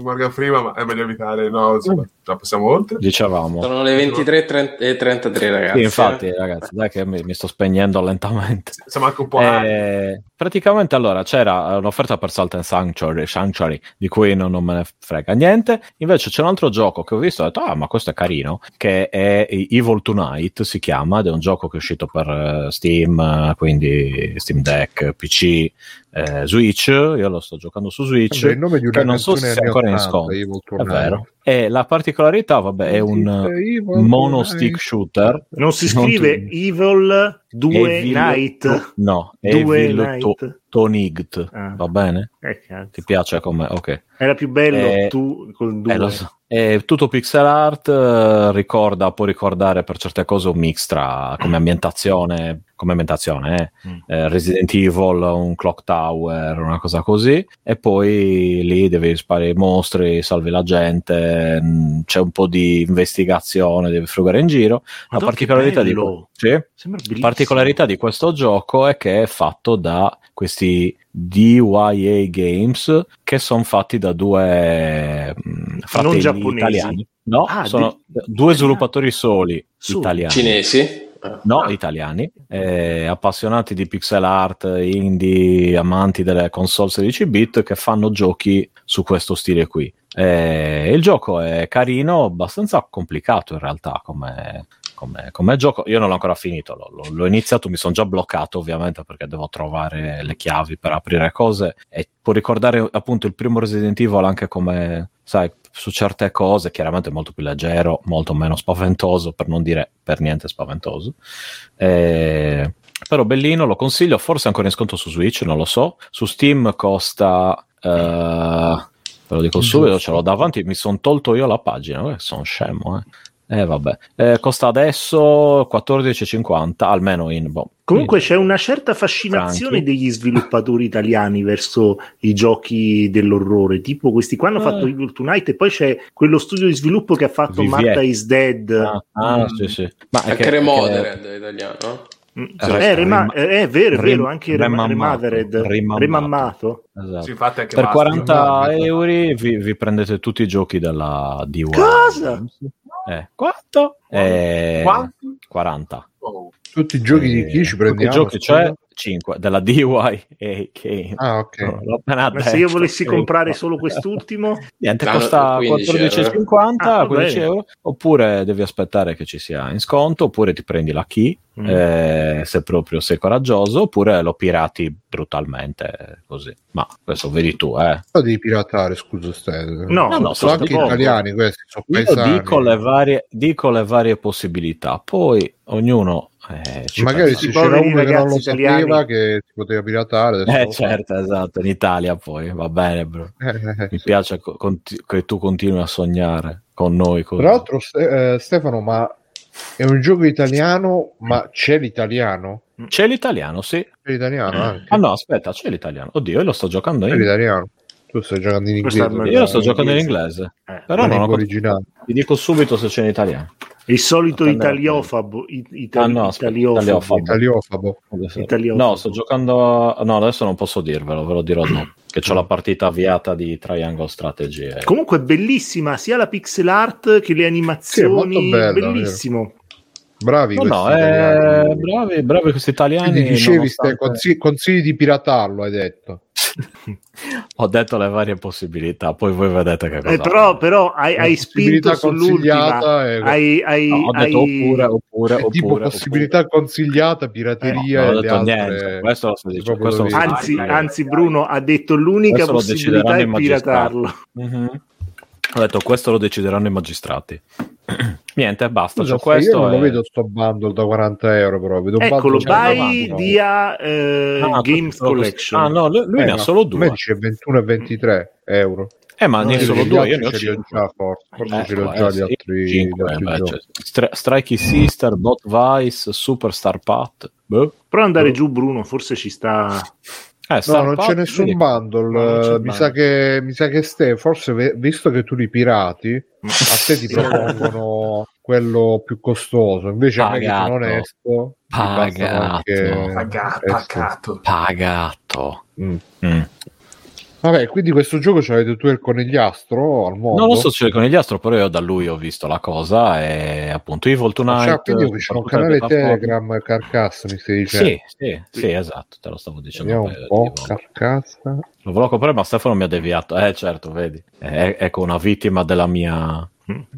Morgan Freeman, ma è meglio evitare. No, insomma, già passiamo oltre. Dicevamo. Sono le 23 30 e 33, ragazzi. Sì, infatti, eh. ragazzi, dai che mi, mi sto spegnendo lentamente. Siamo anche un po'. Eh, praticamente allora c'era un'offerta per Salt and Sanctuary, Sanctuary di cui non, non me ne frega niente. Invece c'è un altro gioco che ho visto e ho detto: Ah, ma questo è carino. Che è Evil Tonight si chiama ed è un gioco che è uscito per eh, Steam, eh, quindi Steam Deck, PC, eh, Switch. Io lo sto giocando su Switch. C'è il nome di una che non so se anni ancora in 80, sconto. Evil È vero. E la particolarità, vabbè, è un Evil mono stick shooter. Non si Non scrive tu- Evil 2 Evil Night. No, 2 Evil Night. To- Tonight, Ah. va bene? Eh. Ti piace come? Ok. Era più bello Eh, tu con due. Eh, so. È tutto pixel art, eh, ricorda, può ricordare per certe cose un mix tra come ambientazione, come ambientazione, eh. Mm. Eh, Resident Evil, un Clock Tower, una cosa così, e poi lì devi sparare i mostri, salvi la gente, mh, c'è un po' di investigazione, devi frugare in giro. La Madonna, particolarità di, sì? Particolarità di questo gioco è che è fatto da questi DYA Games che sono fatti da due mh, fratelli giapponesi. italiani. No, Ah, sono di- due sviluppatori soli Soli. italiani. Cinesi? No, Ah. italiani, eh, appassionati di pixel art, indie, amanti delle console 16 bit che fanno giochi su questo stile qui. Eh, il gioco è carino, abbastanza complicato in realtà come, come- come gioco. Io non l'ho ancora finito, l'ho, l'ho- iniziato, mi sono già bloccato ovviamente perché devo trovare le chiavi per aprire cose e può ricordare appunto il primo Resident Evil anche come, sai, su certe cose, chiaramente molto più leggero, molto meno spaventoso, per non dire per niente spaventoso. Eh, però bellino, lo consiglio, forse ancora in sconto su Switch, non lo so. Su Steam costa... eh, ve lo dico subito, ce l'ho davanti, mi sono tolto io la pagina, eh, sono scemo, eh. Eh vabbè, Eh, costa adesso 14,50 almeno in boh, Comunque c'è una certa fascinazione Franchi. degli sviluppatori italiani verso i giochi dell'orrore, tipo questi qua hanno Eh. fatto Evil Tonight e poi c'è quello studio di sviluppo che ha fatto Vivier. Martha is Dead. Ah, ah, Mm. sì, sì. Ma è Anche che- Remodered è italiano, Mm. Resta Eh, rema- rim- eh, è vero, è vero, rim- anche rema- remammato, Remastered, rimammato. remammato. Esatto. Sì, infatti anche Per Master. 40 no, euro vi, vi prendete tutti i giochi della DY. Cosa? Eh, quanto? Eh, Quanti? 40. Oh. Tutti i giochi di Eh, chi ci tutti i prendiamo? giochi, cioè 5 della DY che Ah, ok. appena Ma se io volessi Sì. comprare solo quest'ultimo, Niente, L'hanno- costa 15 euro. 14,50, Ah, va 15 bene. euro, oppure devi aspettare che ci sia in sconto, oppure ti prendi la key, Mm. eh, se proprio sei coraggioso, oppure lo pirati brutalmente, eh, così. Ma questo vedi tu, eh. Lo devi piratare, scusa, stai. No, No, no, sono anche poco. italiani questi, sono Io dico le, varie, dico le varie possibilità, poi ognuno eh, ci Magari pensa. se I c'era uno che non lo italiani. sapeva che si poteva piratare. Eh fa. certo, esatto, in Italia poi, va bene bro. [LAUGHS] Eh, eh, Mi sì. piace co- conti- che tu continui a sognare con noi. così. Tra l'altro, Ste- eh, Stefano, ma è un gioco italiano, ma c'è l'italiano? C'è l'italiano, sì. C'è l'italiano anche. Ah no, aspetta, c'è l'italiano. Oddio, io lo sto giocando C'è in l'italiano. Tu stai giocando in inglese. Io lo sto giocando in inglese. Eh, Però non ho originale. Ti dico subito se c'è in italiano. il solito italiofabo, it- itali- Ah, no, italiofabo. italiofabo. Italiofabo. No, sto giocando. No, adesso non posso dirvelo, ve lo dirò dopo. Che ho la partita avviata di Triangle Strategy. e- Comunque bellissima sia la pixel art che le animazioni, Sì, è molto bella, bellissimo. Bravi No, questi no, eh, italiani. bravi, bravi questi italiani. Quindi dicevi, nonostante- Ste, consigli, consigli di piratarlo, hai detto. [LAUGHS] Ho detto le varie possibilità, poi voi vedete che cosa. Eh, però, però hai, hai spinto sull'ultima. consigliata è- Hai, hai, No, ho detto hai- oppure, oppure, È tipo oppure, possibilità consigliata, pirateria Non e ho le detto altre... niente, questo lo sto dicendo, questo lo. Anzi, ai, anzi. Bruno ha detto l'unica Questo possibilità è piratarlo. Mhm. Ho detto questo lo decideranno i magistrati. [CLEARS THROAT] Niente, basta. Scusa, questo io non lo e- vedo sto bundle da 40 euro, però vedo un Eccolo, no. dia eh, Ah, Games Collection. Ah, no, lui, Eh, ne ha solo due. dice 21 e 23 euro. Eh, ma No, ne ha io solo gli due, io ne ho ce li ho cinque. già, forse. Forse ce li ho Ecco, già eh, gli sì, altri, gli cinque, altri beh, cioè, Stra- Strikey Sister, Bot Vice, Super Star Pat. Boh. Prova ad andare giù, Bruno, forse ci sta. [LAUGHS] Eh, No, non c'è nessun vedi- bundle. No, eh, mi, bundle. sa che, mi sa che Ste, forse ve- visto che tu li pirati, a te ti propongono quello più costoso. Invece a me che sono Pagato. onesto, Pagato. Pagato, eh, pagato. Pagato. Mm. Mm. Vabbè, quindi questo gioco ce l'avete tu il conigliastro al mondo? Non lo so se c'è il conigliastro, però io da lui ho visto la cosa e appunto Evil Tonight. Cioè, quindi c'è un canale. Telegram Carcassa, mi stai dicendo? Sì, sì, sì, esatto, te lo stavo dicendo. Vediamo un po', Carcassa. Lo volevo comprare, ma Stefano mi ha deviato. Eh, certo, vedi. Eh, ecco una vittima della mia,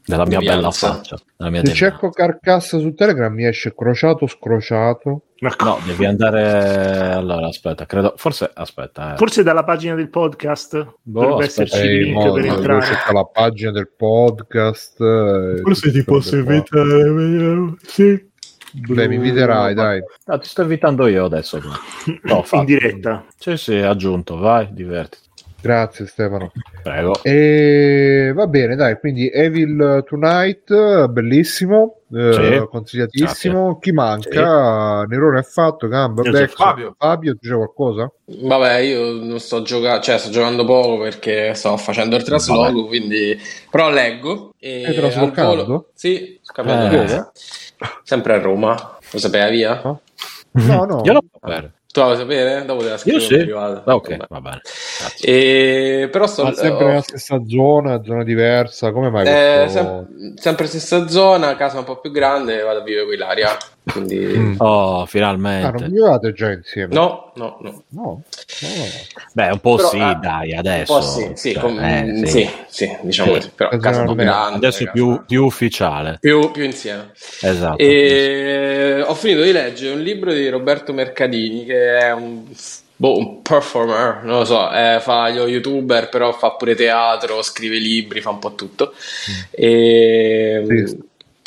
della mia bella Devianza. faccia. Della mia Se cerco Carcassa su Telegram mi esce crociato scrociato. No, devi andare. Allora, aspetta, credo. Forse aspetta. Eh. Forse dalla pagina del podcast Boh, dovrebbe aspetta. esserci il Eh, link mo- per entrare. cercare la pagina del podcast. eh, Forse ti posso invitare. Sì. Dai, mi inviterai, dai. Ah, ti sto invitando io adesso. No, [LAUGHS] in diretta. Sì, sì, aggiunto, vai, divertiti. Grazie Stefano. Prego. E va bene, dai, quindi Evil Tonight, bellissimo, eh, Sì. consigliatissimo. Chi manca? Nerone è fatto, Gamba, Bex, Fabio. Fabio, tu c'è qualcosa? Vabbè, io non sto giocando, cioè sto giocando poco perché sto facendo il trasloco, quindi però leggo. E Stai traslocando? volo- Sì, sto cambiando Eh. Sempre a Roma. Lo sapevi via? No? No, no. Io lo so bene. Tu lo sapere? Dopo te la scrivo Io sì. Ah, ok, Vabbè. va bene. E... Però sto Ma sempre ho- nella stessa zona, zona diversa, come mai? eh, questo- sem- sempre stessa zona, casa un po' più grande, vado a vivere Ilaria. Quindi Mm. Oh, Ah, non finalmente. vivevate già insieme? no, no, no. No, no. Beh, un po' Però, sì, eh, dai, Un adesso. po' sì, sì, Cioè, com- eh, sì, sì, diciamo Sì. così, però casa un grande. Adesso casa- più, più ufficiale. più, più insieme. Esatto. E ho finito di leggere un libro di Roberto Mercadini che è un, boh, un performer, non lo so, eh, fa lo youtuber, però fa pure teatro, scrive libri, fa un po' tutto. E, Sì.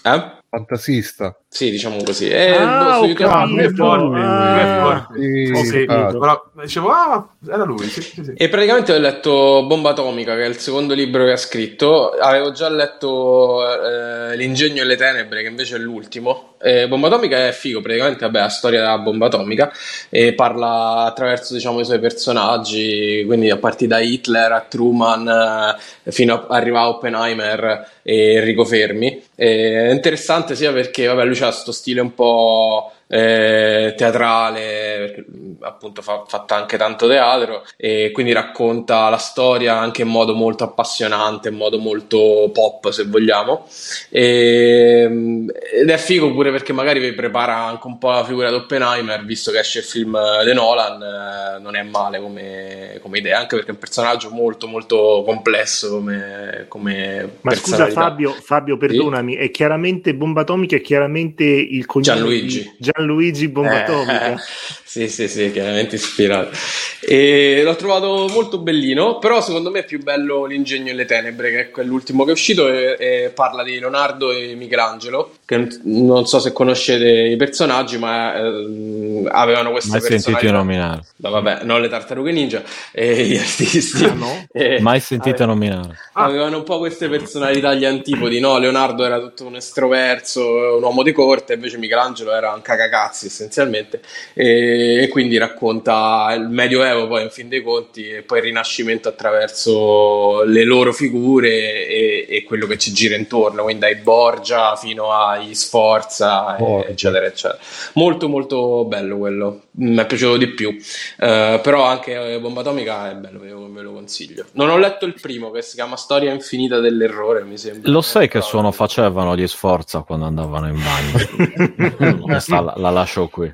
eh? Fantasista. Sì, diciamo così. E, Ah, YouTube- capito. lui è forte, Ah. lui è forte. Sì, però dicevo, ah, era lui. Sì, sì, sì. E praticamente ho letto Bomba Atomica, che è il secondo libro che ha scritto. Avevo già letto eh, L'ingegno e le tenebre, che invece è l'ultimo. E Bomba Atomica è figo, praticamente, vabbè, la storia della bomba atomica e parla attraverso, diciamo, i suoi personaggi, quindi a partire da Hitler a Truman eh, fino a arrivare a Oppenheimer e Enrico Fermi. È interessante sia perché, vabbè, lui ha questo stile un po' eh, teatrale, appunto fa, fatto anche tanto teatro e quindi racconta la storia anche in modo molto appassionante, in modo molto pop se vogliamo. E, ed è figo pure perché magari vi prepara anche un po' la figura di Oppenheimer, visto che esce il film di Nolan, eh, non è male come, come idea, anche perché è un personaggio molto molto complesso come, come Ma scusa. Fabio, Fabio, perdonami, è chiaramente Bomba Atomica, è chiaramente il cognome Gianluigi. di Gianluigi Bomba Eh, Atomica. [LAUGHS] sì, sì, sì, chiaramente ispirato. E l'ho trovato molto bellino, però secondo me è più bello L'ingegno e le tenebre, che è quell'ultimo che è uscito e, e parla di Leonardo e Michelangelo, che non so se conoscete i personaggi, ma ehm, avevano queste Mai sentiti personalità. nominare. No, vabbè, non le tartarughe ninja, e gli artisti. Ah, no? E- Mai sentite ave- nominare. Avevano un po' queste personalità agli antipodi, no? Leonardo era tutto un estroverso, un uomo di corte, invece Michelangelo era un cagacazzi essenzialmente, e, e quindi racconta il Medioevo poi in fin dei conti e poi il Rinascimento attraverso le loro figure e, e quello che ci gira intorno, quindi dai Borgia fino agli Sforza, e- Borgia. eccetera, eccetera. Molto molto bello quello, mi è piaciuto di più, Eh, però anche eh, Bomba Atomica è bello, ve lo, ve lo consiglio. Non ho letto il primo che si chiama Storia infinita dell'errore, mi sembra. Lo sai che suono facevano gli sforza quando andavano in bagno? [LAUGHS] La, la lascio qui.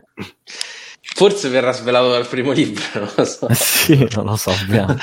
Forse verrà svelato dal primo libro, non lo so. [LAUGHS] Sì, non lo sappiamo.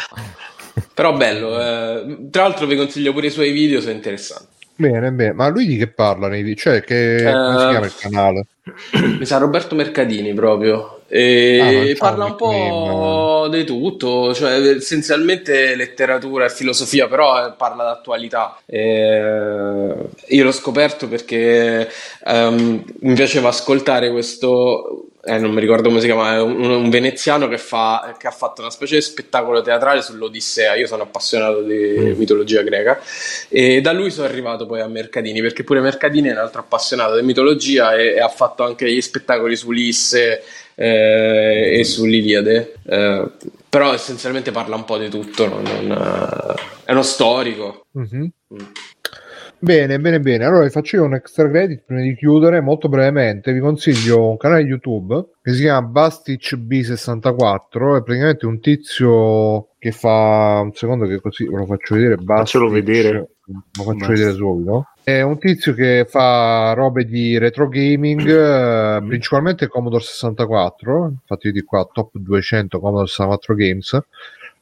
Però bello, eh, tra l'altro vi consiglio pure i suoi video, sono interessanti. Bene, bene. Ma lui di che parla nei? Cioè, che... come si Eh, chiama il canale? [CLEARS THROAT] Mi sa Roberto Mercadini proprio. E Ah, parla un po' di tutto, cioè essenzialmente letteratura e filosofia, però eh, parla d'attualità. E, io l'ho scoperto perché ehm, mi piaceva ascoltare questo, eh, non mi ricordo come si chiama, un, un veneziano che, fa, che ha fatto una specie di spettacolo teatrale sull'Odissea. Io sono appassionato di mitologia greca e da lui sono arrivato poi a Mercadini, perché pure Mercadini è un altro appassionato di mitologia e, e ha fatto anche gli spettacoli su Ulisse eh, e sull'Iliade. Eh, però essenzialmente parla un po' di tutto, non- non, eh, è uno storico. Mhm. Mm. Bene, bene, bene. Allora vi faccio io un extra credit prima di chiudere, molto brevemente. Vi consiglio un canale YouTube che si chiama Bastich B64. È praticamente un tizio che fa un secondo che così ve lo faccio vedere. Faccelo Bastich, vedere. Lo faccio Basta. vedere subito. È un tizio che fa robe di retro gaming, eh, principalmente Commodore 64. Infatti, di qua top 200 Commodore 64 Games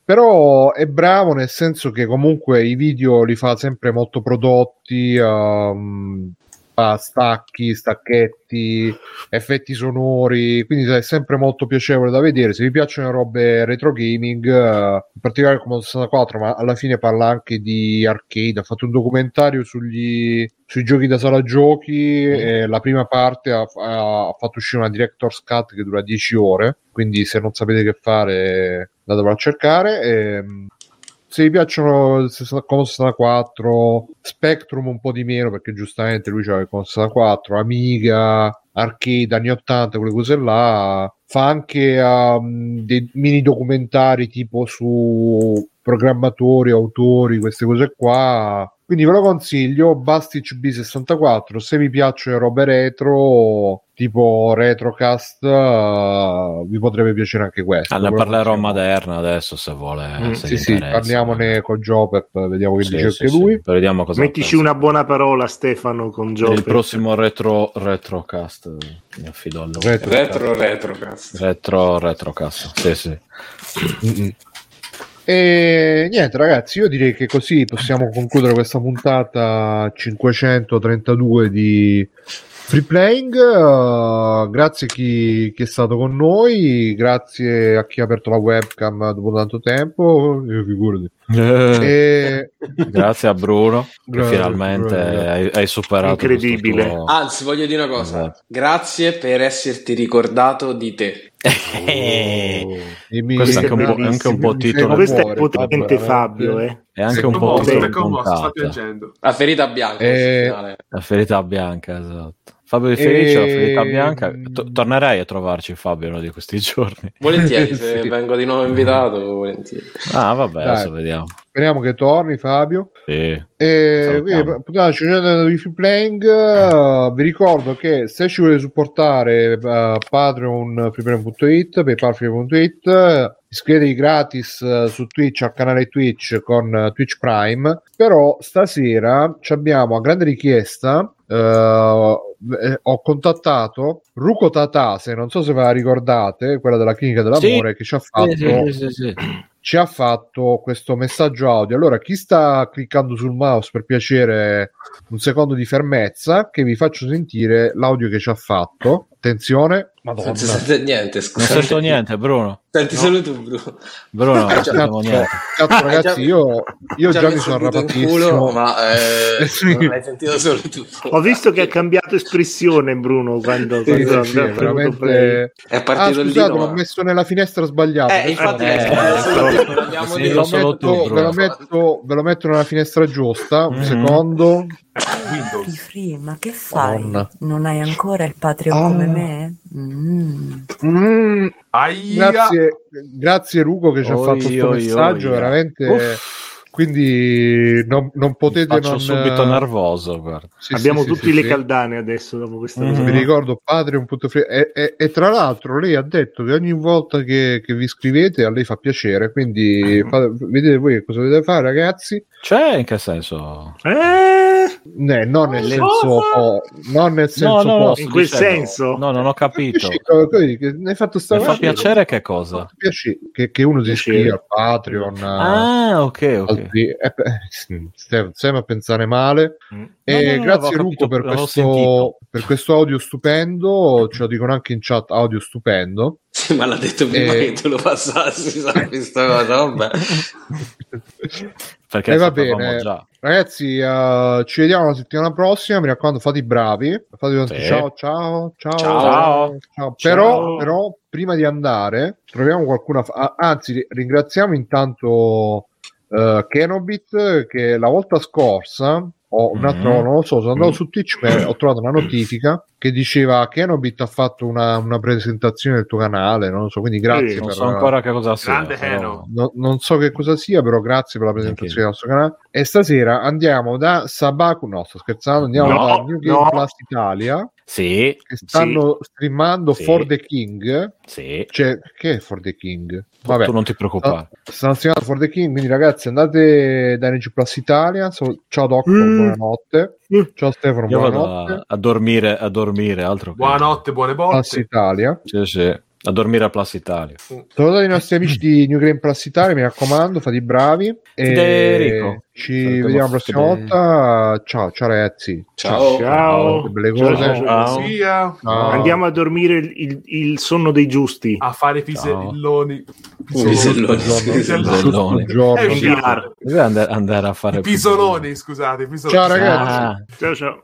però è bravo nel senso che comunque i video li fa sempre molto prodotti fa stacchi, stacchetti effetti sonori quindi è sempre molto piacevole da vedere. Se vi piacciono le robe retro gaming eh, in particolare come 64 ma alla fine parla anche di arcade ha fatto un documentario sugli, sui giochi da sala giochi e la prima parte ha, ha- fatto uscire una director's cut che dura 10 ore quindi se non sapete che fare andatevelo a cercare. Ehm, se vi piacciono il 60 Commodore 64, Spectrum un po' di meno perché giustamente lui c'aveva il Commodore 64, Amiga, Arcade, anni 80, quelle cose là. Fa anche um, dei mini documentari tipo su programmatori, autori, queste cose qua. Quindi ve lo consiglio, Bastic B64, se vi piacciono le robe retro, tipo Retrocast, uh, vi potrebbe piacere anche questo. Lo parlerò moderna adesso se vuole. Mm, se Sì, sì, parliamone con Jopep, vediamo che Sì, dice sì, anche sì. lui. Vediamo cosa Mettici una buona parola, Stefano, con Gio. Il prossimo retro retrocast mi affido al Retro- Retro, retro, cazzo. retro retrocast. Sì, sì. E niente, ragazzi, io direi che così possiamo concludere questa puntata 532 di Free Playing. Uh, grazie a chi, chi è stato con noi, grazie a chi ha aperto la webcam dopo tanto tempo. eh, figurati. E... Grazie a Bruno che Grazie, finalmente Bruno. hai, hai superato Incredibile. tuo- Anzi, voglio dire una cosa. Esatto. Grazie per esserti ricordato di te. Eh, mi- Questo è anche un po', anche un po' titolo fai Questo è potente Fabio, eh. è anche un po' commosso, sta piangendo. La ferita bianca. Eh, la ferita bianca esatto Fabio di Felice la ferita Ehm, bianca To- tornerei a trovarci Fabio uno di questi [LAUGHS] giorni Volentieri, [LAUGHS] se Sì. vengo di nuovo invitato, volentieri. ah vabbè Dai. adesso vediamo Speriamo che torni, Fabio. sì. E Salutiamo. quindi, 500 di Free Playing. uh, vi ricordo che se ci volete supportare uh, Patreon freeplaying.it, paypal.it, uh, iscrivetevi gratis uh, su Twitch al canale Twitch con uh, Twitch Prime. Però stasera ci abbiamo a grande richiesta. Uh, eh, ho contattato Ruko Tatase, non so se ve la ricordate, quella della clinica dell'amore, che ci ha fatto Sì, sì, sì, sì. ci ha fatto questo messaggio audio. Allora, chi sta cliccando sul mouse per piacere un secondo di fermezza, che vi faccio sentire l'audio che ci ha fatto. Attenzione, Non Madonna. si sente niente, non scusa. sento niente Bruno Senti solo tu, Bruno. Bruno non sentiamo niente Cazzo, ragazzi, io, io già mi messo sono arrabbiatissimo. culo, ma eh, [LAUGHS] Sì. non l'hai sentito solo tu. Ho visto che ha cambiato espressione Bruno quando, Sì, quando sì, veramente... È Ah, partito il scusate, l'ho messo nella finestra sbagliata. Eh, infatti, Eh, ecco. l'abbiamo Sì, ve, lo metto, ve, lo metto, nella finestra giusta. Un Mhm. secondo. Windows. Free, ma che fai? Madonna. Non hai ancora il Patreon Ah. come me? Mm. Mm, grazie, grazie Rugo che ci ha Oi, fatto questo oi, messaggio. oi. Veramente. Uff. Quindi non, non Mi potete faccio non... subito nervoso guarda. Sì, Abbiamo sì, sì, tutti sì, le sì. caldane adesso dopo questa cosa. Vi ricordo Patreon.free e, e, e tra l'altro lei ha detto che ogni volta che, che vi iscrivete a lei fa piacere, quindi fa- vedete voi che cosa dovete fare ragazzi. C'è in che senso? Eh, Ne, non nel senso po- non nel senso no, no, po- sto in quel dicendo- senso? No, non ho capito. Hai fatto Mi stare fa piacere che cosa? che, che uno si iscrive al Patreon Ah, ok, ok. Altri- eh, stai a pensare male Mm. e No, no, no, grazie capito, per per questo audio stupendo ce lo dicono anche in chat audio stupendo Sì, ma l'ha detto prima Eh. che tu lo passassi, sai, [LAUGHS] questa cosa, vabbè. Perché Eh, va bene. già. Ragazzi, eh, ci vediamo la settimana prossima. Mi raccomando, fate i bravi. Fate tanti Sì. ciao, ciao, ciao, Ciao. ciao. Però, però, prima di andare, troviamo qualcuno. anzi, ri- ringraziamo intanto eh, Kenobit che la volta scorsa. Ho un altro, Mhm. non lo so, sono andato su Twitch ho trovato una notifica che diceva Kenobit ha fatto una, una presentazione del tuo canale, non lo so, quindi grazie Sì, per Non so ancora che cosa sia. Grande però- Heno. No- non so che cosa sia, però grazie per la presentazione del nostro canale. E stasera andiamo da Sabaku, no, sto scherzando, andiamo No, da New Game no. Plus Italia Sì, che stanno streamando Sì. For the King. sì. Cioè, che è For the King? Vabbè, Tu non ti preoccupare. stanno streamando For the King, quindi ragazzi andate da NG Plus Italia. So- ciao Doctor, Mm. buonanotte. Mm. Ciao Stefano, Io vado buonanotte. a, a dormire, a dormire, altro che... Buonanotte, buone botte. Italia. Sì, sì. A dormire a Plus Italia. Salutate i nostri amici di New Game Plus Italia, mi raccomando, fate i bravi. E Federico. ci Salutiamo vediamo la prossima volta. Ciao, ciao ragazzi. Ciao. Ciao. Ciao, ciao, ciao. Ciao. Andiamo a dormire il, il- il sonno dei giusti. a fare piselloni. Piselloni. Piselloni. Andare, andare a fare Pisoloni, scusate, pisoloni. Ciao ragazzi. Ah. Ciao ciao.